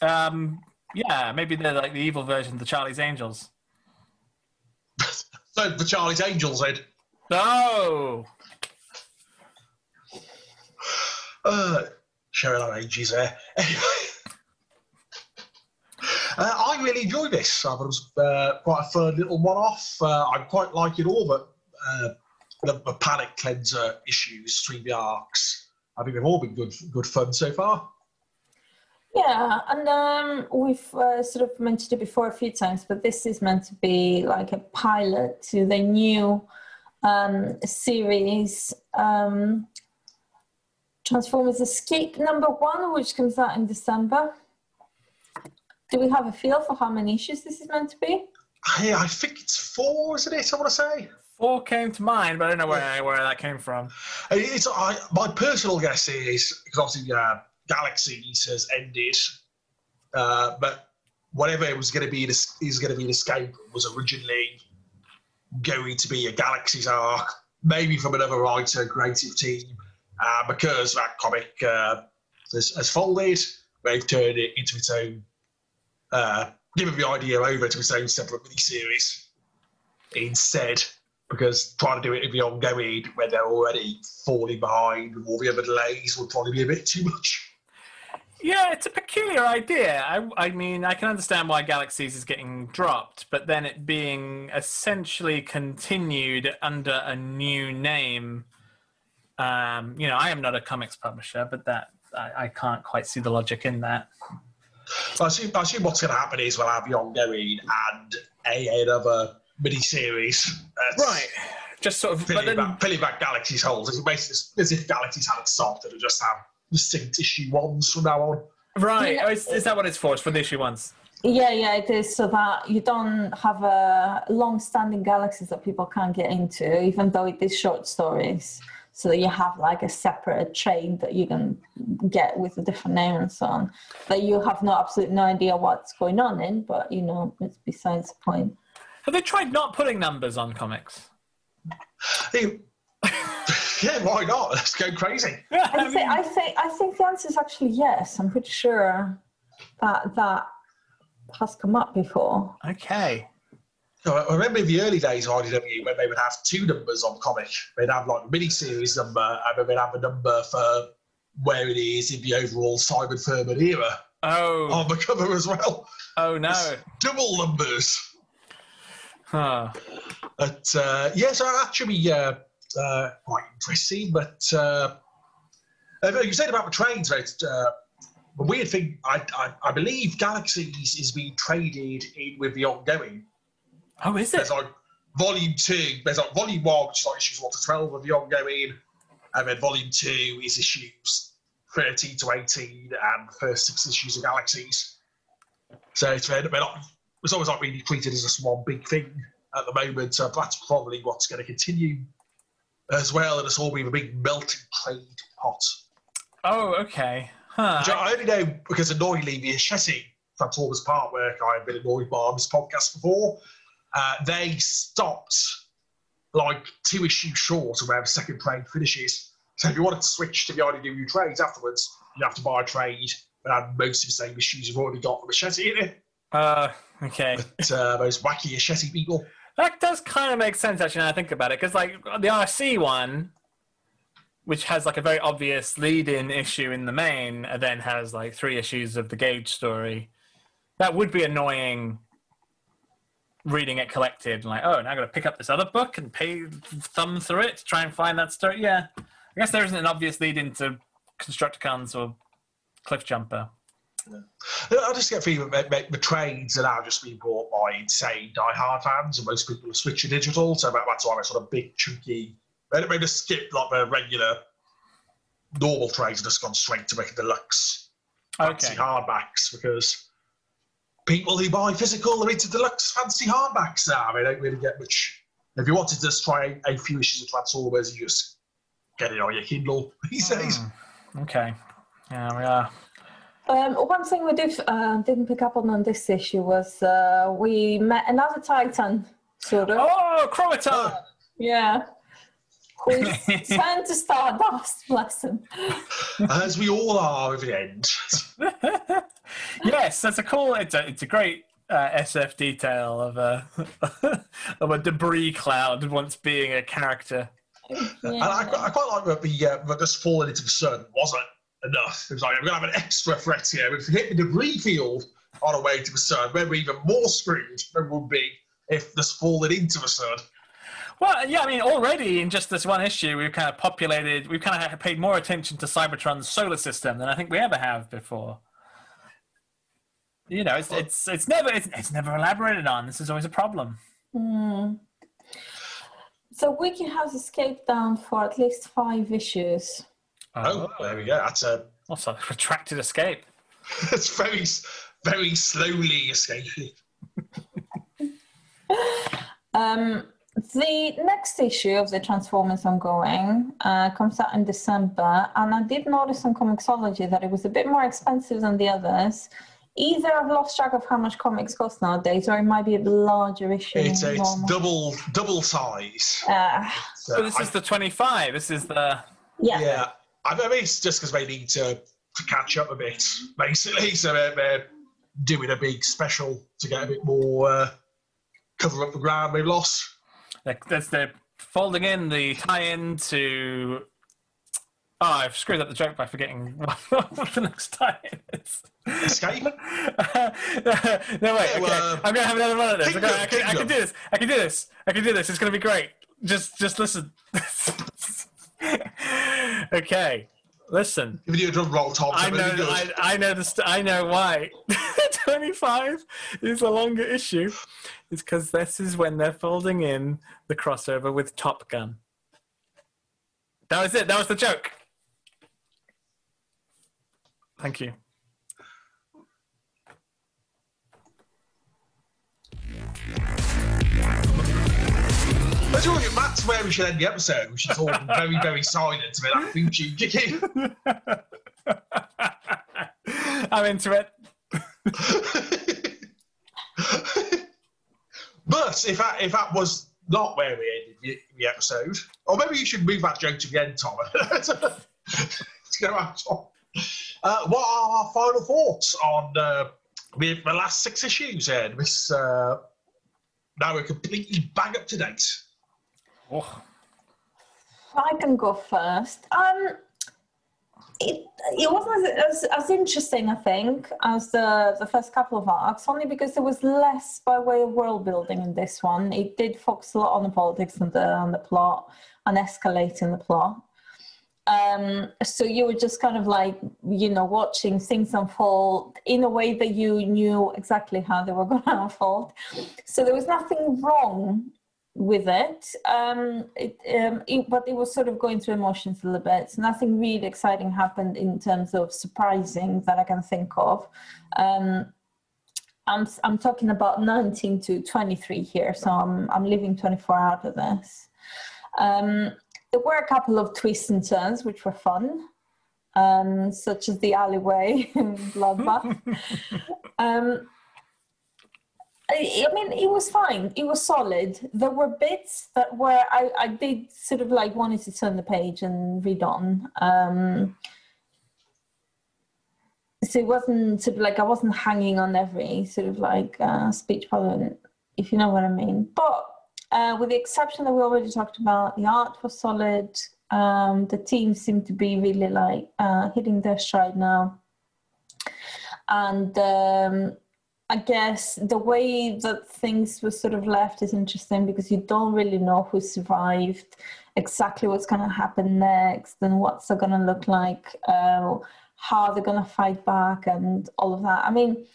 Um, yeah, maybe they're like the evil version of the Charlie's Angels. So the Charlie's Angels, Ed. Oh, Uh, showing our ages there. Anyway, uh, I really enjoyed this. I thought it was uh, quite a fun little one-off. Uh, I quite like it all, but uh, the, the panic cleanser issues, between the arcs, I think they've all been good, good fun so far. Yeah, and um, we've uh, sort of mentioned it before a few times, but this is meant to be like a pilot to the new um, series um, Transformers Escape number one, which comes out in December. Do we have a feel for how many issues this is meant to be? I, I think it's four, isn't it? I want to say. four came to mind, but I don't know where where that came from. It's I, my personal guess is because obviously uh, Galaxies has ended, uh, but whatever it was going to be is going to be an escape was originally going to be a Galaxy's arc, maybe from another writer, creative team, uh, because that comic uh, has, has folded. They've turned it into its own, uh, given the idea over to its own separate miniseries instead because trying to do it in the ongoing when they're already falling behind with all the other delays would probably be a bit too much. Yeah, it's a peculiar idea. I, I mean, I can understand why Galaxies is getting dropped, but then it being essentially continued under a new name. Um, you know, I am not a comics publisher, but that I, I can't quite see the logic in that. So I assume, I assume what's going to happen is we'll have the ongoing and a another mini-series. Right. Just sort of, Filling, back, Galaxy's holes. It's basically as- if Galaxy's hadn't stopped and just have distinct issue ones from now on. right? Oh, is, is that what it's for? It's for the issue ones. Yeah, yeah, it is so that you don't have a long-standing galaxies that people can't get into, even though it is short stories. So that you have like a separate trade that you can get with a different name and so on. That you have no absolute no idea what's going on in, but you know it's besides the point. Have they tried not putting numbers on comics? Hey, yeah, why not? Let's go crazy. I think I think I think the answer is actually yes. I'm pretty sure that that has come up before. okay. No, I remember in the early days of IDW when they would have two numbers on comic. They'd have like a mini-series number and then they'd have a number for where it is in the overall Simon Furman era Oh, on the cover as well. oh no. Double numbers. Huh. But uh, yeah, so actually uh, uh, quite interesting. But uh, uh, you said about the trades, right? Uh, the weird thing, I, I, I believe Galaxies is being traded in with the ongoing. Oh, is it? There's like volume two, there's like volume one, which is like issues one to twelve of the ongoing, and then volume two is issues thirteen to eighteen and the first six issues of Galaxies. So it's they're not, it's always not really treated as just one big thing at the moment. So that's probably what's going to continue as well, and it's all been a big melting trade pot. Oh, okay. Huh. Which I only know because annoyingly the Hachette Transformers part work I've been annoyed by on this podcast before. Uh, they stopped like two issues short of where the second trade finishes. So if you wanted to switch to the IDW trades afterwards, you have to buy a trade and have most of the same issues you've already got from Hachette in it. Uh, okay. But uh, those wacky Hachette people. That does kind of make sense actually now I think about it, because like the Arcee one, which has like a very obvious lead-in issue in the main, and then has like three issues of the Gage story. That would be annoying. Reading it collected, and like, oh, now I got to pick up this other book and pay thumb through it to try and find that story. Yeah, I guess there isn't an obvious lead into Constructicons or Cliff Jumper. I just get feeling that that the trades are now just being bought by insane die-hard fans, and most people are switching digital. So that- that's why they're sort of big, chunky. They they just skip like the regular normal trades and just gone straight to making deluxe fancy Okay. hardbacks because people who buy physical are into deluxe fancy hardbacks now. They don't really get much. If you wanted to just try a few issues of Transformers, you just get it on your Kindle these days. Hmm. Okay. Yeah, we are. Um, one thing we did, uh, didn't pick up on on this issue was uh, we met another Titan, sort of. Oh, Chromaton! Yeah. who's turned to Stardust, bless him. As we all are at the end. yes, that's a cool. It's a it's a great uh, SF detail of a of a debris cloud once being a character. And I, I quite like that the uh, that just falling into the sun wasn't enough. It was like, I'm going to have an extra threat here. If we hit the debris field on our way to the sun, we're even more screwed than we would be if just fallen into the sun. Well, yeah, I mean, already in just this one issue, we've kind of populated, we've kind of paid more attention to Cybertron's solar system than I think we ever have before. You know, it's it's it's never it's, it's never elaborated on. This is always a problem. Hmm. So Wiki has escaped down for at least five issues. Oh, there we go. That's a Also, retracted escape. it's very very slowly escaping. Um, the next issue of the Transformers ongoing uh, comes out in December, and I did notice on Comixology that it was a bit more expensive than the others. Either I've lost track of how much comics cost nowadays, or it might be a larger issue. It's than it's double double size. Uh, So So this I- is the 25. This is the. yeah. yeah, I mean it's just because they need to, to catch up a bit, basically. So they're, they're doing a big special to get a bit more uh, cover up the ground they've lost. Like, that's they're folding in the tie-in to. Oh, I've screwed up the joke by forgetting what the next tie-in is. Escape. no, wait. Okay. well, uh, I'm gonna have another run at this. Kingdom, I, can, I can do this. I can do this. I can do this. It's gonna be great. Just, just listen. okay, listen. A drum roll, Tom. I know. I, I know. The st- I know why. Twenty-five is a longer issue. It's because this is when they're folding in the crossover with Top Gun. That was it. That was the joke. Thank you. Let's look at Matt's where we should end the episode. We should all be very, very silent to that tune kicking. I'm into it. but if that if that was not where we ended the, the episode, or maybe you should move that joke to the end, Tom. to go out on. Uh, what are our final thoughts on uh, the, the last six issues? Then this uh, now we're completely bang up to date. Oh, I can go first. Um, it, it wasn't as, as, as interesting, I think, as the, the first couple of arcs, only because there was less by way of world building in this one. It did focus a lot on the politics and the, on the plot and escalating the plot. Um, so you were just kind of like, you know, watching things unfold in a way that you knew exactly how they were going to unfold. So there was nothing wrong with it. Um, it, um, it, but it was sort of going through emotions a little bit. So nothing really exciting happened in terms of surprising that I can think of. Um, I'm I'm talking about 19 to 23 here, so I'm I'm leaving 24 out of this. Um, there were a couple of twists and turns which were fun, um, such as the alleyway in Bloodbath. I, I mean, it was fine. It was solid. There were bits that were I, I did sort of like wanted to turn the page and read on. Um, so it wasn't sort of like I wasn't hanging on every sort of like uh, speech pattern, if you know what I mean. But uh, with the exception that we already talked about, the art was solid. Um, the team seemed to be really like uh, hitting their stride now, and um, I guess the way that things were sort of left is interesting because you don't really know who survived, exactly what's going to happen next, and what's it going to look like, uh, how they're going to fight back, and all of that. I mean,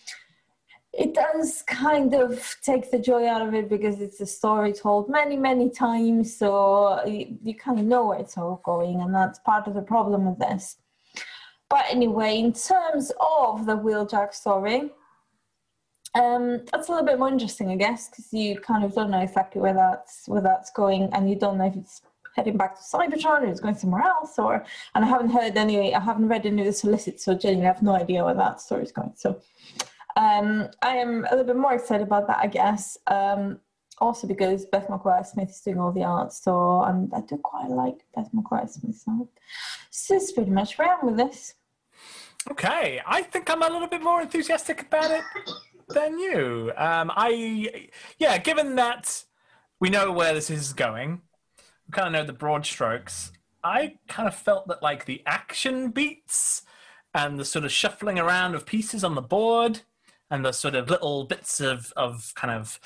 it does kind of take the joy out of it because it's a story told many, many times, so you, you kind of know where it's all going, and that's part of the problem with this. But anyway, in terms of the Wheeljack story, um, that's a little bit more interesting, I guess, because you kind of don't know exactly where that's where that's going, and you don't know if it's heading back to Cybertron or it's going somewhere else. Or and I haven't heard any, I haven't read any of the solicits, so genuinely I have no idea where that story is going. So um, I am a little bit more excited about that, I guess. Um, also because Beth McGuire Smith is doing all the art, so and I do quite like Beth McGuire Smith's art. So it's pretty much where I am with this. Okay, I think I'm a little bit more enthusiastic about it than you. Um, I, yeah, given that we know where this is going, we kind of know the broad strokes. I kind of felt that like the action beats and the sort of shuffling around of pieces on the board and the sort of little bits of, of kind of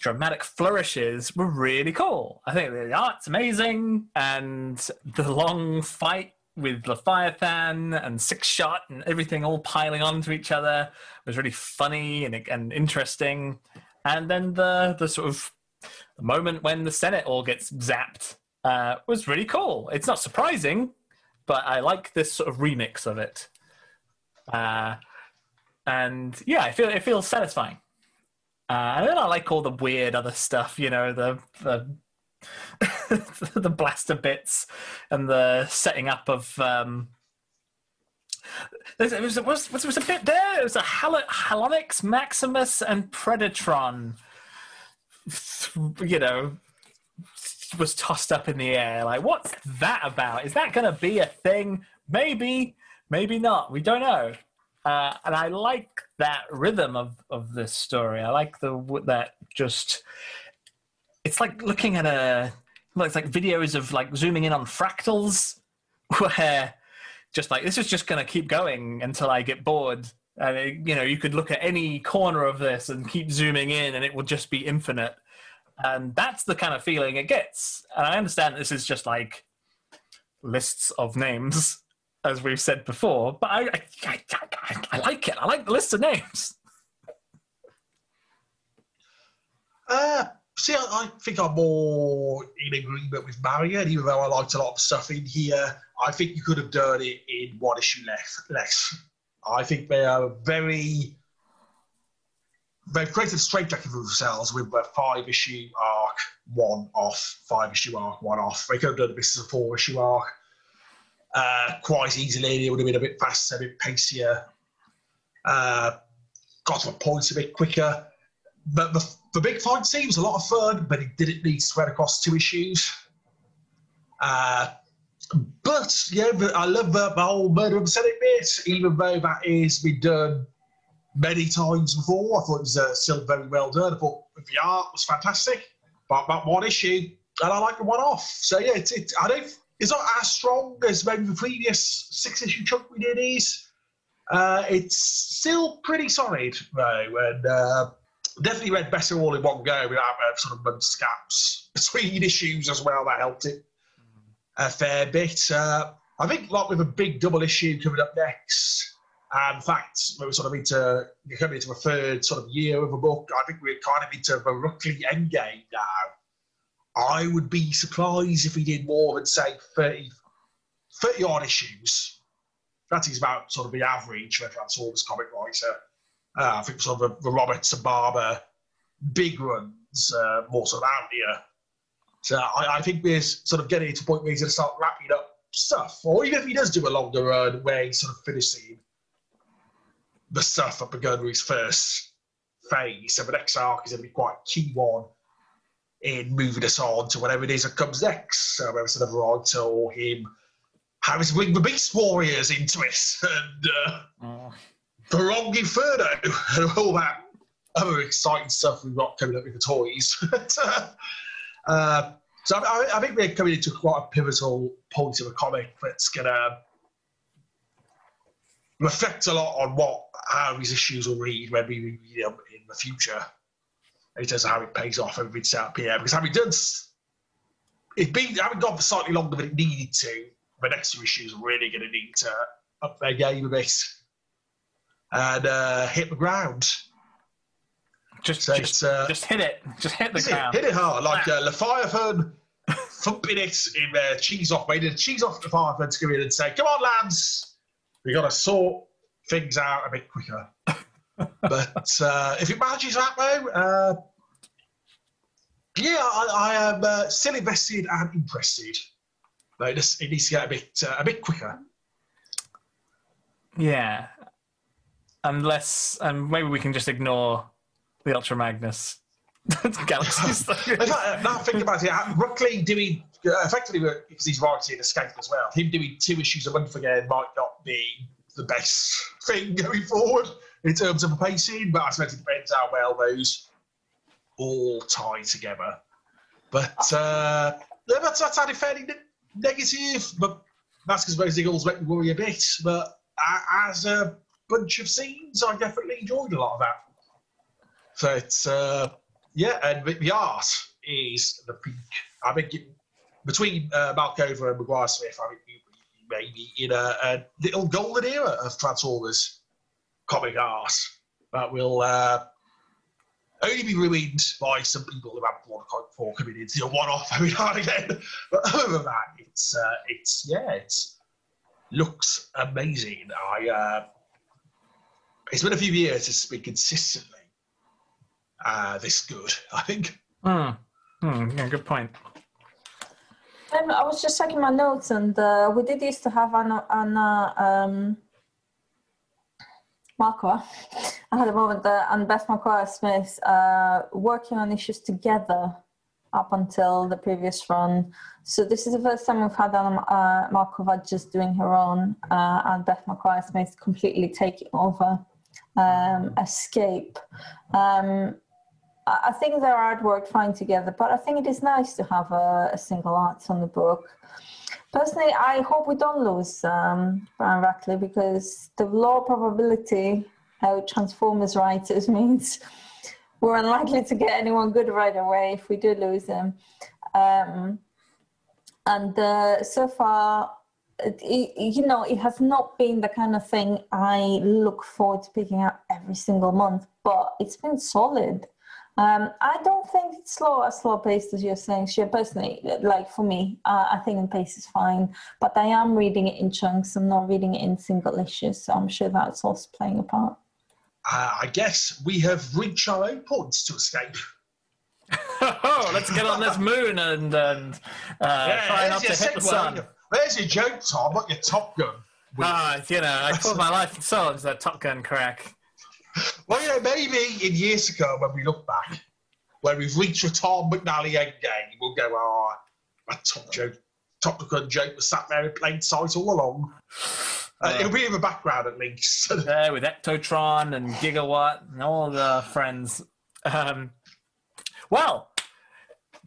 dramatic flourishes were really cool. I think the art's amazing and the long fight with Leviathan and Six Shot and everything all piling onto each other it was really funny and, and interesting. And then the the sort of the moment when the Senate all gets zapped uh, was really cool. It's not surprising, but I like this sort of remix of it. Uh, and yeah, I feel it feels satisfying. Uh, and then I like all the weird other stuff, you know, the the the blaster bits and the setting up of. Um, was, was, was, a bit there. It was a Hal- Halonix, Maximus, and Predatron. You know, was tossed up in the air. Like, what's that about? Is that going to be a thing? Maybe, maybe not. We don't know. Uh, and I like that rhythm of, of this story. I like the that just. It's like looking at a. It's like videos of like zooming in on fractals, where just like this is just going to keep going until I get bored. And it, you know, you could look at any corner of this and keep zooming in, and it will just be infinite. And that's the kind of feeling it gets. And I understand this is just like lists of names, as we've said before, but I, I, I, I, like it. I like the list of names. Uh, see, I, I think I'm more in agreement with Marion, even though I liked a lot of stuff in here. I think you could have done it in one issue less. less. I think they are very they've created a straitjacket for themselves with a five issue arc, one off, five issue arc, one off. They could have done this as a four issue arc uh, quite easily. It would have been a bit faster, a bit pacier, uh, got to the points a bit quicker. But the, the big fight scene was a lot of fun, but it didn't need spread across two issues. Uh, but yeah, I love the, the whole murder of the Senate bit, even though that is been done many times before. I thought it was uh, still very well done. I thought the art was fantastic, but that one issue, and I like the one off. So yeah, it's, it, I don't. It's not as strong as maybe the previous six issue chunk we did is. Uh, it's still pretty solid though, and uh, definitely read better all in one go without uh, sort of gaps between issues as well. That helped it a fair bit. Uh, I think like with a big double issue coming up next, and in fact, we're sort of into coming into a third sort of year of a book. I think we're kind of into the Ruckley endgame now. I would be surprised if he did more than say 30, 30 odd issues. That is about sort of the average for a Transformers comic writer. Uh, I think sort of the, the Roberts and Barber big runs, uh, more sort of out here. So I, I, think we're sort of getting to a point where he's going to start wrapping up stuff. Or even if he does do a longer run where he's sort of finishing the stuff that begun with his first phase. So the next arc is going to be quite a key one in moving us on to whatever it is that comes next. So whether it's another writer or him having to bring the Beast Warriors into it and uh, oh. The Wrong Inferno and all that other exciting stuff we've got coming up with the toys. uh, so I, I, think we're coming into quite a pivotal point of a comic that's going to reflect a lot on what how these issues will read when we read them in the future. In terms of how it pays off everything set up here. Because having done it's been having gone for slightly longer than it needed to, the next two issues are really gonna need to up their game a bit and uh, hit the ground. Just, so just, uh, just hit it. Just hit the ground. It, hit it hard, like uh, Leviathan thumping it in their cheese off. Made a cheese off Leviathan to come in and say, "Come on, lads, we got to sort things out a bit quicker. but uh, if it manages that way, uh, yeah, I, I am uh, still invested and interested. But it, needs to get a bit uh, a bit quicker. Yeah, unless and maybe we can just ignore the Ultra Magnus Galaxies. Now thinking about it, Ruckley doing uh, effectively because he's writing Escape as well. Him doing two issues a month again might not be the best thing going forward in terms of pacing, but I suppose it depends how well those all tie together. But uh, that's, that's sounded fairly ne- negative, but that's because those Eagles make me worry a bit. But uh, as a bunch of scenes, I definitely enjoyed a lot of that. So it's, uh, yeah, and the, art is the peak. I think it, between uh, Malkova and McGuire Smith, I think you, you may be in a, a little golden era of Transformers comic art that will uh, only be ruined by some people who haven't bought a for coming into a one-off every now and again. But other than that, it's uh, it's yeah, it's looks amazing. I uh, it's been a few years it's been consistently uh, this good. I think. Hmm. Hmm, yeah, good point. Um, I was just checking my notes, and uh, we did used to have Anna, Anna um, Markova. I had a moment there, and Beth McGuire Smith uh, working on issues together up until the previous run. So this is the first time we've had Anna uh, Markova just doing her own, uh, and Beth McGuire Smith completely taking over um, Escape. Um, I think their artwork fine together, but I think it is nice to have a, a single art on the book. Personally, I hope we don't lose um, Brian Ruckley because the low probability how Transformers writers means we're unlikely to get anyone good right away if we do lose him. Um, and uh, so far, it, it- you know, it has not been the kind of thing I look forward to picking up every single month, but it's been solid. Um, I don't think it's slow as slow paced as you're saying. Sure, personally, like for me, uh, I think the pace is fine, but I am reading it in chunks. I'm not reading it in single issues, so I'm sure that's also playing a part. Uh, I guess we have reached our own points to escape. Oh, let's get on this moon and, and uh, try not to hit the segue. sun. There's your joke, Tom, not your Top Gun. Ah, you know, I put my life and soul into that Top Gun crack. Well, you know, maybe in years to come, when we look back, when we've reached a Tom McNally endgame, we'll go, oh, a Top joke, Top Gun joke was sat there in plain sight all along. Uh, it'll be in the background at least. There with Ectotron and Gigawatt and all the friends. Um, well,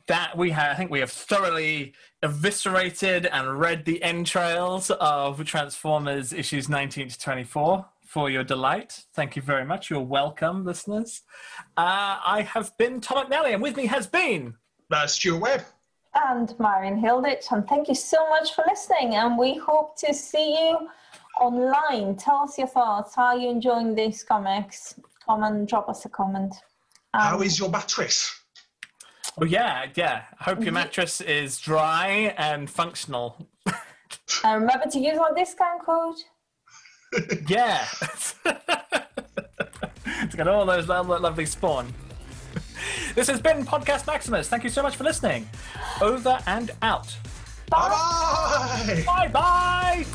that we have, I think we have thoroughly eviscerated and read the entrails of Transformers issues 19 to 24 for your delight. Thank you very much. You're welcome, listeners. Uh, I have been Tom McNally, and with me has been. uh, Stuart Webb. and Marion Hilditch. And thank you so much for listening. And we hope to see you online. Tell us your thoughts. How are you enjoying these comics? Come and drop us a comment. How Um, is your mattress? Oh yeah, yeah. I hope your mm-hmm. mattress is dry and functional. and remember to use our discount code. Yeah. it's got all those lo- lovely spawn. This has been Podcast Maximus. Thank you so much for listening. Over and out. Bye bye! Bye bye.